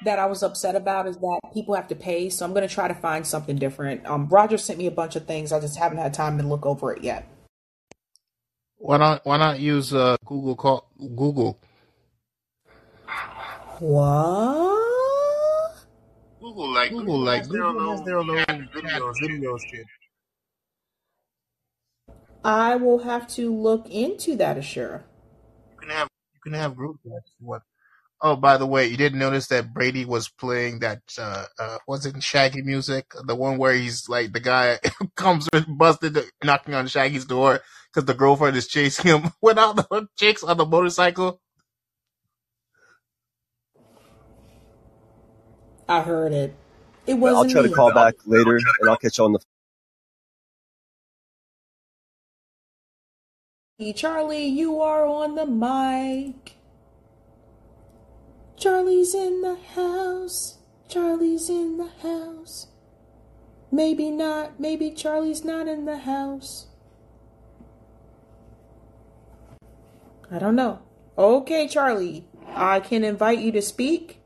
A: that I was upset about is that people have to pay, so I'm gonna try to find something different. Um, Roger sent me a bunch of things. I just haven't had time to look over it yet.
F: Why not? Why not use uh, Google call Google?
A: What?
F: Google like Google like Google has their own videos, videos shit.
A: I will have to look into that, Ashura.
F: You can have you can have group chats. What? Oh, by the way, you didn't notice that Brady was playing that uh uh was it Shaggy music? The one where he's like the guy comes busted knocking on Shaggy's door because the girlfriend is chasing him without the chicks on the motorcycle.
A: I heard it. It
O: But I'll
A: wasn't
O: try to call back later, and I'll catch you on the.
A: Charlie, you are on the mic. Charlie's in the house. Charlie's in the house. Maybe not. Maybe Charlie's not in the house. I don't know. Okay, Charlie. I can invite you to speak.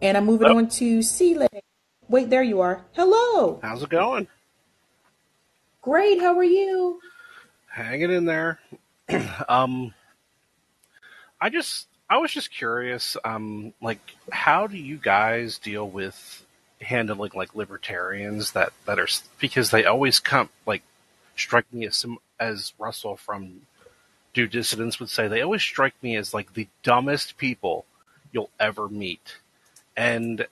A: And I'm moving on to Celie. Wait, there you are. Hello.
P: How's it going?
A: Great. How are you?
P: Hanging in there. um, I just, I was just curious. Um, like, how do you guys deal with handling like libertarians that that are because they always come like strike me as sim- as Russell from Due Dissidence would say, they always strike me as like the dumbest people you'll ever meet, and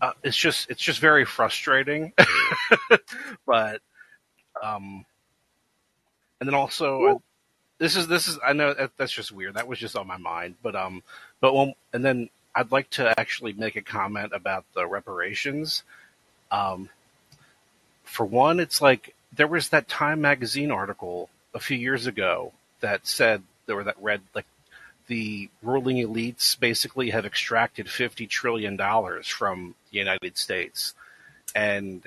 P: uh, it's just it's just very frustrating. but um, and then also this is this is I know that, that's just weird. That was just on my mind, but um, but when and then I'd like to actually make a comment about the reparations. Um, for one, it's like there was that Time magazine article a few years ago that said or that read like the ruling elites basically have extracted fifty trillion dollars from the United States, and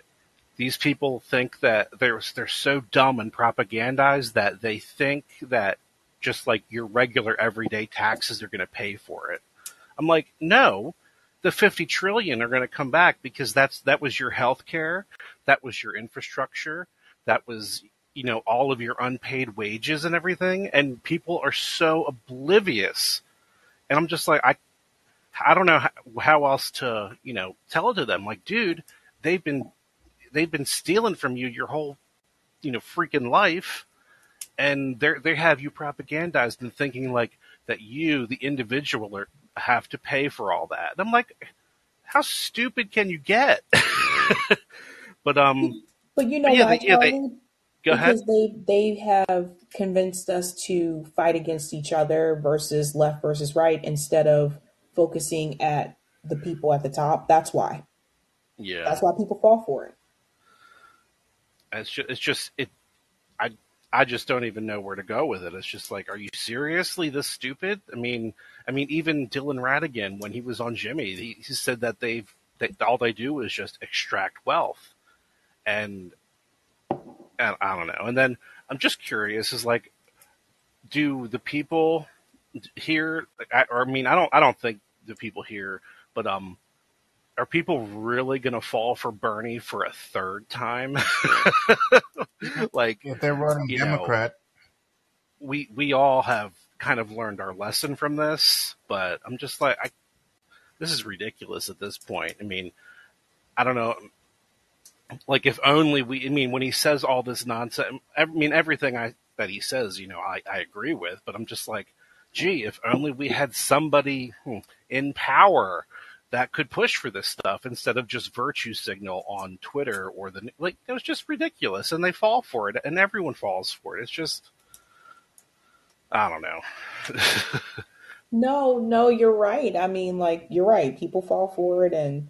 P: these people think that they're they're so dumb and propagandized that they think that just like your regular everyday taxes are going to pay for it. I'm like, no, the 50 trillion are going to come back because that's that was your health care, that was your infrastructure, that was you know all of your unpaid wages and everything and people are so oblivious. And i'm just like i i don't know how, how else to you know tell it to them like dude they've been they've been stealing from you your whole you know freaking life and they they have you propagandized and thinking like that you the individual are, have to pay for all that. And i'm like how stupid can you get? But um
A: But you know
P: but yeah,
A: why,
P: they, yeah they, Go ahead
A: Because they they have convinced us to fight against each other versus left versus right instead of focusing at the people at the top. That's why.
P: yeah
A: That's why people fall for it.
P: It's just, it's just it. I I just don't even know where to go with it. It's just like, are you seriously this stupid? I mean, I mean, even Dylan Ratigan when he was on Jimmy, he, he said that they've that all they do is just extract wealth, and I don't know. And then I'm just curious, is like, do the people here, I, or I mean, I don't I don't think the people here, but um. Are people really going to fall for Bernie for a third time? like,
F: If they're running
P: you know,
F: Democrat,
P: we we all have kind of learned our lesson from this, but I'm just like I this is ridiculous at this point. I mean, I don't know like if only we I mean when he says all this nonsense I mean everything I that he says, you know, I I agree with, but I'm just like gee, if only we had somebody hmm, in power that could push for this stuff instead of just virtue signal on Twitter or the like it was just ridiculous and they fall for it and everyone falls for it. It's just I don't know.
A: No, no, you're right. I mean, like, you're right. People fall for it, and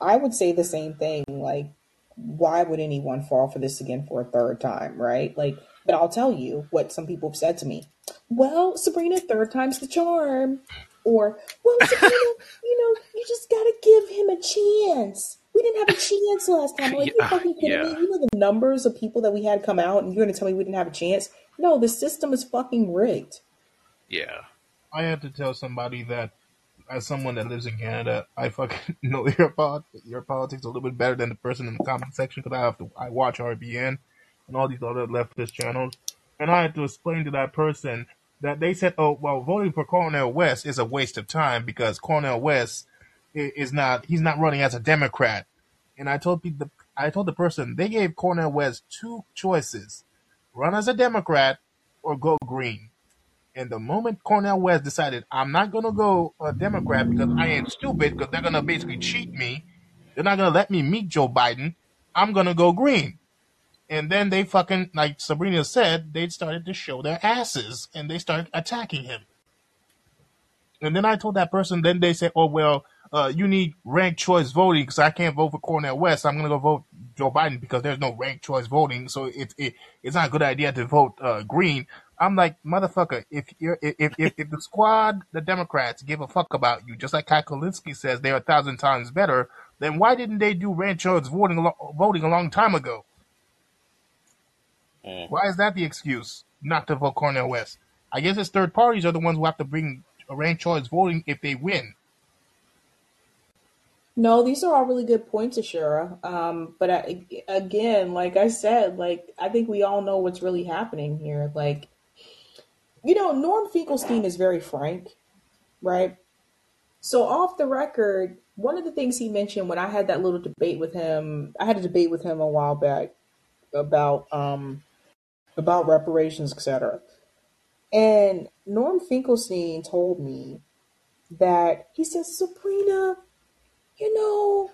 A: I would say the same thing. Like, why would anyone fall for this again for a third time, right? Like, but I'll tell you what some people have said to me. Well, Sabrina, third time's the charm. Or, well, Sabrina, you know, you just gotta give him a chance. We didn't have a chance last time. I'm like, you fucking kidding
P: yeah.
A: me? You know the numbers of people that we had come out, and you're gonna tell me we didn't have a chance? No, the system is fucking rigged.
P: Yeah.
F: I had to tell somebody that as someone that lives in Canada, I fucking know your pol- your politics a little bit better than the person in the comment section because I have to I watch RBN and all these other leftist channels, and I had to explain to that person that they said, oh well, voting for Cornel West is a waste of time because Cornel West is not he's not running as a Democrat, and I told people I told the person they gave Cornel West two choices: run as a Democrat or go green. And the moment Cornel West decided, I'm not going to go a Democrat because I ain't stupid, because they're going to basically cheat me, they're not going to let me meet Joe Biden, I'm going to go green. And then they fucking, like Sabrina said, they started to show their asses and they started attacking him. And then I told that person, then they said, oh, well, uh, you need ranked choice voting because I can't vote for Cornel West. I'm going to go vote Joe Biden because there's no ranked choice voting. So it, it, it's not a good idea to vote uh, green. I'm like, motherfucker, if you're, if, if, if the squad, the Democrats give a fuck about you, just like Kai Kulinski says they're a thousand times better, then why didn't they do ranked choice voting, a voting a long time ago?
P: Mm.
F: Why is that the excuse not to vote Cornel West? I guess it's third parties are the ones who have to bring ranked choice voting if they win.
A: No, these are all really good points, Ashura. Um, but I, again, like I said, like I think we all know what's really happening here. Like, you know, Norm Finkelstein is very frank, right? So off the record, one of the things he mentioned when I had that little debate with him, I had a debate with him a while back about um about reparations, etc. And Norm Finkelstein told me that he says, Sabrina, you know,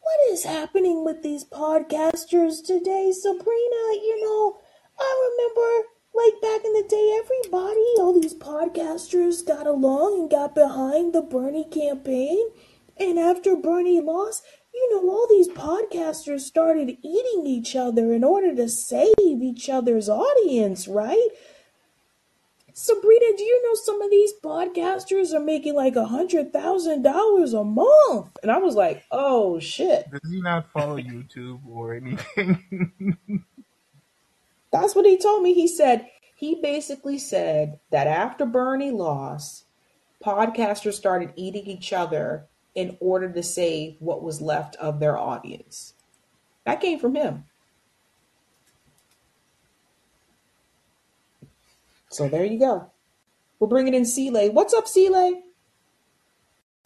A: what is happening with these podcasters today, Sabrina? You know, I remember like back in the day, everybody, all these podcasters got along and got behind the Bernie campaign. And after Bernie lost, you know, all these podcasters started eating each other in order to save each other's audience, right? Sabrina, do you know some of these podcasters are making like a hundred thousand dollars a month? And I was like, oh shit.
F: Does he not follow YouTube or anything?
A: That's what he told me. He said he basically said that after Bernie lost, podcasters started eating each other in order to save what was left of their audience. That came from him. So there you go. We're bringing in Seeley. What's up, Seeley?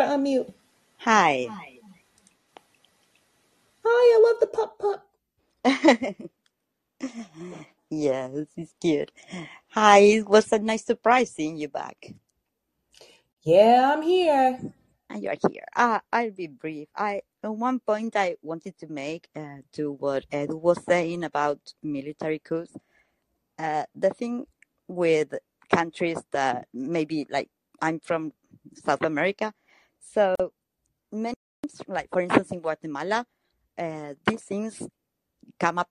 A: Unmute.
Q: Hi.
A: Hi, I love the pup pup.
Q: yes, it's cute. Hi, it was a nice surprise seeing you back.
A: Yeah, I'm here.
Q: And you're here. Uh, I'll be brief. I at one point I wanted to make uh, to what Ed was saying about military coups. Uh, the thing with countries that maybe like I'm from South America, so many like for instance in Guatemala, uh, these things come up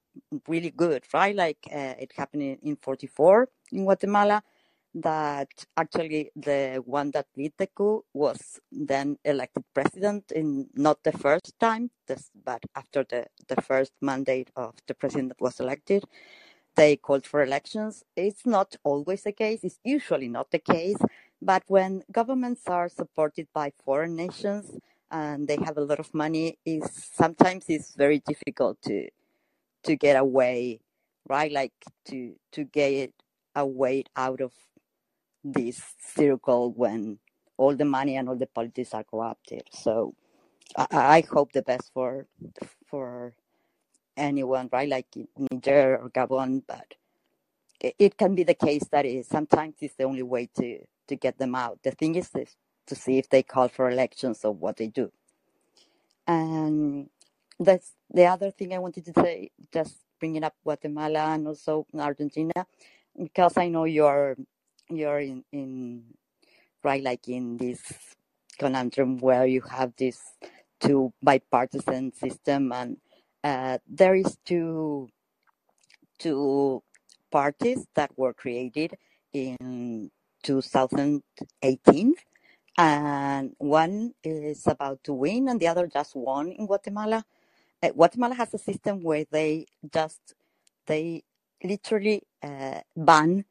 Q: really good, right? Like uh, it happened in, in 44 in Guatemala that actually the one that did the coup was then elected president in not the first time, this, but after the, the first mandate of the president that was elected, they called for elections. It's not always the case, it's usually not the case, but when governments are supported by foreign nations and they have a lot of money, is sometimes it's very difficult to to get away, right? Like to to get away out of this circle when all the money and all the politics are corrupted. So I, I hope the best for for anyone, right? Like Niger or Gabon, but it, it can be the case that sometimes it's the only way to to get them out. The thing is this, to see if they call for elections or what they do. And that's the other thing I wanted to say, just bringing up Guatemala and also Argentina, because I know you're you're in, in right like in this conundrum where you have this two bipartisan system and uh, there is two two parties that were created in 2018 and one is about to win and the other just won in guatemala uh, guatemala has a system where they just they literally uh, ban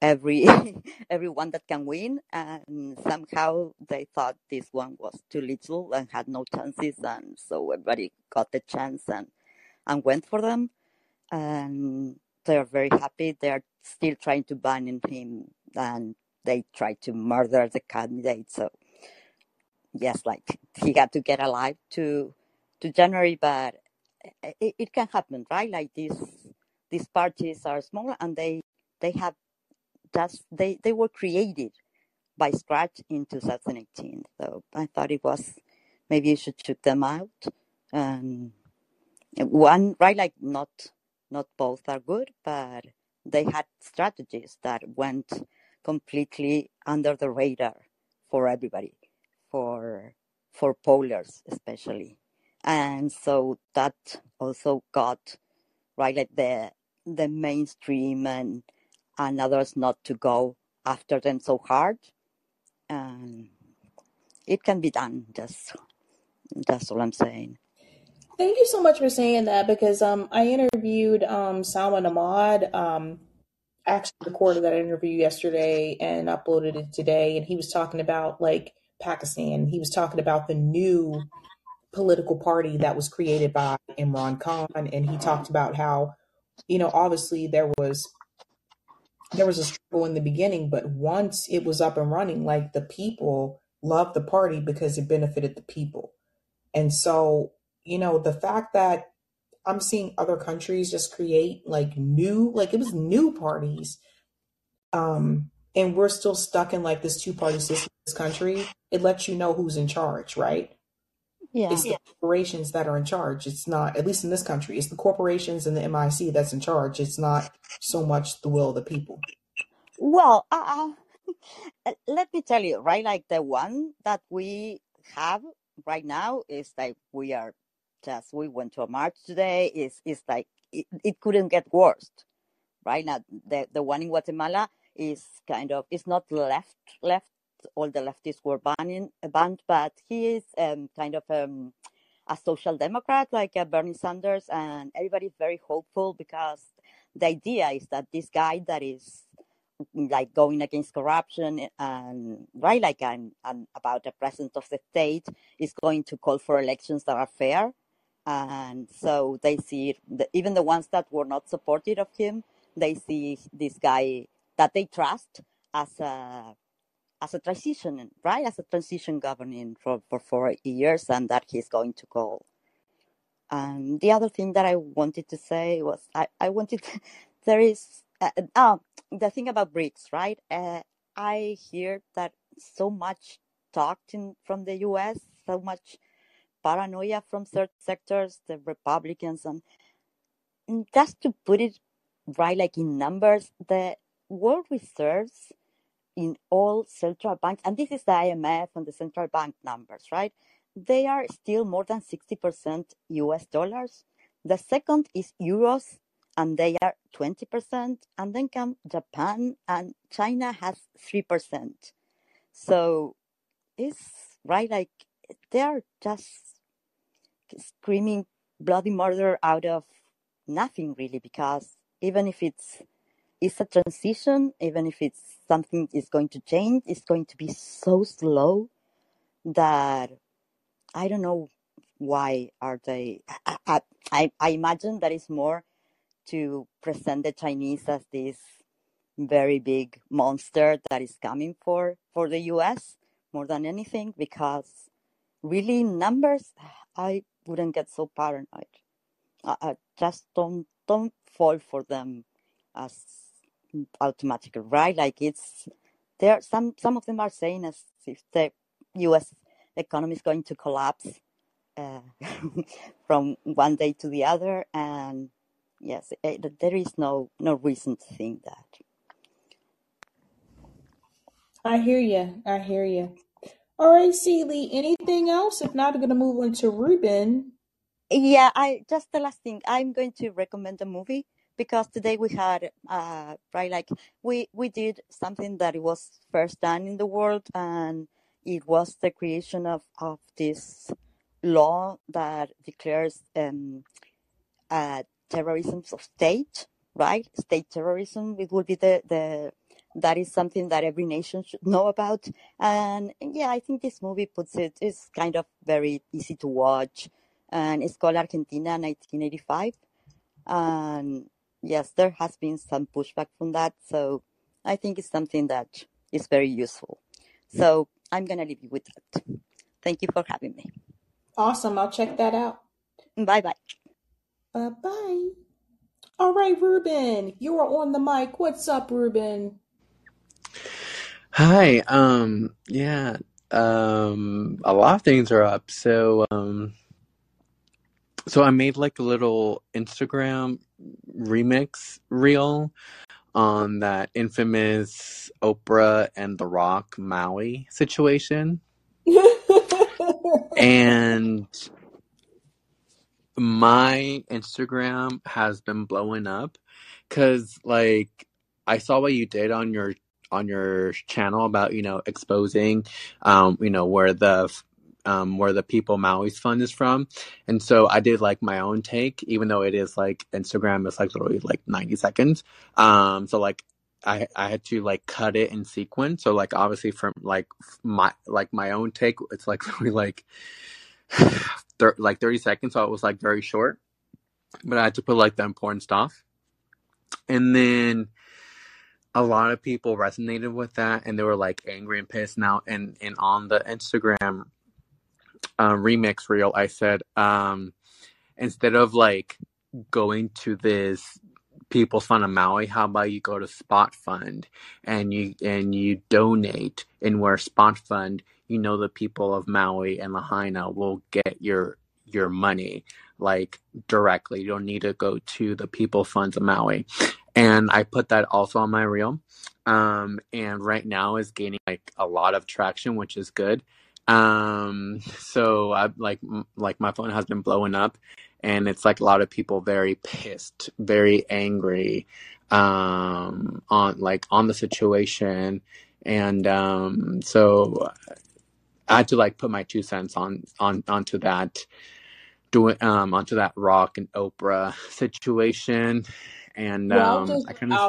Q: every everyone that can win and somehow they thought this one was too little and had no chances and so everybody got the chance and and went for them. And they're very happy. They're still trying to ban him and they tried to murder the candidate. So yes like he got to get alive to to january but it, it can happen right? Like these these parties are small and they they have just they they were created by scratch in 2018 so i thought it was maybe you should shoot them out. And one right like not not both are good but they had strategies that went completely under the radar for everybody for for pollers especially and so that also got right like the the mainstream and and others not to go after them so hard and it can be done just that's all i'm saying
A: Thank you so much for saying that because um, I interviewed um, Salman Ahmad. Um, actually recorded that interview yesterday and uploaded it today, and he was talking about like Pakistan. He was talking about the new political party that was created by Imran Khan, and he talked about how, you know, obviously there was there was a struggle in the beginning, but once it was up and running, like the people loved the party because it benefited the people. And so, you know, the fact that I'm seeing other countries just create like new, like it was new parties. Um, and we're still stuck in like this two party system in this country. It lets you know who's in charge, right?
Q: Yeah.
A: It's the corporations that are in charge. It's not, at least in this country, it's the corporations and the MIC that's in charge. It's not so much the will of the people.
Q: Well, uh, uh, let me tell you, right? Like the one that we have right now is like we are just we went to a march today. Is is like it, it couldn't get worse, right? Now the the one in Guatemala is kind of it's not left left. All the leftists were banning banned, but he is um, kind of um, a social democrat like uh, Bernie Sanders, and everybody's very hopeful because the idea is that this guy that is like going against corruption and right like and, and about the president of the state is going to call for elections that are fair. And so they see even the ones that were not supportive of him they see this guy that they trust as a as a transition right as a transition governing for for four years and that he's going to call and the other thing that I wanted to say was I, I wanted there is uh, oh, the thing about BRICS, right? Uh, I hear that so much talked in from the U.S., so much paranoia from certain sectors, the Republicans, and and just to put it right, like in numbers, the world reserves in all central banks, and this is the IMF and the central bank numbers, right? They are still more than 60% US dollars. The second is euros, and they are 20%. And then come Japan, and China has 3%. So it's right, like they are just screaming bloody murder out of nothing, really, because even if it's it's a transition, even if it's something is going to change, it's going to be so slow that I don't know why are they. I I, I imagine that is more to present the Chinese as this very big monster that is coming for for the U.S. more than anything, because really numbers, I wouldn't get so paranoid. I, I just don't don't fall for them as automatically, right? Like it's there. Some some of them are saying as if the U.S. economy is going to collapse uh, from one day to the other, and yes, eh, there is no no reason to think that.
A: I hear you. I hear you. All right, Celie, anything else? If not, I'm going to move on to Ruben.
Q: Yeah, I just the last thing. I'm going to recommend a movie because today we had uh right like we we did something that was first done in the world and it was the creation of of this law that declares um uh terrorism of state right? State terrorism it would be the the that is something that every nation should know about. And yeah i think this movie puts it is kind of very easy to watch. And it's called argentina 1985 and yes there has been some pushback from that so i think it's something that is very useful so i'm gonna leave you with that thank you for having me
A: Awesome. I'll check that out.
Q: bye bye
A: Bye bye. All right, Ruben, you are on the mic. What's up, Ruben?
R: Hi. Um. Yeah. Um. A lot of things are up. So. Um. So I made like a little Instagram remix reel on that infamous Oprah and The Rock Maui situation, and my Instagram has been blowing up because like I saw what you did on your on your channel about you know exposing um you know where the um where the people Maui's fund is from. And so I did like my own take even though it is like Instagram is like literally like 90 seconds. Um so like I I had to like cut it in sequence. So like obviously from like my like my own take it's like literally like thir- like 30 seconds. So it was like very short. But I had to put like the important stuff. And then a lot of people resonated with that and they were like angry and pissed. Now and and on the instagram uh, remix reel i said um instead of like going to this People's Fund of Maui, how about you go to Spotfund and you and you donate and where Spotfund, you know the people of Maui and Lahaina will get your your money like directly. You don't need to go to the People Funds of Maui. And I put that also on my reel. Um, and right now is gaining like a lot of traction, which is good. Um, so I like like my phone has been blowing up, and it's like a lot of people very pissed, very angry, um, on like on the situation, and um, so I had to like put my two cents on on onto that, doing um onto that Rock and Oprah situation, and
A: Well,
R: um, I kind of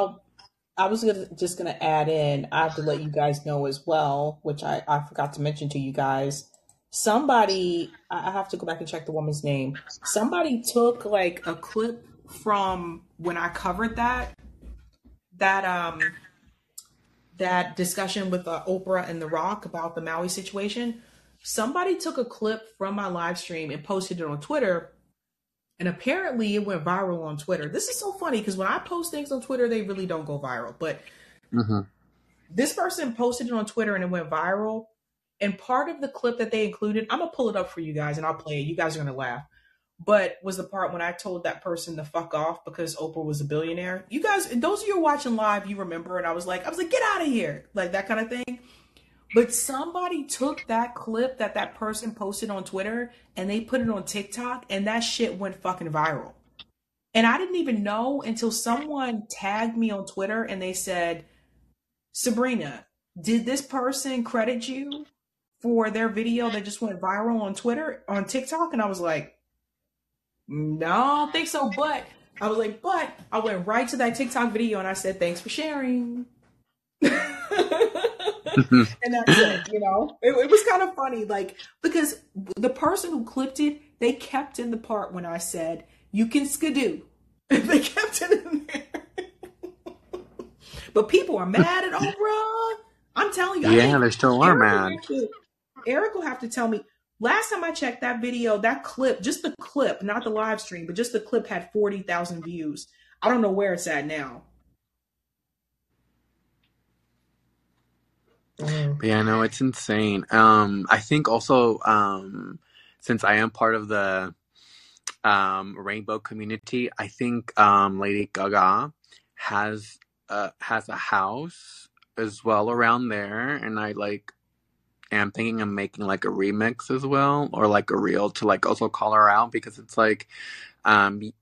A: I was gonna just gonna add in. I have to let you guys know as well, which I I forgot to mention to you guys. Somebody, I I have to go back and check the woman's name. Somebody took like a clip from when I covered that that um that discussion with uh, Oprah and The Rock about the Maui situation. Somebody took a clip from my live stream and posted it on Twitter, and apparently it went viral on Twitter. This is so funny because when I post things on Twitter, they really don't go viral. But
R: Mhm.
A: this person posted it on Twitter and it went viral. And part of the clip that they included, I'm gonna pull it up for you guys and I'll play it. You guys are gonna laugh. But was the part when I told that person to fuck off because Oprah was a billionaire. You guys, those of you watching live, you remember, and I was like, I was like, get out of here, like that kind of thing. But somebody took that clip that that person posted on Twitter and they put it on TikTok, and that shit went fucking viral. And I didn't even know until someone tagged me on Twitter and they said, Sabrina, did this person credit you for their video that just went viral on Twitter, on TikTok? And I was like, no, I don't think so. But I was like, but I went right to that TikTok video and I said, thanks for sharing. Mm-hmm. and that's it, you know? It, it was kind of funny, like, because the person who clipped it, they kept in the part when I said, you can skidoo. they kept it in there. But people are mad at Oprah. I'm telling you,
R: yeah, they still are mad.
A: Eric will have to tell me. Last time I checked that video, that clip, just the clip, not the live stream, but just the clip had 40,000 views. I don't know where it's at now.
R: But yeah, no, it's insane. Um, I think also um, since I am part of the um, rainbow community, I think um, Lady Gaga has uh, has a house as well around there, and I like am thinking of making like a remix as well, or like a reel to like also call her out because it's like um,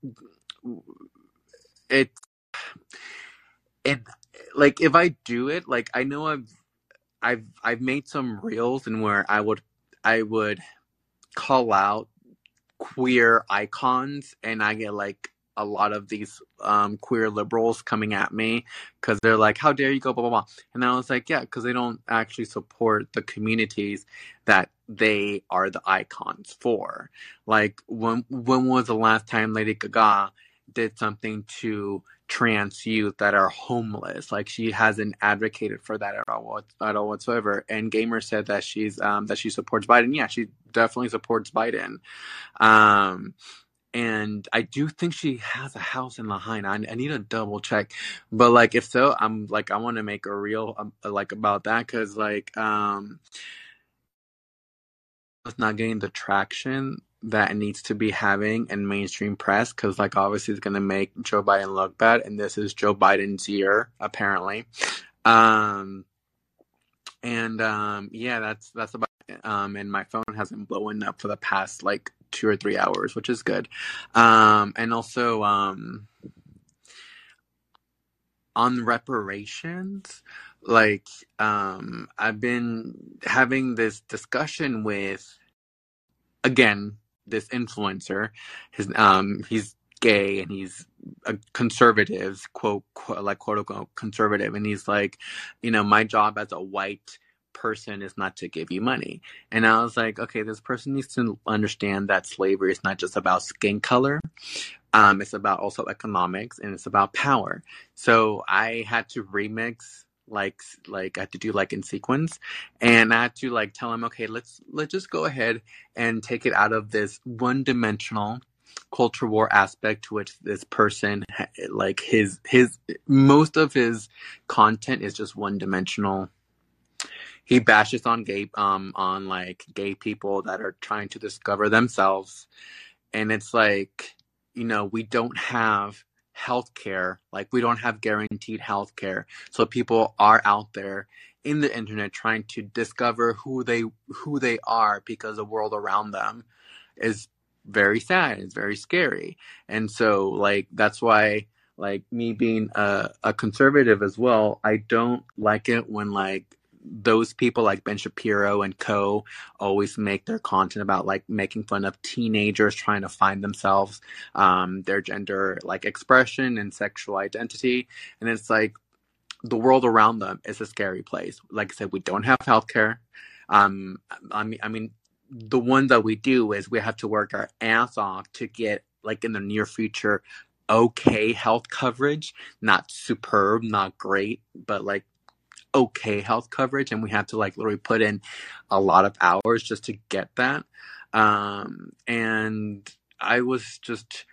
R: it it like if I do it, like I know I've I've I've made some reels and where I would I would call out queer icons and I get like a lot of these um, queer liberals coming at me because they're like, "How dare you go?" Blah blah blah. And I was like, "Yeah," because they don't actually support the communities that they are the icons for. Like, when when was the last time Lady Gaga did something to trans youth that are homeless? Like, she hasn't advocated for that at all at all whatsoever. And Gamer said that she's um, that she supports Biden. Yeah, she definitely supports Biden. Um, and I do think she has a house in Lahaina. I, I need to double check, but like if so, I'm like I want to make a reel um, like about that because like um it's not getting the traction that needs to be having in mainstream press because like obviously it's gonna make Joe Biden look bad, and this is Joe Biden's year apparently. Um and um yeah, that's that's about it. Um and my phone hasn't blown up for the past like two or three hours, which is good. Um and also um on reparations like um i've been having this discussion with again this influencer his um he's gay and he's a conservative quote, quote like quote unquote conservative and he's like you know my job as a white person is not to give you money and i was like okay this person needs to understand that slavery is not just about skin color um, it's about also economics and it's about power. So I had to remix like like I had to do like in sequence. And I had to like tell him okay let's let's just go ahead and take it out of this one dimensional culture war aspect to which this person like his his most of his content is just one dimensional he bashes on gay um on like gay people that are trying to discover themselves. And it's like you know we don't have health care like we don't have guaranteed health care so people are out there in the internet trying to discover who they who they are because the world around them is very sad it's very scary. And so like that's why like me being a, a conservative as well i don't like it when like those people like Ben Shapiro and co always make their content about like making fun of teenagers trying to find themselves, um, their gender like expression and sexual identity. And it's like the world around them is a scary place. Like I said, we don't have healthcare. Um, I mean, I mean, the one that we do is we have to work our ass off to get like in the near future okay health coverage not superb not great but like okay health coverage and we have to like literally put in a lot of hours just to get that. Um and i was just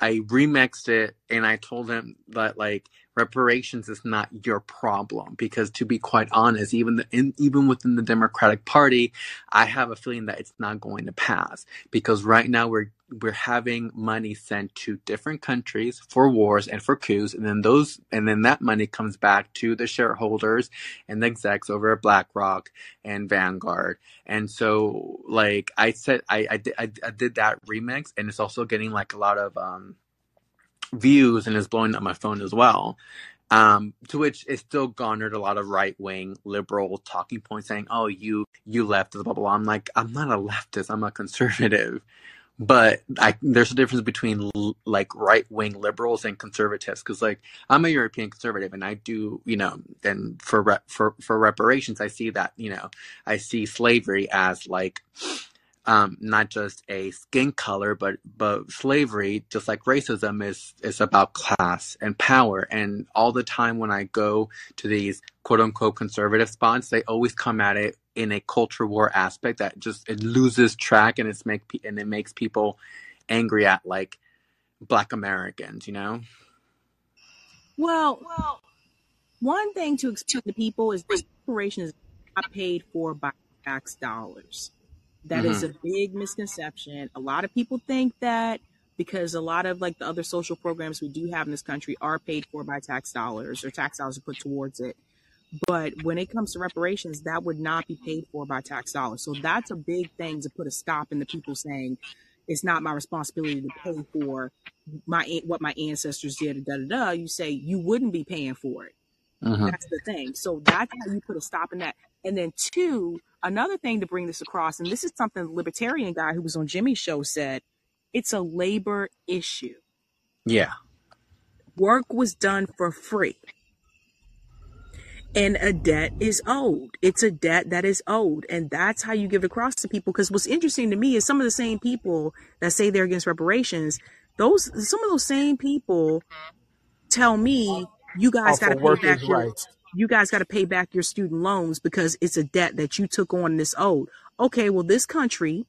R: i remixed it and i told him that like reparations is not your problem because to be quite honest even the, in, even within the democratic party i have a feeling that it's not going to pass because right now we're we're having money sent to different countries for wars and for coups and then those and then that money comes back to the shareholders and the execs over at blackrock and vanguard and so like i said i i did, I, I did that remix and it's also getting like a lot of um views and is blowing up my phone as well. Um, to which it still garnered a lot of right wing liberal talking points saying, "Oh, you you leftist, blah blah blah." I'm like, I'm not a leftist. I'm a conservative. But I, there's a difference between like right wing liberals and conservatives because like I'm a European conservative and I do you know and for re- for for reparations I see that you know I see slavery as like um, not just a skin color, but but slavery, just like racism, is is about class and power. And all the time when I go to these quote unquote conservative spots, they always come at it in a culture war aspect that just it loses track and it's make and it makes people angry at like Black Americans, you know.
A: Well, one thing to explain to people is this corporation is not paid for by tax dollars. That is
R: hmm
A: a big misconception. A lot of people think that because a lot of like the other social programs we do have in this country are paid for by tax dollars or tax dollars are put towards it. But when it comes to reparations, that would not be paid for by tax dollars. So that's a big thing to put a stop in the people saying it's not my responsibility to pay for my what my ancestors did. Da da da. You say you wouldn't be paying for it.
R: hmm
A: That's the thing. So that's how you put a stop in that. And then two, another thing to bring this across, and this is something the libertarian guy who was on Jimmy's show said, it's a labor issue.
R: Yeah.
A: Work was done for free. And a debt is owed. It's a debt that is owed. And that's how you give it across to people. Because what's interesting to me is some of the same people that say they're against reparations, those some of those same people tell me you guys got to pay back your
H: rights.
A: You guys got to pay back your student loans because it's a debt that you took on this owed. Okay, well this country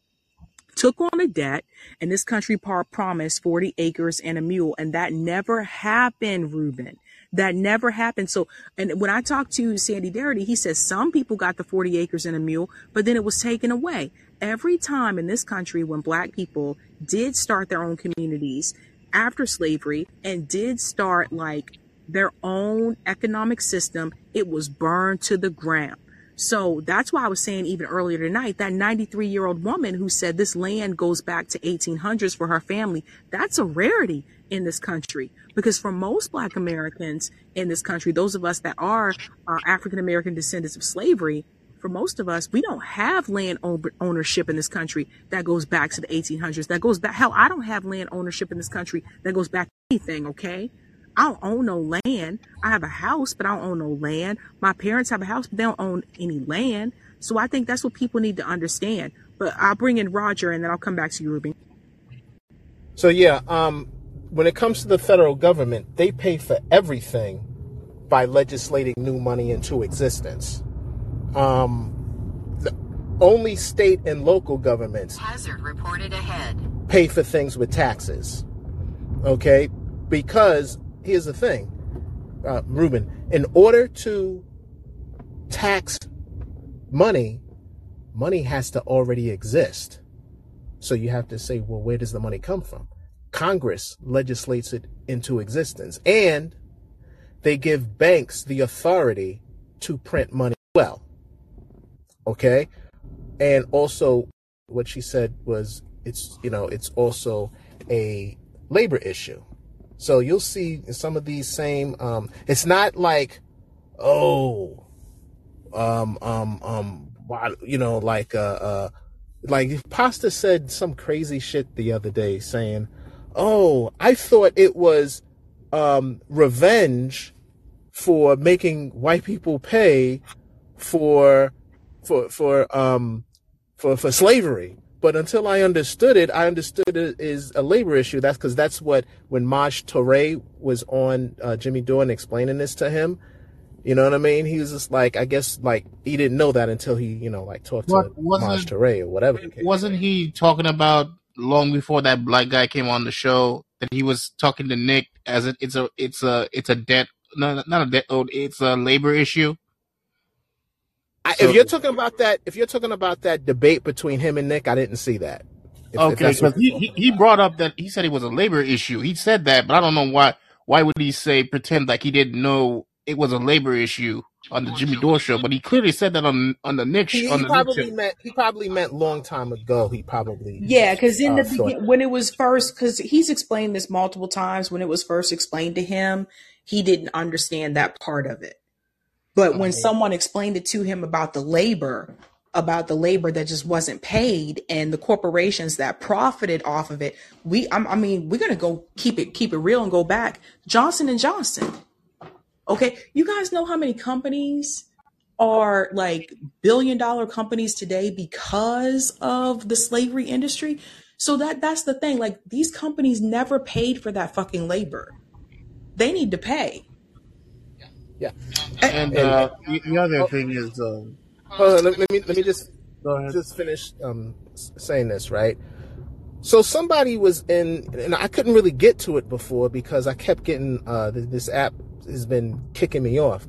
A: took on a debt and this country promised 40 acres and a mule and that never happened Ruben. That never happened. So and when i talked to sandy Darity, he says some people got the 40 acres and a mule but then it was taken away. Every time in this country when black people did start their own communities after slavery and did start like their own economic system it was burned to the ground so that's why I was saying even earlier tonight that 93 year old woman who said this land goes back to 1800s for her family. That's a rarity in this country because for most black Americans in this country, those of us that are uh, African American descendants of slavery, for most of us, we don't have land ownership in this country that goes back to the 1800s. That goes back. Hell, I don't have land ownership in this country that goes back anything. Okay. I don't own no land. I have a house, but I don't own no land. My parents have a house, but they don't own any land. So I think that's what people need to understand. But I'll bring in Roger and then I'll come back to you, Ruby.
L: So yeah, um, when it comes to the federal government, they pay for everything by legislating new money into existence. Um, the only state and local governments
S: Hazard reported ahead.
F: pay for things with taxes. Okay? Because here's the thing, uh, Ruben, in order to tax money, money has to already exist. So you have to say, well, where does the money come from? Congress legislates it into existence and they give banks the authority to print money well. Okay? And also what she said was it's you know, it's also a labor issue. So you'll see some of these same um it's not like oh um um um you know like uh uh like Pasta said some crazy shit the other day saying, "Oh, I thought it was um revenge for making white people pay for for for um for for slavery." But until I understood it, I understood it is a labor issue. That's because that's what when Maj Toure was on uh, Jimmy Dore explaining this to him. You know what I mean? He was just like, I guess, like he didn't know that until he, you know, like talked to
L: What
F: Maj
L: wasn't
F: Toure or whatever.
L: wasn't he talking about long before that black guy came on the show that he was talking to Nick as it, it's a it's a it's a debt no not a debt owed it's a labor issue.
F: I,
L: So
F: if you're talking about that, if you're talking about that debate between him and Nick, I didn't see that. If, if
L: okay,
F: that's
L: because he, he he brought up that he said it was a labor issue. He said that, but I don't know why why would he say pretend like he didn't know it was a labor issue on the Jimmy Dore show? But he clearly said that on on the Nick sh-
F: he,
L: on
F: he
L: the
F: probably
L: show.
F: meant, he probably meant long time ago. He probably
A: Yeah, because in
F: uh,
A: the begin when it was first, because he's explained this multiple times. When it was first explained to him, he didn't understand that part of it. But when someone explained it to him about the labor, about the labor that just wasn't paid and the corporations that profited off of it, we, I'm- I mean, we're gonna go keep it keep it real and go back. Johnson and Johnson. Okay, you guys know how many companies are like billion dollar companies today because of the slavery industry. So that that's the thing. Like these companies never paid for that fucking labor. They need to pay.
F: Yeah.
L: And
F: And
L: uh, the, the other
F: oh,
L: thing is, um,
F: hold on, let, let me let me just just finish um, saying this right. So somebody was in, and I couldn't really get to it before because I kept getting uh, this app has been kicking me off.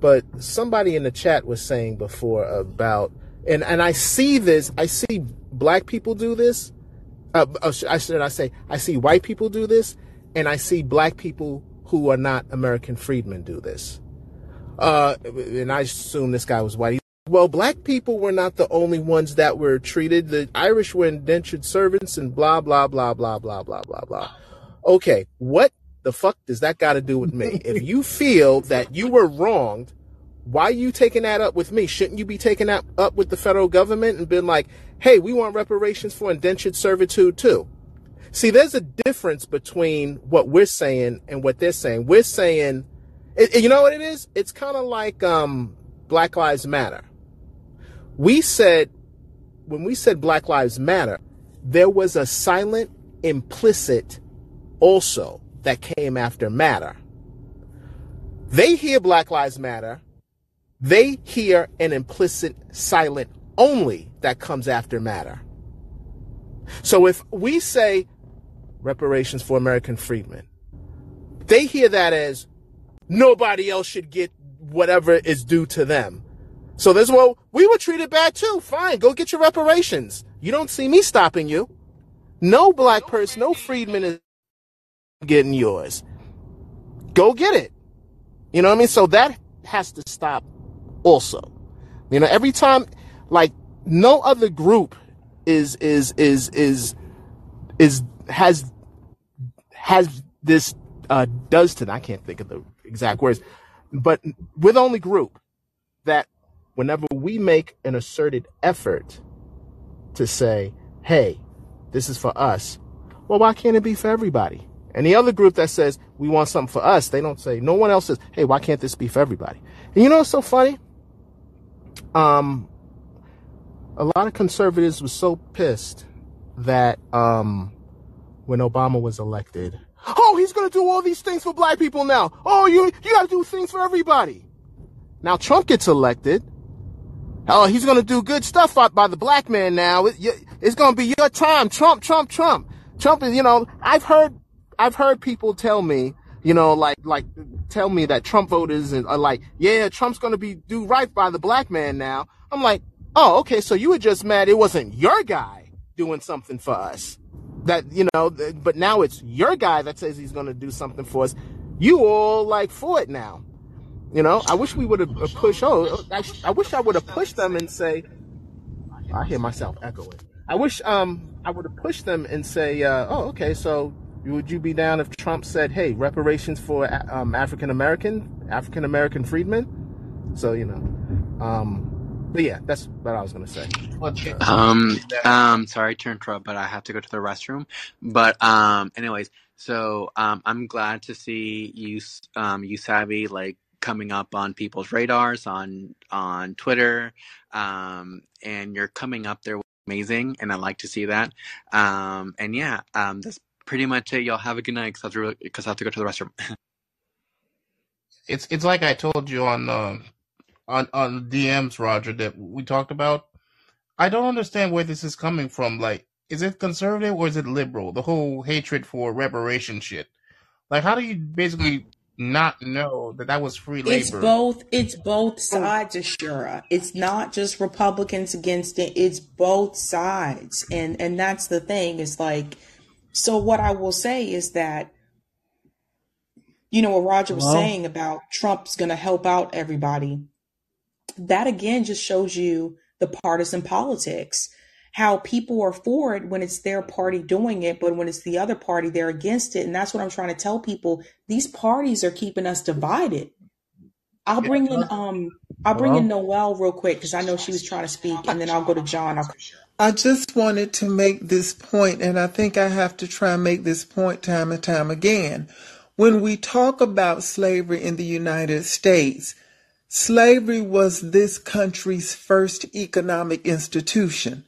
F: But somebody in the chat was saying before about, and and I see this, I see black people do this. Uh, uh, I should I say I see white people do this, and I see black people who are not American freedmen do this. Uh, and I assume this guy was white. Well, black people were not the only ones that were treated. The Irish were indentured servants and blah, blah, blah, blah, blah, blah, blah, blah. Okay, what the fuck does that got to do with me? if you feel that you were wronged, why are you taking that up with me? Shouldn't you be taking that up with the federal government and been like, hey, we want reparations for indentured servitude too? See, there's a difference between what we're saying and what they're saying. We're saying, it, you know what it is? It's kind of like um, Black Lives Matter. We said, when we said Black Lives Matter, there was a silent, implicit also that came after matter. They hear Black Lives Matter, they hear an implicit silent only that comes after matter. So if we say reparations for American freedmen, they hear that as nobody else should get whatever is due to them. So there's, well, we were treated bad too. Fine, go get your reparations. You don't see me stopping you. No black person, no freedman is getting yours. Go get it. You know what I mean? So that has to stop also. You know, every time, like, no other group is, is, is, is, is, has, has this, uh, does to, I can't think of the exact words, but we're only group that whenever we make an asserted effort to say, hey, this is for us, well, why can't it be for everybody? And the other group that says we want something for us, they don't say, no one else says, hey, why can't this be for everybody? And you know what's so funny? Um, a lot of conservatives were so pissed that um, when Obama was elected, oh, he's going to do all these things for black people now. Oh, you you got to do things for everybody. Now Trump gets elected. Oh, he's going to do good stuff by, the black man now. It- it's going to be your time, Trump, Trump, Trump.
L: Trump is, you know, I've heard, I've heard people tell me, you know, like, like, tell me that Trump voters are like, yeah, Trump's going to be do right by the black man now. I'm like, oh, okay, so you were just mad it wasn't your guy doing something for us. That, you know, but now it's your guy that says he's going to do something for us. You all like for it now. You know, I wish we would have pushed. Oh, I, I wish I would have pushed them and say, I hear myself echoing. I wish um I would have pushed them and say, uh, oh, okay, so would you be down if Trump said, hey, reparations for um, African American African American freedmen? So you know, um, but yeah, that's what I was gonna say.
R: Um, um, sorry to interrupt, but I have to go to the restroom. But um, anyways, so um, I'm glad to see you, um, you savvy like coming up on people's radars on on Twitter, um, and you're coming up there amazing, and I like to see that. Um, and yeah, um, that's pretty much it. Y'all have a good night because I have to really, because I have to go to the restroom.
F: It's it's like I told you on uh, on on DMs, Roger, that we talked about. I don't understand where this is coming from. Like, is it conservative or is it liberal? The whole hatred for reparation shit. Like, how do you basically not know that that was free labor?
A: It's both. It's both oh. sides, Ashura. It's not just Republicans against it. It's both sides, and and that's the thing. Is like, so what I will say is that you know what Roger was
D: Hello?
A: saying about Trump's going to help out everybody. That again just shows you the partisan politics. How people are for it when it's their party doing it, but when it's the other party, they're against it. And that's what I'm trying to tell people. These parties are keeping us divided. I'll bring in um I'll bring in
D: Hello?
A: Noelle real quick because I know she was trying to speak, and then I'll go to John. I'll,
D: I just wanted to make this point, and I think I have to try and make this point time and time again. When we talk about slavery in the United States, slavery was this country's first economic institution.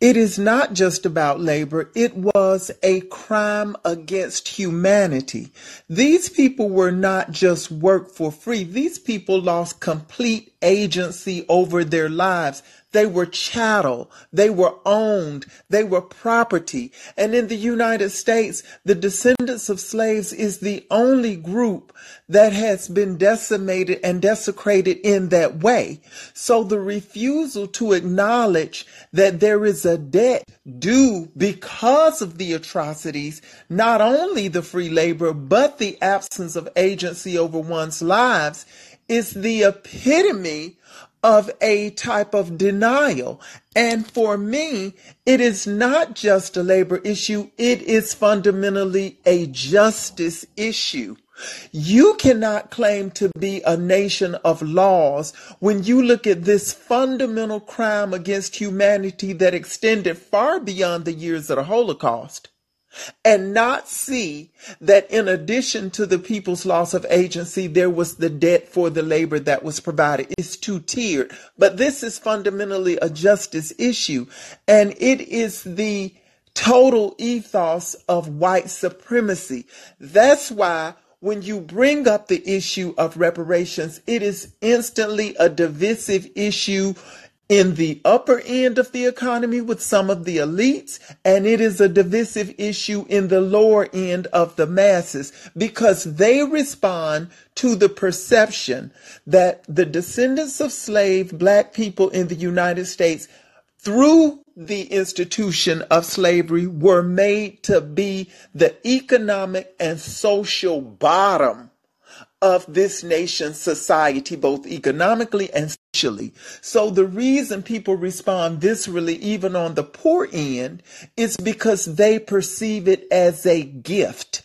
D: It is not just about labor. It was a crime against humanity. These people were not just work for free. These people lost complete agency over their lives. They were chattel. They were owned. They were property. And in the United States, the descendants of slaves is the only group that has been decimated and desecrated in that way. So the refusal to acknowledge that there is a debt due because of the atrocities, not only the free labor, but the absence of agency over one's lives is the epitome of a type of denial. And for me, it is not just a labor issue, it is fundamentally a justice issue. You cannot claim to be a nation of laws when you look at this fundamental crime against humanity that extended far beyond the years of the Holocaust and not see that in addition to the people's loss of agency, there was the debt for the labor that was provided. It's two tiered, but this is fundamentally a justice issue, and it is the total ethos of white supremacy. That's why when you bring up the issue of reparations, it is instantly a divisive issue in the upper end of the economy with some of the elites, and it is a divisive issue in the lower end of the masses because they respond to the perception that the descendants of slave black people in the United States through the institution of slavery were made to be the economic and social bottom of this nation's society, both economically and socially. So the reason people respond viscerally, even on the poor end, is because they perceive it as a gift.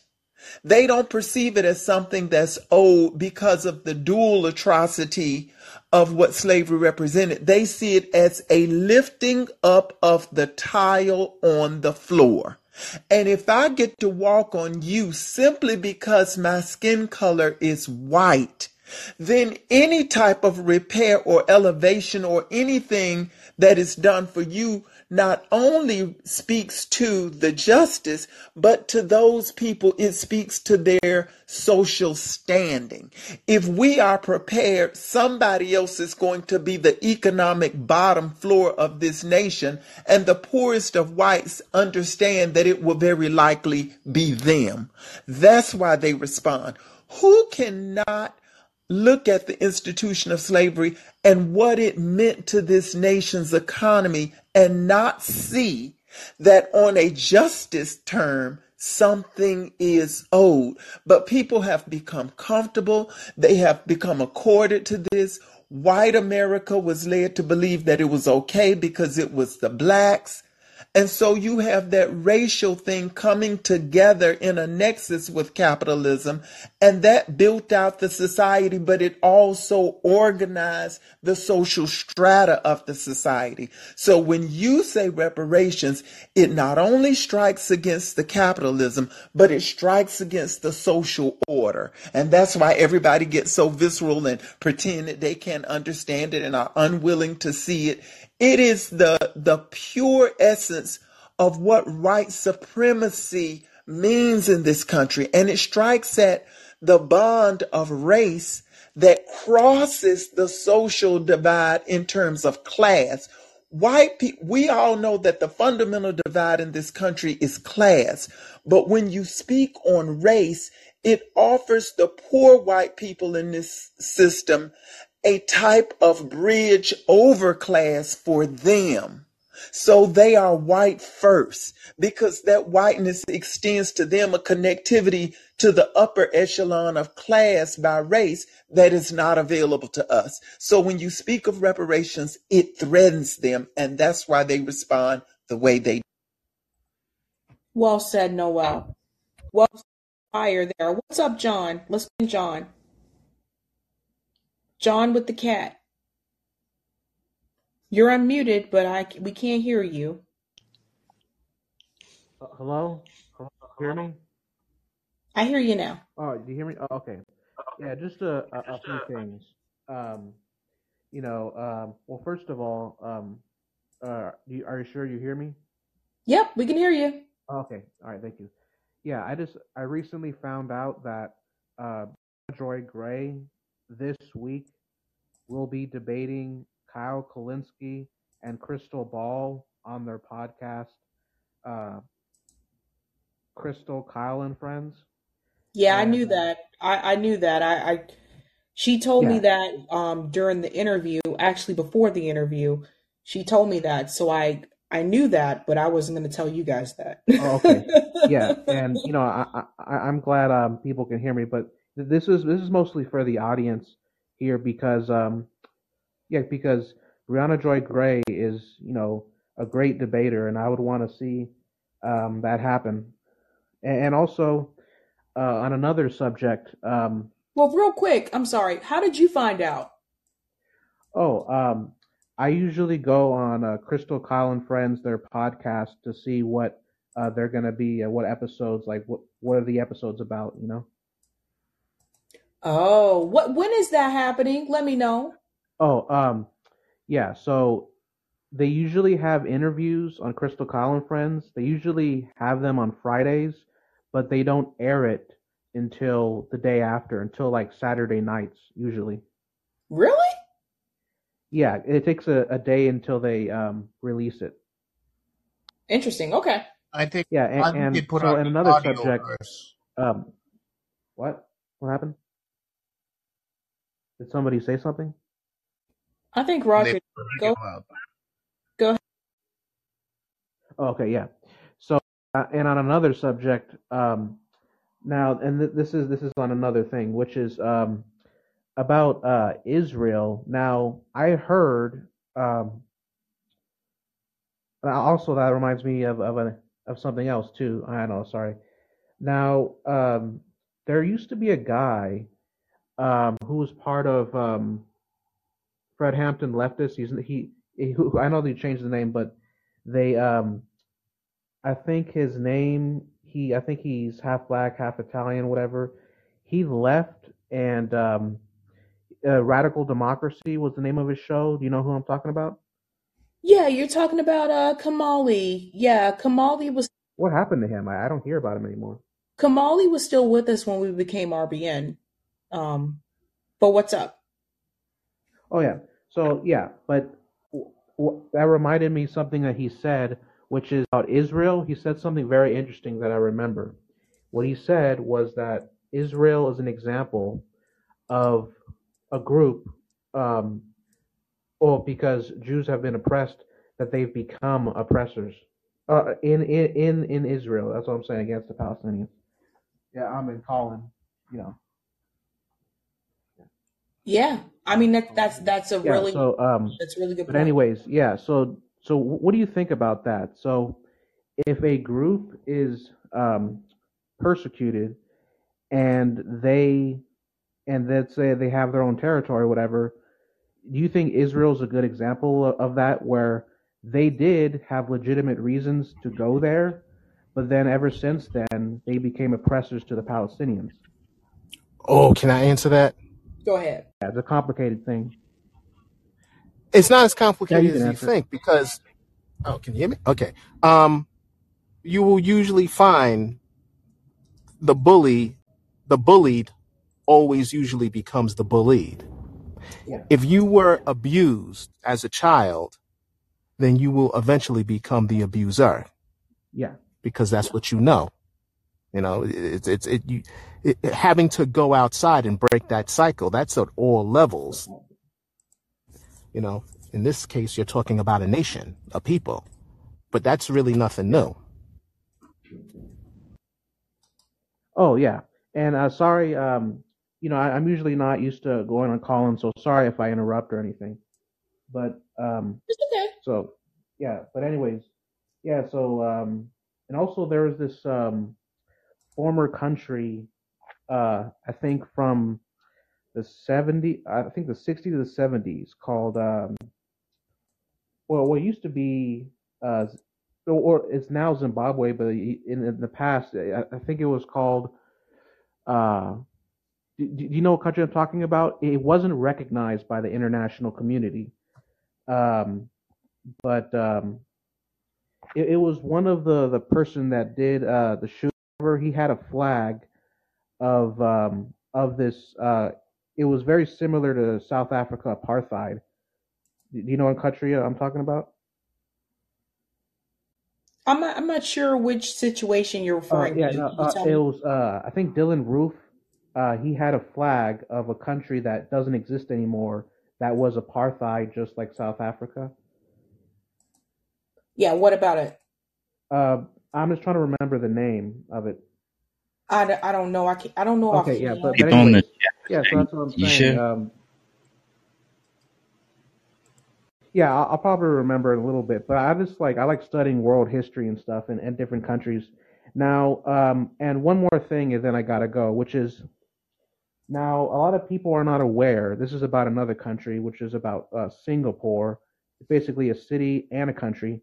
D: They don't perceive it as something that's owed because of the dual atrocity of what slavery represented. They see it as a lifting up of the tile on the floor. And if I get to walk on you simply because my skin color is white, then any type of repair or elevation or anything that is done for you not only speaks to the justice, but to those people, it speaks to their social standing. If we are prepared, somebody else is going to be the economic bottom floor of this nation, and the poorest of whites understand that it will very likely be them. That's why they respond. Who cannot look at the institution of slavery and what it meant to this nation's economy and not see that on a justice term, something is owed. But people have become comfortable. They have become accorded to this. White America was led to believe that it was okay because it was the blacks. And so you have that racial thing coming together in a nexus with capitalism, and that built out the society, but it also organized the social strata of the society. So when you say reparations, it not only strikes against the capitalism, but it strikes against the social order. And that's why everybody gets so visceral and pretend that they can't understand it and are unwilling to see it it is the, the pure essence of what white supremacy means in this country. And it strikes at the bond of race that crosses the social divide in terms of class. White people, we all know that the fundamental divide in this country is class. But when you speak on race, it offers the poor white people in this system a type of bridge overclass for them. So they are white first because that whiteness extends to them a connectivity to the upper echelon of class by race that is not available to us. So when you speak of reparations, it threatens them, and that's why they respond the way they do.
A: Well said, Noel. Well, fire there. What's up, John? Let's bring John. John with the cat. You're unmuted, but I we can't hear you.
S: Uh, hello? Hello? Hear me?
A: I hear you now.
S: Oh, do you hear me? Oh, okay. Yeah, just a, a, a few things. Um, you know, um, well, first of all, um, uh, you, are you sure you hear me?
A: Yep, we can hear you.
S: Okay. All right. Thank you. Yeah, I just I recently found out that uh, Joy Gray this week will be debating Kyle Kulinski and Krystal Ball on their podcast, uh, Krystal, Kyle, and Friends.
A: Yeah, I knew that. I, I knew that. I, I she told me that um during the interview, actually before the interview, she told me that. So I I knew that, but I wasn't going to tell you guys that.
S: Oh, okay. Yeah, and you know, I, I I'm glad um people can hear me, but this is this is mostly for the audience here because um yeah because Briahna Joy Gray is you know a great debater, and I would want to see um that happen, and, and also uh, on another subject um
A: well, real quick, I'm sorry. How did you find out?
S: oh um I usually go on uh, Krystal Kyle and Friends their podcast to see what uh, they're gonna be uh, what episodes like what what are the episodes about you know.
A: Oh, what when is that happening? Let me know.
S: Oh, um, yeah. So they usually have interviews on Krystal Kyle and Friends. They usually have them on Fridays, but they don't air it until the day after, until like Saturday nights, usually.
A: Really?
S: Yeah, it takes a, a day until they um release it.
A: Interesting. Okay.
F: I think
S: Yeah, and, and
F: put
S: so
F: out
S: another subject,
F: first.
S: um, what? What happened? Did somebody say something?
A: I think Roger go go ahead.
S: Oh, okay, yeah. So, uh, and on another subject, um, now, and th- this is this is on another thing, which is um, about uh, Israel. Now, I heard. Um, and also, that reminds me of of a of something else too. I know, sorry. Now, um, there used to be a guy um, who was part of um, Fred Hampton leftist. He's he, he I know they changed the name, but they um I think his name he I think he's half black, half Italian, whatever. He left and um uh, Radical Democracy was the name of his show. Do you know who I'm talking about?
A: Yeah, you're talking about uh Kamali. Yeah, Kamali was
S: What happened to him? I, I don't hear about him anymore.
A: Kamali was still with us when we became RBN. Um, but what's up?
S: Oh yeah. So yeah, but w- w- that reminded me something that he said, which is about Israel. He said something very interesting that I remember. What he said was that Israel is an example of a group, um, well, because Jews have been oppressed, that they've become oppressors. Uh, in in in in Israel, that's what I'm saying against the Palestinians. Yeah, I'm in Callin. You know.
A: Yeah, I mean that that's that's a
S: Yeah.
A: really
S: So um,
A: that's a really good
S: but
A: point.
S: anyways, yeah. So so what do you think about that? So if a group is um persecuted and they and let's say they have their own territory, whatever, do you think Israel's a good example of, of that where they did have legitimate reasons to go there, but then ever since then they became oppressors to the Palestinians?
L: Oh, can I answer that?
A: Go ahead.
S: Yeah, it's a complicated thing.
L: It's not as
S: Yeah,
L: complicated
S: you
L: as you
S: answer.
L: think because oh, can you hear me? Okay. Um, you will usually find the bully, the bullied, always usually becomes the bullied.
S: Yeah.
L: If you were abused as a child, then you will eventually become the abuser
S: Yeah.
L: because that's what you know. You know, it's it's it, you it, having to go outside and break that cycle. That's at all levels. You know, in this case, you're talking about a nation, a people, but that's really nothing new.
S: Oh yeah, and uh, sorry, um, you know I, I'm usually not used to going on Callin, so sorry if I interrupt or anything. But um,
A: It's okay.
S: so yeah, but anyways, yeah. So um, and also there was this um former country, uh, I think from the 70, I think the 60s to the 70s called um, well, what used to be uh, or it's now Zimbabwe, but in, in the past, I, I think it was called. Uh, do, do you know what country I'm talking about? It wasn't recognized by the international community, um, but um, it, it was one of the the person that did uh, the shoot. He had a flag of um, of this. Uh, it was very similar to South Africa apartheid. Do you know what country I'm talking about?
A: I'm not I'm not sure which situation you're
S: Uh,
A: referring
S: yeah,
A: to.
S: no, uh, it
A: me?
S: was. Uh, I think Dylann Roof. Uh, he had a flag of a country that doesn't exist anymore. That was apartheid, just like South Africa.
A: Yeah, what about it?
S: I'm just trying to remember the name of it.
A: I, d- I don't know. I can't, I don't know
S: Okay, yeah, but
A: offhand.
S: but
G: People in the
S: anyways,
G: chat
S: yeah. So that's what I'm saying.
G: Isha.
S: Um, yeah, I'll, I'll probably remember it a little bit, but I just like I like studying world history and stuff and, and different countries. Now, um, and one more thing, and then I gotta go, which is now a lot of people are not aware. This is about another country, which is about uh, Singapore. It's basically a city and a country.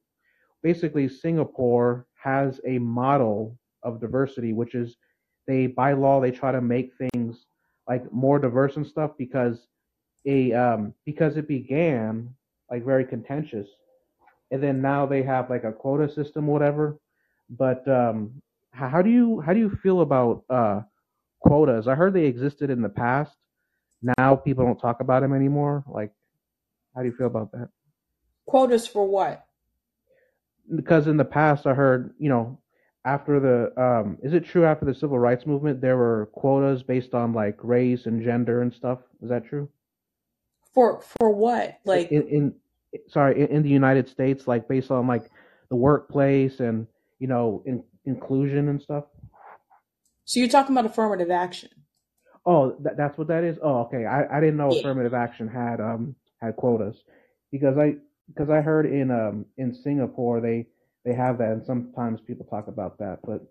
S: Basically, Singapore has a model of diversity, which is they by law they try to make things like more diverse and stuff because a um, because it began like very contentious, and then now they have like a quota system, whatever. But um, how, do you how do you feel about uh, quotas? I heard they existed in the past. Now people don't talk about them anymore. Like, how do you feel about that?
A: Quotas for what?
S: Because in the past, I heard you know after the um, is it true after the civil rights movement there were quotas based on like race and gender and stuff? Is that true?
A: For for what? Like
S: in, in sorry in, in the United States, like based on like the workplace and you know in, inclusion and stuff.
A: so you're talking about affirmative action.
S: Oh, that, that's what that is. Oh, okay. I, I didn't know
A: Yeah.
S: affirmative action had um had quotas because I because I heard in um in Singapore they they have that and sometimes people talk about that. But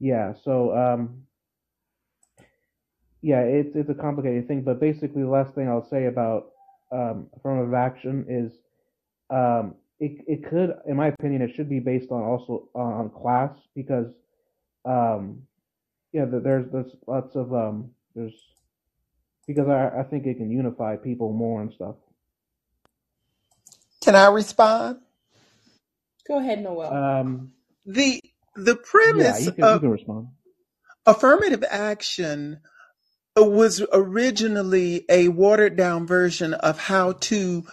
S: yeah, so um yeah, it's it's a complicated thing. But basically, the last thing I'll say about um affirmative action is um it it could, in my opinion, it should be based on also on, class because um yeah, there's there's lots of um there's because I I think it can unify people more and stuff.
D: Can I respond?
A: Go ahead, Noel.
S: Um,
D: The the
S: yeah,
D: premise
S: you can you
D: of
S: can respond.
D: affirmative action was originally a watered down version of how to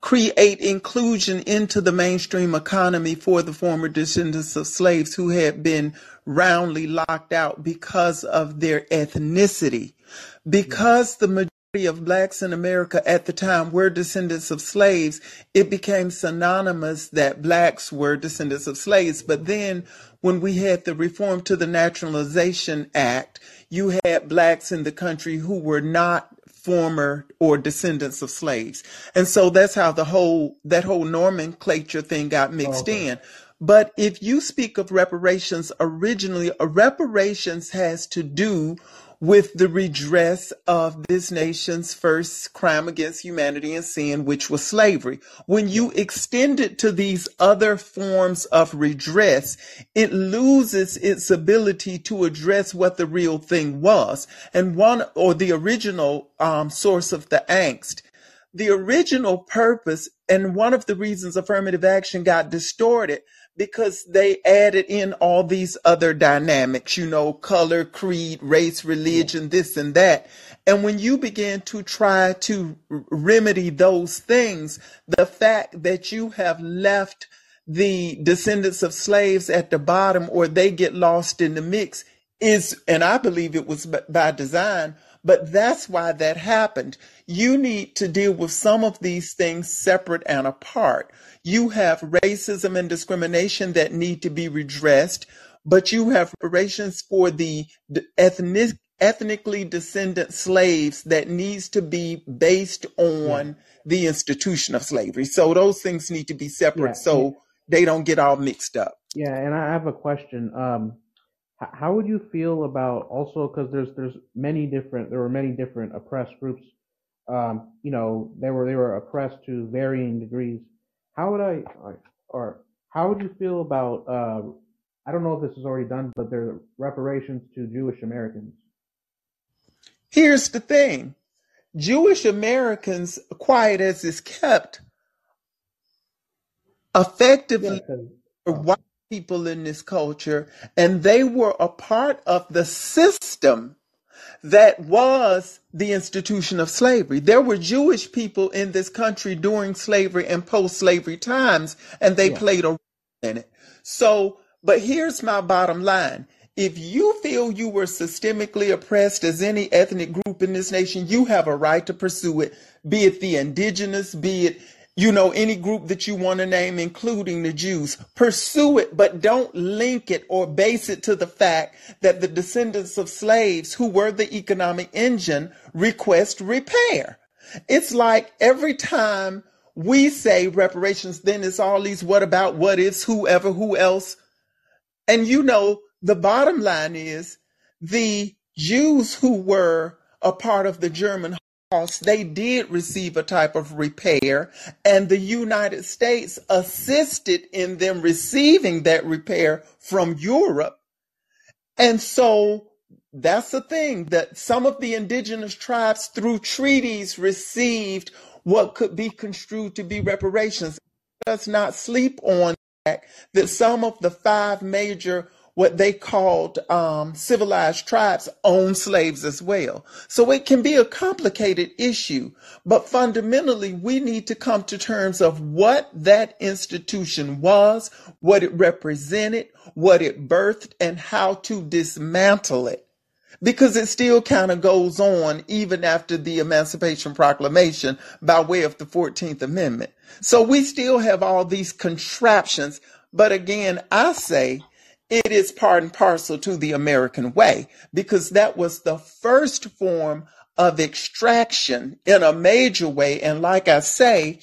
D: create inclusion into the mainstream economy for the former descendants of slaves who had been roundly locked out because of their ethnicity. Because the majority of blacks in America at the time were descendants of slaves, it became synonymous that blacks were descendants of slaves. But then when we had the reform to the Naturalization Act, you had blacks in the country who were not former or descendants of slaves. And so that's how the whole that whole nomenclature thing got mixed
S: okay.
D: in. But if you speak of reparations originally, a reparations has to do with the redress of this nation's first crime against humanity and sin, which was slavery. When you extend it to these other forms of redress, it loses its ability to address what the real thing was. And one or the original um, source of the angst the original purpose and one of the reasons affirmative action got distorted because they added in all these other dynamics, you know, color, creed, race, religion, this and that. And when you begin to try to remedy those things, the fact that you have left the descendants of slaves at the bottom or they get lost in the mix is, and I believe it was by design, but that's why that happened. You need to deal with some of these things separate and apart. You have racism and discrimination that need to be redressed, but you have reparations for the ethnic, ethnically descendant slaves that needs to be based
S: Yeah.
D: on the institution of slavery. So those things need to be separate
S: Yeah.
D: So they don't get all mixed up.
S: yeah. And I have a question. Um, how would you feel about also because there's there's many different there were many different oppressed groups. Um, you know, they were they were oppressed to varying degrees. How would I or, or how would you feel about uh, I don't know if this is already done, but there are reparations to Jewish Americans.
D: Here's the thing. Jewish Americans, quiet as is kept, effectively were
S: oh,
D: white people in this culture, and they were a part of the system that was the institution of slavery. There were Jewish people in this country during slavery and post slavery times, and they
S: yeah,
D: played a role in it. So, but here's my bottom line. If you feel you were systemically oppressed as any ethnic group in this nation, you have a right to pursue it, be it the indigenous, be it you know, any group that you want to name, including the Jews. Pursue it, but don't link it or base it to the fact that the descendants of slaves who were the economic engine request repair. It's like every time we say reparations, then it's all these what about, what ifs, whoever, who else. And you know, the bottom line is the Jews who were a part of the German They did receive a type of repair, and the United States assisted in them receiving that repair from Europe. And so that's the thing that some of the indigenous tribes through treaties received what could be construed to be reparations. Let's not sleep on that, that some of the five major what they called um, civilized tribes own slaves as well. So it can be a complicated issue, but fundamentally we need to come to terms of what that institution was, what it represented, what it birthed, and how to dismantle it because it still kind of goes on even after the Emancipation Proclamation by way of the 14th Amendment. So we still have all these contraptions. But again, I say it is part and parcel to the American way because that was the first form of extraction in a major way. And like I say,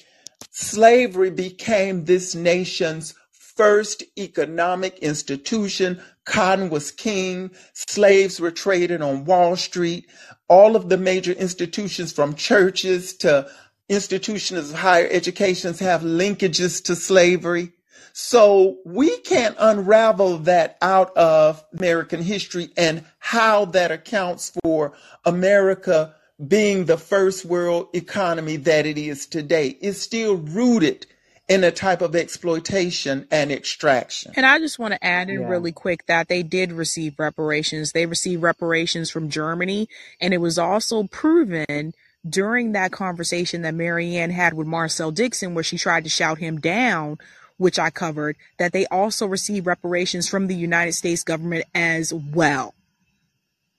D: slavery became this nation's first economic institution. Cotton was king. Slaves were traded on Wall Street. All of the major institutions from churches to institutions of higher educations have linkages to slavery. So we can't unravel that out of American history and how that accounts for America being the first world economy that it is today. It's still rooted in a type of exploitation and extraction.
A: And I just want to add in
S: Yeah.
A: really quick that they did receive reparations. They received reparations from Germany, and it was also proven during that conversation that Marianne had with Marcel Dixon, where she tried to shout him down, which I covered, that they also receive reparations from the United States government as well.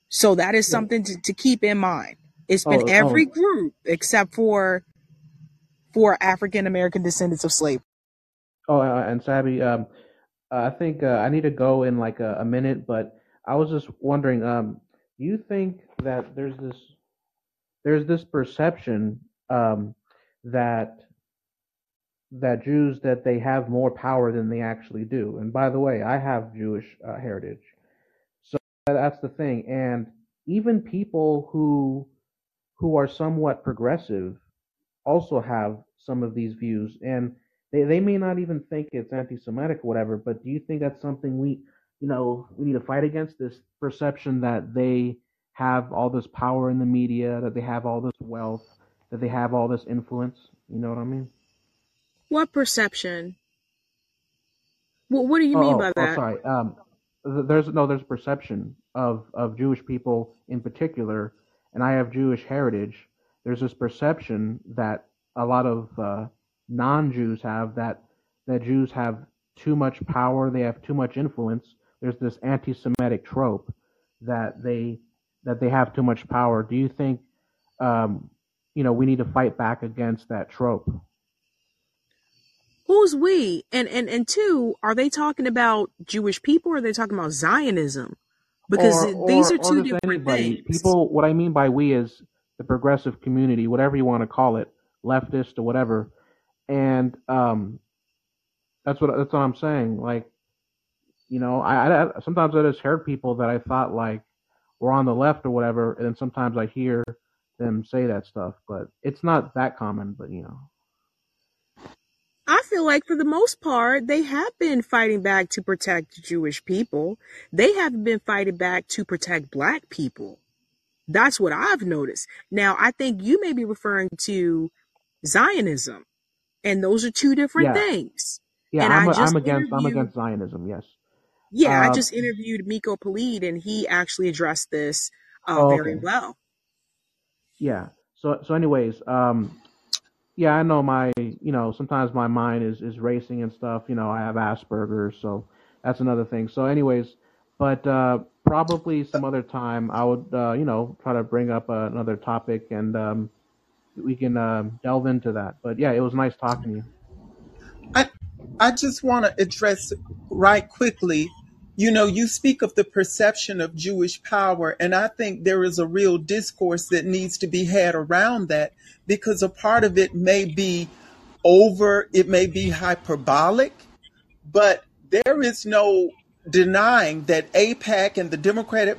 A: So that is something to, to keep in mind. It's been every
S: oh,
A: group except for for African American descendants of slavery.
S: oh, uh, and Sabby, um, I think uh, I need to go in like a, a minute, but I was just wondering, um, do you think that there's this there's this perception um, that that Jews that they have more power than they actually do? And by the way, I have Jewish uh, heritage, so that's the thing. And even people who who are somewhat progressive also have some of these views. And they, they may not even think it's anti-semitic or whatever but do you think that's something we you know we need to fight against? This perception that they have all this power in the media that they have all this wealth that they have all this influence? You know what i mean
A: What perception? What What do you
S: oh
A: mean
S: oh,
A: by
S: oh
A: that?
S: sorry. Um there's no there's a perception of of jewish people in particular and i have jewish heritage. There's this perception that a lot of uh, non-jews have that that jews have too much power they have too much influence. There's this anti-semitic trope that they that they have too much power. Do you think um you know we need to fight back against that trope
A: Who's we? And and and two, are they talking about Jewish people or are they talking about Zionism? Because
S: or
A: these
S: or
A: are two different
S: anybody.
A: things.
S: People, what I mean by we is the progressive community, whatever you want to call it, leftist or whatever. And um, that's what that's what I'm saying. Like, you know, I, I sometimes I just heard people that I thought like were on the left or whatever, and then sometimes I hear them say that stuff, but it's not that common. But you know,
A: feel like for the most part, they have been fighting back to protect Jewish people. They haven't been fighting back to protect black people. That's what I've noticed. Now, I think you may be referring to Zionism, and those are two different
S: yeah,
A: things.
S: yeah,
A: And
S: I'm
A: I
S: a, I'm against I'm against Zionism. Yes.
A: yeah, I
S: Uh,
A: just interviewed Miko Peled, and he actually addressed this uh,
S: oh,
A: very
S: okay.
A: well.
S: Yeah. So so anyways, um yeah, I know my you know, sometimes my mind is is racing and stuff. You know, I have Asperger's, so that's another thing. So anyways, but uh probably some other time I would uh, you know, try to bring up uh, another topic and um we can um delve into that. But yeah, it was nice talking to you.
D: I I just want to address right quickly. You know, you speak of the perception of Jewish power, and I think there is a real discourse that needs to be had around that because a part of it may be over, it may be hyperbolic, but there is no denying that AIPAC and the Democratic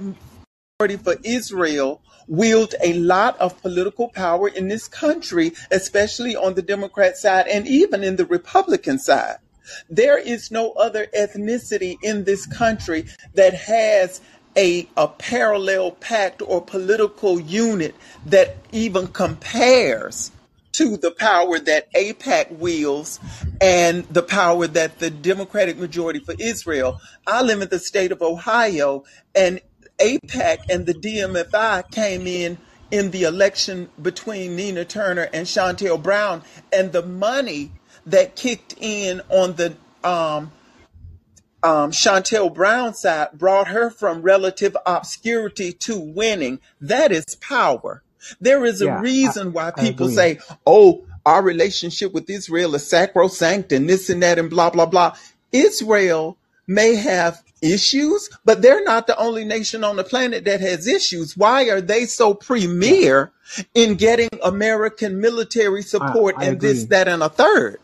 D: Party for Israel wield a lot of political power in this country, especially on the Democrat side and even in the Republican side. There is no other ethnicity in this country that has a, a parallel pact or political unit that even compares to the power that AIPAC wields and the power that the Democratic majority for Israel. I live in the state of Ohio, and AIPAC and the DMFI came in in the election between Nina Turner and Shontel Brown, and the money that kicked in on the um, um, Shontel Brown side brought her from relative obscurity to winning. That is power. There is a
S: Yeah, I
D: reason why people say, oh, our relationship with Israel is sacrosanct and this and that and blah, blah, blah. Israel may have issues, but they're not the only nation on the planet that has issues. Why are they so premier in getting American military support
S: I
D: and this, that, and a third?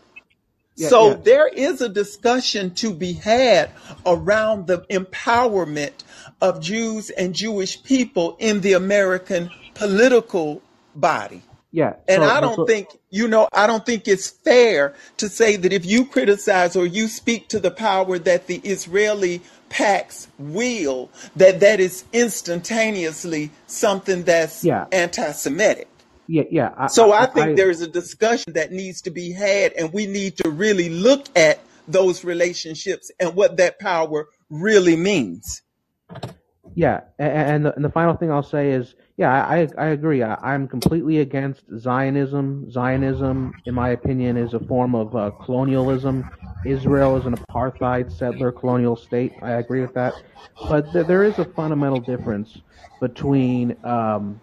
S: Yeah,
D: So
S: yeah.
D: there is a discussion to be had around the empowerment of Jews and Jewish people in the American political body.
S: Yeah.
D: And
S: So
D: I don't
S: what
D: think, you know, I don't think it's fair to say that if you criticize or you speak to the power that the Israeli pacts wield, that that is instantaneously something that's
S: yeah.
D: anti-Semitic.
S: Yeah, yeah. I,
D: So I
S: I,
D: think
S: I
D: there's a discussion that needs to be had, and we need to really look at those relationships and what that power really means.
S: Yeah, a- a- and the, and the final thing I'll say is, yeah, I I agree. I, I'm completely against Zionism. Zionism, in my opinion, is a form of uh, colonialism. Israel is an apartheid settler colonial state. I agree with that, but th- there is a fundamental difference between um,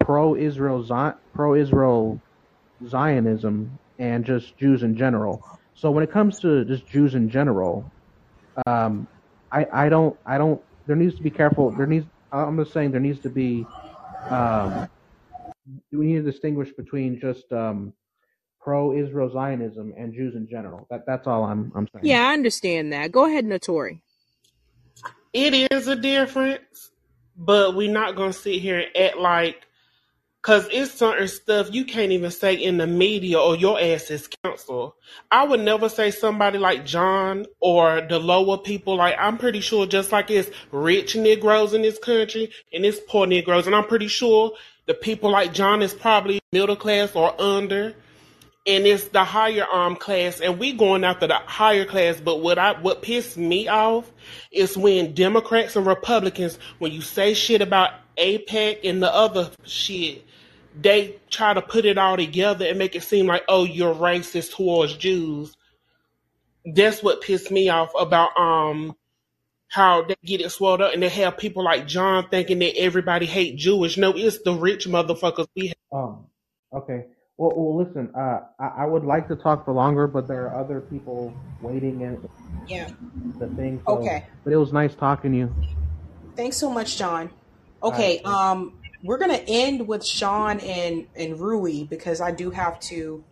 S: pro-Israel Zi- pro-Israel Zionism and just Jews in general. So when it comes to just Jews in general, um, I, I don't I don't there needs to be careful there needs I'm just saying there needs to be um, we need to distinguish between just um, pro Israel Zionism and Jews in general. That that's all I'm I'm saying.
A: Yeah, I understand that. Go ahead, Notori.
E: It is a difference, but we're not gonna sit here and act like Cause it's certain stuff you can't even say in the media or your ass is counsel. I would never say somebody like John or the lower people. Like I'm pretty sure, just like it's rich Negroes in this country and it's poor Negroes, and I'm pretty sure the people like John is probably middle class or under, and it's the higher arm class, and we going after the higher class. But what I what pissed me off is when Democrats and Republicans, when you say shit about AIPAC and the other shit, they try to put it all together and make it seem like, oh, you're racist towards Jews. That's what pissed me off about um how they get it swelled up and they have people like John thinking that everybody hate Jewish. No, it's the rich motherfuckers we have.
S: Um. Okay. Well, well, listen. Uh, I, I would like to talk for longer, but there are other people waiting in
A: Yeah.
S: the thing. So,
A: Okay.
S: but it was nice talking to you.
A: Thanks so much, John.
S: All right.
A: Okay, um, we're gonna end with Sean and and Rui because I do have to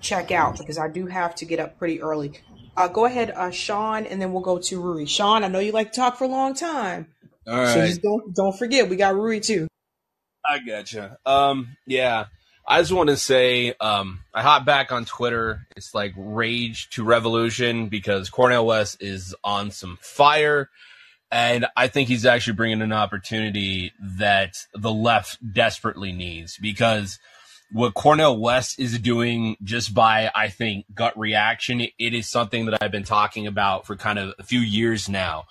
A: check out because I do have to get up pretty early. Uh, go ahead, uh, Sean, and then we'll go to Rui. Sean, I know you like to talk for a long time,
T: All
A: so just don't don't forget we got Rui too.
T: I gotcha. Um, yeah. I just want to say, um, I hop back on Twitter. It's like rage to revolution because Cornel West is on some fire. And I think he's actually bringing an opportunity that the left desperately needs because what Cornel West is doing just by, I think, gut reaction, it is something that I've been talking about for kind of a few years now,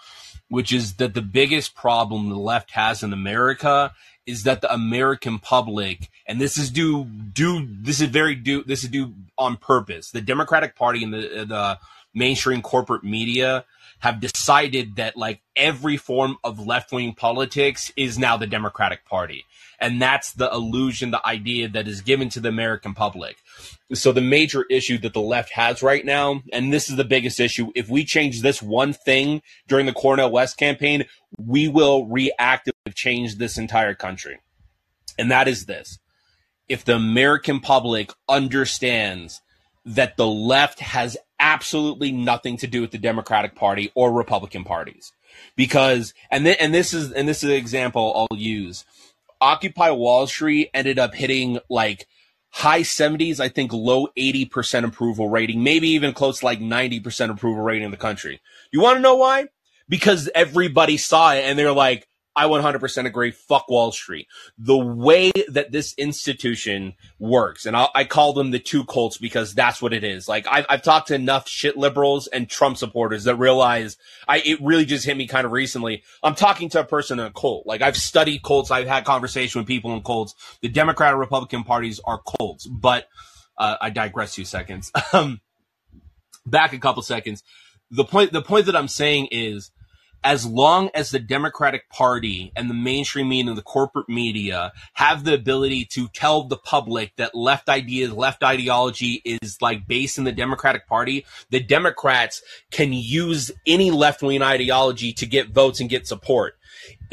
T: which is that the biggest problem the left has in America is that the American public, and this is due, due, this is very due, this is due on purpose. The Democratic Party and the, the mainstream corporate media have decided that like every form of left wing politics is now the Democratic Party. And that's the illusion, the idea that is given to the American public. So the major issue that the left has right now, and this is the biggest issue, if we change this one thing during the Cornel West campaign, we will reactively change this entire country. And that is this. If the American public understands that the left has absolutely nothing to do with the Democratic Party or Republican parties. Because and then and this is and this is an example I'll use. Occupy Wall Street ended up hitting like high 70s, I think low 80% approval rating, maybe even close to like 90% approval rating in the country. You want to know why? Because everybody saw it and they're like, I 100% agree. Fuck Wall Street. The way that this institution works, and I, I call them the two cults because that's what it is. Like I've, I've talked to enough shit liberals and Trump supporters that realize I, it really just hit me kind of recently. I'm talking to a person in a cult. Like I've studied cults. I've had conversation with people in cults. The Democrat and Republican parties are cults, but, uh, I digress two seconds. Um, back a couple seconds. The point, the point that I'm saying is, as long as the Democratic Party and the mainstream media and the corporate media have the ability to tell the public that left ideas, left ideology is like based in the Democratic Party, the Democrats can use any left wing ideology to get votes and get support.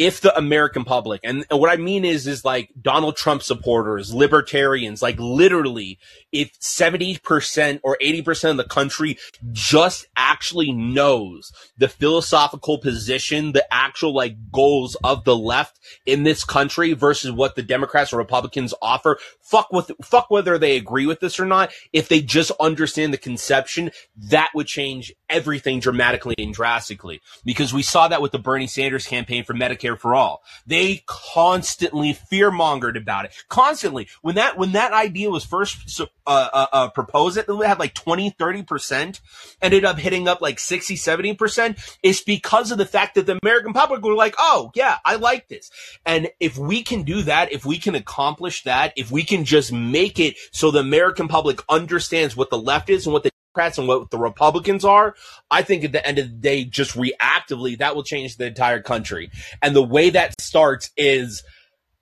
T: If the American public, and what I mean is, is like Donald Trump supporters, libertarians, like literally, if 70% or 80% of the country just actually knows the philosophical position, the actual like goals of the left in this country versus what the Democrats or Republicans offer, fuck with, fuck whether they agree with this or not. If they just understand the conception, that would change everything dramatically and drastically. Because we saw that with the Bernie Sanders campaign campaign for Medicare for all. They constantly fear mongered about it. Constantly. When that, when that idea was first, uh, uh, uh, proposed, it had like 20, 30%, ended up hitting up like 60, 70%. It's because of the fact that the American public were like, oh, yeah, I like this. And if we can do that, if we can accomplish that, if we can just make it so the American public understands what the left is and what the Democrats and what the Republicans are, I think at the end of the day, just reactively, that will change the entire country. And the way that starts is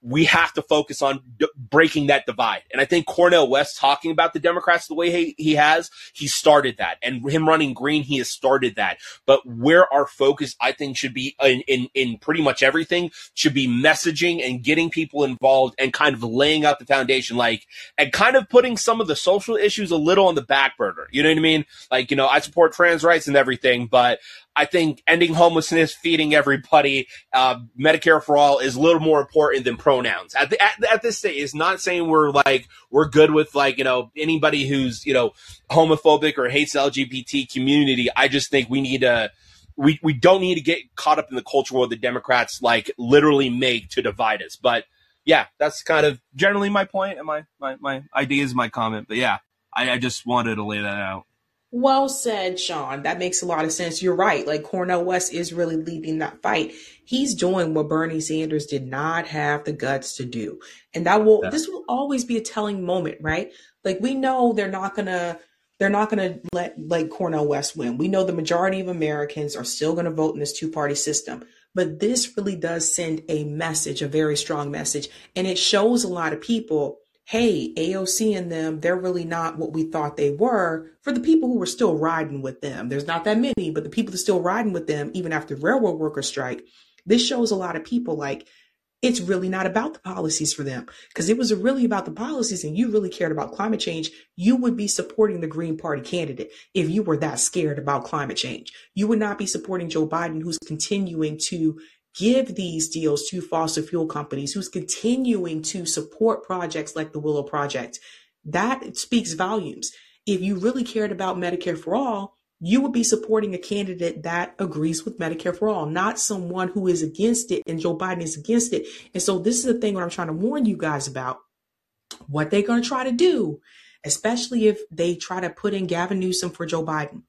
T: we have to focus on d- breaking that divide. And I think Cornel West talking about the Democrats the way he, he has, he started that. And him running green, he has started that. But where our focus, I think, should be in, in, in pretty much everything should be messaging and getting people involved and kind of laying out the foundation, like, and kind of putting some of the social issues a little on the back burner. You know what I mean? Like, you know, I support trans rights and everything, but I think ending homelessness, feeding everybody, uh, Medicare for all is a little more important than pronouns. At, the, at, at this stage, it's not saying we're like, we're good with like, you know, anybody who's, you know, homophobic or hates the LGBT community. I just think we need to, we, we don't need to get caught up in the culture war the Democrats like literally make to divide us. But yeah, that's kind of generally my point and my, my, my ideas, my comment. But yeah, I, I just wanted to lay that out.
A: Well said, Sean. That makes a lot of sense. You're right. Like Cornel West is really leading that fight. He's doing what Bernie Sanders did not have the guts to do. And that will,
T: Yeah.
A: this will always be a telling moment, right? Like we know they're not gonna, they're not gonna let like Cornel West win. We know the majority of Americans are still gonna vote in this two party system. But this really does send a message, a very strong message. And it shows a lot of people hey, AOC and them, they're really not what we thought they were for the people who were still riding with them. There's not that many, but the people that are still riding with them, even after the railroad workers strike, this shows a lot of people like it's really not about the policies for them. Because it was really about the policies and you really cared about climate change, you would be supporting the Green Party candidate if you were that scared about climate change. You would not be supporting Joe Biden, who's continuing to give these deals to fossil fuel companies, who's continuing to support projects like the Willow Project. That speaks volumes. If you really cared about Medicare for all, you would be supporting a candidate that agrees with Medicare for all, not someone who is against it and Joe Biden is against it. And so this is the thing what I'm trying to warn you guys about. What they're going to try to do, especially if they try to put in Gavin Newsom for Joe Biden.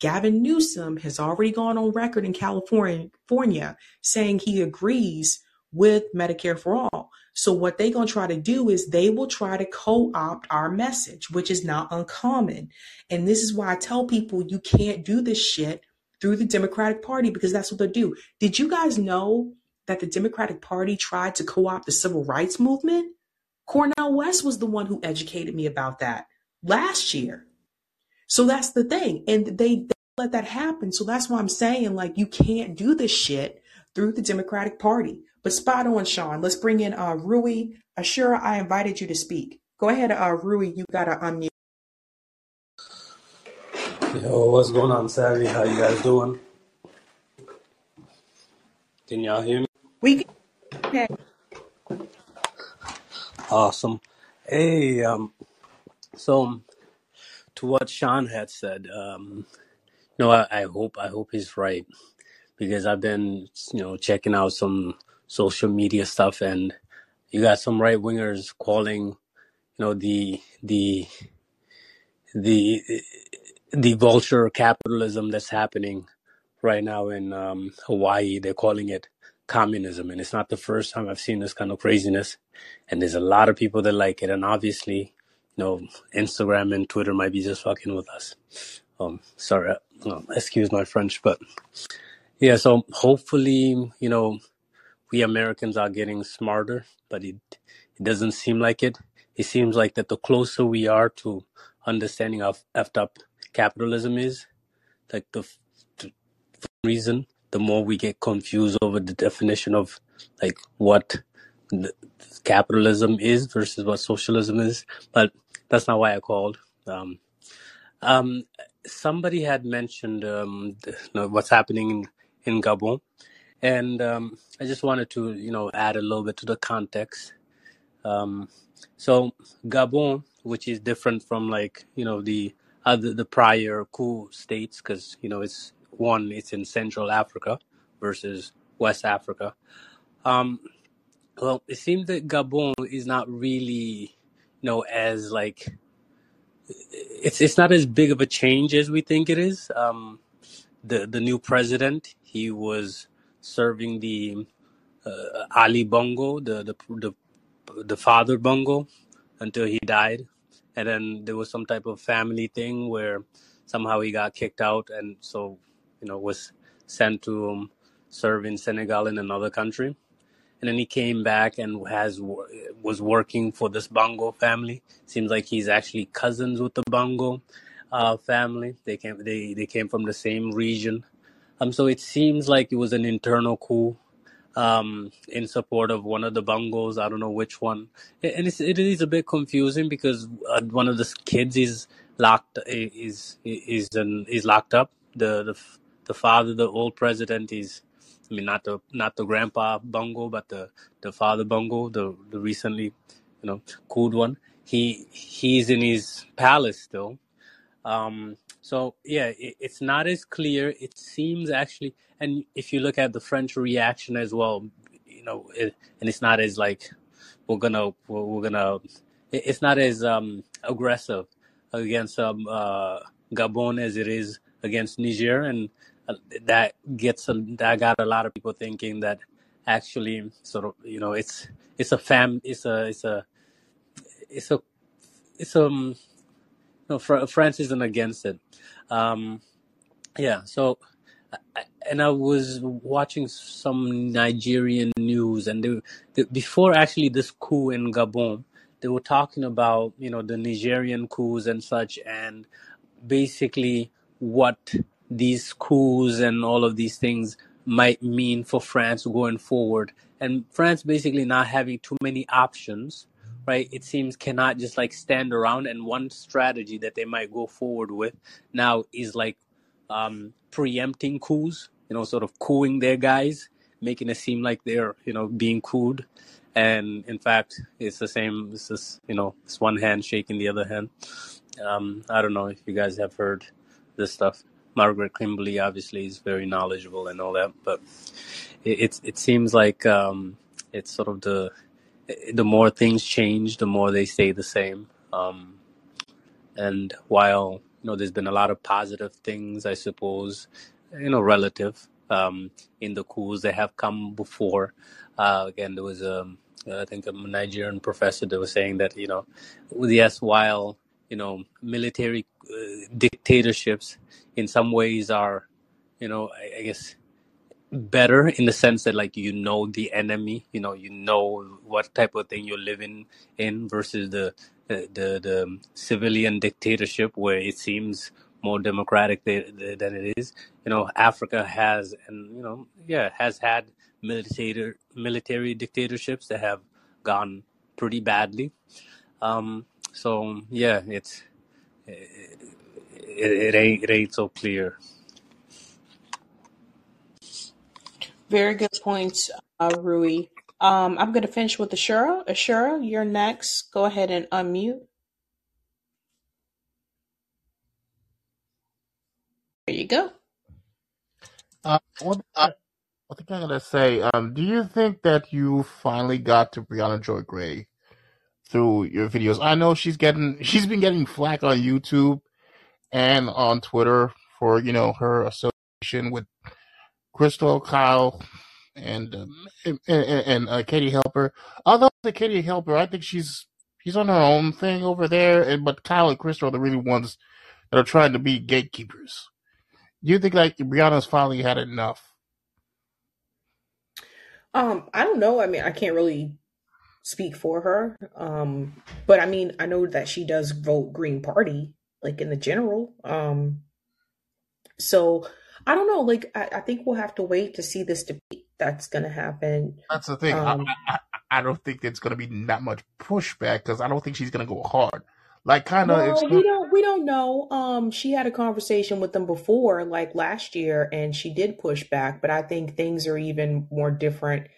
A: Gavin Newsom has already gone on record in California saying he agrees with Medicare for all. So what they're going to try to do is they will try to co-opt our message, which is not uncommon. And this is why I tell people you can't do this shit through the Democratic Party because that's what they'll do. Did you guys know that the Democratic Party tried to co-opt the civil rights movement? Cornel West was the one who educated me about that last year. So that's the thing. And they, they let that happen. So that's why I'm saying, like, you can't do this shit through the Democratic Party. But spot on, Sean. Let's bring in uh, Rui. Ashura, I invited you to speak. Go ahead, uh, Rui. You got to unmute.
U: Yo, what's going on, Savvy? How you guys doing? Can y'all hear me?
A: We can. Okay.
U: Awesome. Hey, um, so to what Sean had said, um, no, I, I hope I hope he's right because I've been, you know, checking out some social media stuff, and you got some right wingers calling, you know, the the the the vulture capitalism that's happening right now in um, Hawaii. They're calling it communism, and it's not the first time I've seen this kind of craziness. And there's a lot of people that like it, and obviously, you know, Instagram and Twitter might be just fucking with us. Um, sorry, uh, excuse my French, but yeah. So hopefully, you know, we Americans are getting smarter, but it it doesn't seem like it. It seems like that the closer we are to understanding how effed up capitalism is, like the, the reason, the more we get confused over the definition of like what capitalism is versus what socialism is. But that's not why I called. Um, um, somebody had mentioned um, the, you know, what's happening in, in Gabon, and um, I just wanted to you know add a little bit to the context. Um, so Gabon, which is different from like you know the other the prior coup states, because you know it's one it's in Central Africa versus West Africa. Um, well, it seems that Gabon is not really, you know, as like it's it's not as big of a change as we think it is. Um, the the new president, he was serving the uh, Ali Bongo, the, the the the father Bongo, until he died, and then there was some type of family thing where somehow he got kicked out, and so you know was sent to um, serve in Senegal in another country and then he came back and has was working for this Bongo family. Seems like he's actually cousins with the Bongo uh, family. They came they they came from the same region. Um, so it seems like it was an internal coup um, in support of one of the Bongos. I don't know which one, and it's, it is a bit confusing because uh, one of the kids is locked is is is, is locked up. The the the father, the old president, is I mean, not the not the grandpa Bongo, but the the father Bongo, the the recently, you know, cooled one. He he's in his palace still. Um, so yeah, it, it's not as clear. It seems actually, and if you look at the French reaction as well, you know, it, and it's not as like we're gonna we're, we're gonna. it- It's not as um, aggressive against um, uh, Gabon as it is against Niger, and that gets a, that got a lot of people thinking that actually sort of you know it's it's a fam it's a it's a it's a it's um no Fr- France isn't against it. Um yeah so and I was watching some Nigerian news and they, they, before actually this coup in Gabon they were talking about you know the Nigerian coups and such and basically what these coups and all of these things might mean for France going forward. And France basically not having too many options, right? It seems cannot just like stand around. And one strategy that they might go forward with now is like um, preempting coups, you know, sort of cooing their guys, making it seem like they're, you know, being cooed. And in fact, it's the same. It's just, you know, it's one hand shaking the other hand. Um, I don't know if you guys have heard this stuff. Margaret Kimberly obviously is very knowledgeable and all that, but it, it's it seems like um, it's sort of the the more things change, the more they stay the same. Um, and while you know there's been a lot of positive things, I suppose, you know, relative um, in the coups that have come before. Uh, again, there was a I think a Nigerian professor that was saying that you know, yes, while you know military uh, dictatorships in some ways are you know I, I guess better in the sense that like you know the enemy you know you know what type of thing you're living in versus the the the, the civilian dictatorship where it seems more democratic than, than it is. You know africa has and you know yeah has had military military dictatorships that have gone pretty badly. Um so yeah it's it, it ain't it ain't so clear
A: Very good points, uh, Rui. Um, I'm going to finish with Ashura. Ashura, you're next. Go ahead and unmute. There you go.
F: Uh, one thing I, one thing I gotta say, um, do you think that you finally got to Briahna Joy Gray through your videos? I know she's getting, she's been getting flack on YouTube and on Twitter for you know her association with Krystal, Kyle, and um, and, and, uh, Katie Halper. Although the Katie Halper, I think she's she's on her own thing over there, and but Kyle and Krystal are the really ones that are trying to be gatekeepers. Do you think like Briahna's finally had enough?
A: Um, I don't know. I mean, I can't really speak for her. Um, but I mean, I know that she does vote Green Party, like in the general. Um, so I don't know. Like, I, I think we'll have to wait to see this debate that's going to happen.
F: That's the thing.
A: Um,
F: I, I, I don't think it's going to be that much pushback because I don't think she's going to go hard. Like, kind of,
A: well, we don't we don't know. Um, she had a conversation with them before, like last year, and she did push back. But I think things are even more different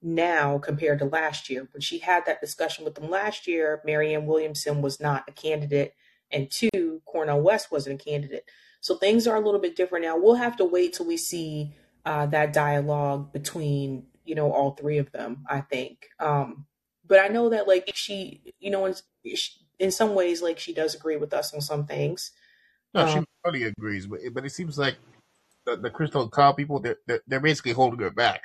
A: now compared to last year. When she had that discussion with them last year, Marianne Williamson was not a candidate, and two, Cornel West wasn't a candidate. So things are a little bit different now. We'll have to wait till we see uh, that dialogue between you know all three of them. I think, um, but I know that like she, you know, in, in some ways, like she does agree with us on some things.
F: No, she
A: Um,
F: probably agrees, but but it seems like the, the Krystal Cow people they're, they're they're basically holding her back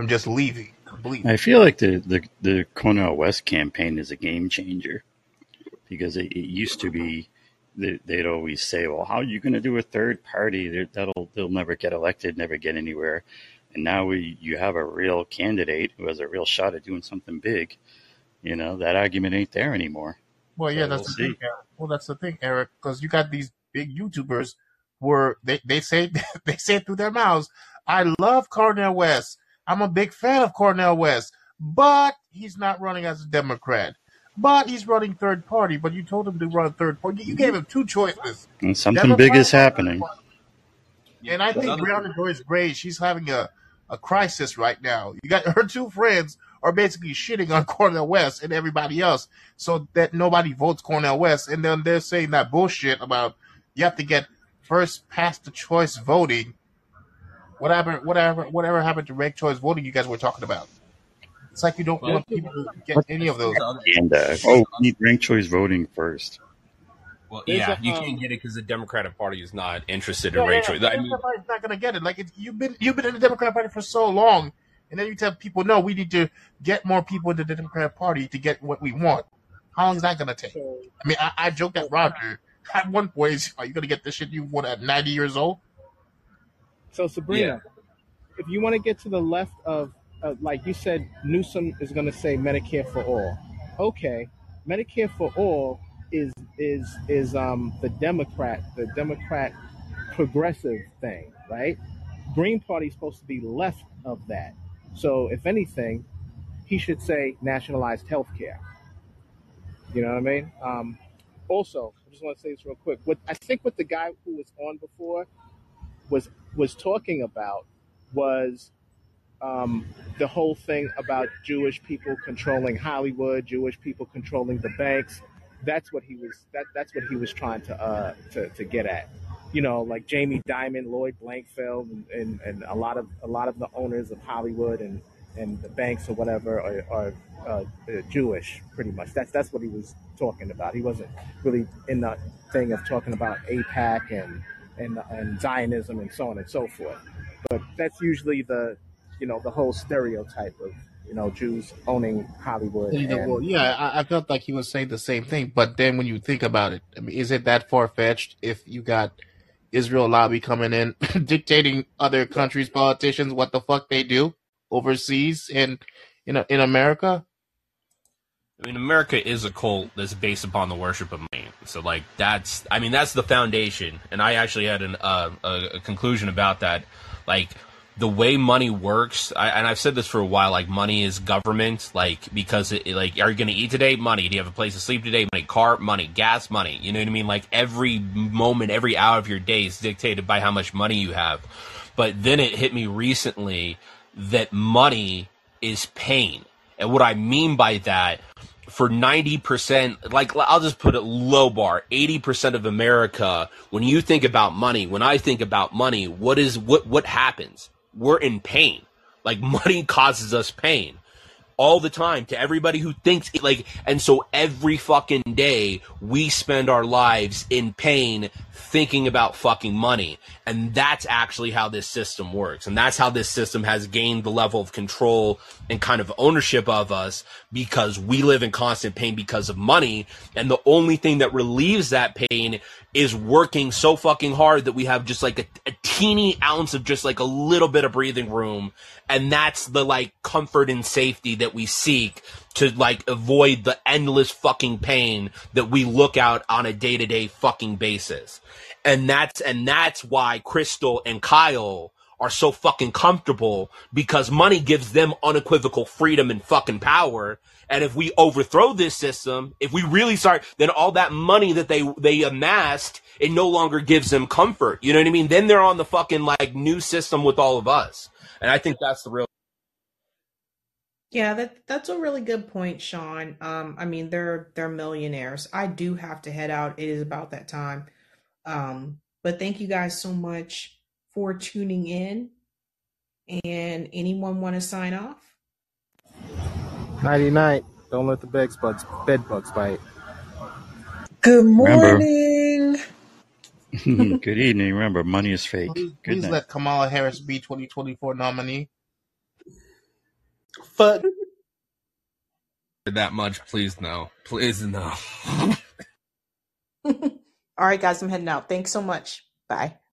F: I'm just leaving completely.
G: I feel like the, the, the Cornel West campaign is a game changer because it, it used to be that they'd always say, "Well, how are you going to do a third party? They're- That'll they'll never get elected, never get anywhere." And now we you have a real candidate who has a real shot at doing something big. You know that argument ain't there anymore.
F: Well, yeah, that's
G: we'll
F: the
G: see.
F: thing. Eric. Well, that's the thing, Eric, because you got these big YouTubers where they, they say they say it through their mouths. I love Cornel West. I'm a big fan of Cornel West, but he's not running as a Democrat. But he's running third party. But you told him to run third party. You gave him two choices.
G: And something big is happening.
F: And I think Briahna Joyce Gray, she's having a, a crisis right now. You got her two friends are basically shitting on Cornel West and everybody else so that nobody votes Cornel West. And then they're saying that bullshit about you have to get first past the choice voting. Whatever, whatever, whatever happened to ranked choice voting you guys were talking about. It's like you don't want people to get any of those.
G: And uh, oh, we need ranked choice voting first.
T: Well,
F: There's
T: yeah,
F: a,
T: you
F: um,
T: can't get it because the Democratic Party is not interested in
F: Yeah,
T: ranked
F: yeah,
T: choice.
F: the
T: I mean,
F: Democrat Party's not gonna get it. Like it's, you've been you've been in the Democratic Party for so long, and then you tell people, no, we need to get more people into the Democratic Party to get what we want. How long is that gonna take? I mean, I, I joked at Roger at one point, is, are you gonna get this shit you want at ninety years old?
S: So Sabrina, if you want to get to the left of, uh, like you said, Newsom is going to say Medicare for all. Okay, Medicare for all is is is um the Democrat the Democrat progressive thing, right? Green Party is supposed to be left of that. So if anything, he should say nationalized health care. You know what I mean? Um, also, I just want to say this real quick. What I think what the guy who was on before was was talking about was um, the whole thing about Jewish people controlling Hollywood, Jewish people controlling the banks. That's what he was. That that's what he was trying to uh, to, to get at. You know, like Jamie Dimon, Lloyd Blankfein, and, and, and a lot of a lot of the owners of Hollywood and, and the banks or whatever are, are uh, uh, Jewish, pretty much. That's that's what he was talking about. He wasn't really in the thing of talking about AIPAC and and and Zionism and so on and so forth. But that's usually the you know the whole stereotype of you know Jews owning Hollywood
F: Yeah,
S: and
F: well, yeah, I, I felt like he was saying the same thing, but then when you think about it, I mean, is it that far fetched if you got Israel lobby coming in dictating other countries' politicians what the fuck they do overseas and in in America?
T: I mean, America is a cult that's based upon the worship of money. So, like, that's, I mean, that's the foundation. And I actually had an, uh, a, a conclusion about that. Like, the way money works, I, and I've said this for a while, like, money is government, like, because, it, like, are you going to eat today? Money. Do you have a place to sleep today? Money. Car? Money. Gas? Money. You know what I mean? Like, every moment, every hour of your day is dictated by how much money you have. But then it hit me recently that money is pain. And what I mean by that, for 90%, like I'll just put it low bar, 80% of America, when you think about money, when I think about money, what is, what, what happens? We're in pain. Like money causes us pain all the time to everybody who thinks like and so every fucking day we spend our lives in pain thinking about fucking money. And that's actually how this system works. And that's how this system has gained the level of control and kind of ownership of us because we live in constant pain because of money. And the only thing that relieves that pain is working so fucking hard that we have just like a, a teeny ounce of just like a little bit of breathing room. And that's the like comfort and safety that we seek to like avoid the endless fucking pain that we look out on a day-to-day fucking basis. And that's and that's why Krystal and kyle are so fucking comfortable because money gives them unequivocal freedom and fucking power and if we overthrow this system if we really start then all that money that they they amassed it no longer gives them comfort you know what i mean then they're on the fucking like new system with all of us and I think that's the real.
A: Yeah, that that's a really good point, Sean. Um, I mean, they're they're millionaires. I do have to head out. It is about that time. Um, but thank you guys so much for tuning in. And anyone want to sign off?
H: Nighty night. Don't let the bed bugs bed bugs bite.
D: Good
G: Remember-
D: morning.
G: Good evening. Remember, money is fake.
F: Please,
G: Good
F: please let Kamala Harris be 2024 nominee.
D: Fuck.
T: That much, please no. Please no.
A: All right, guys, I'm heading out. Thanks so much. Bye.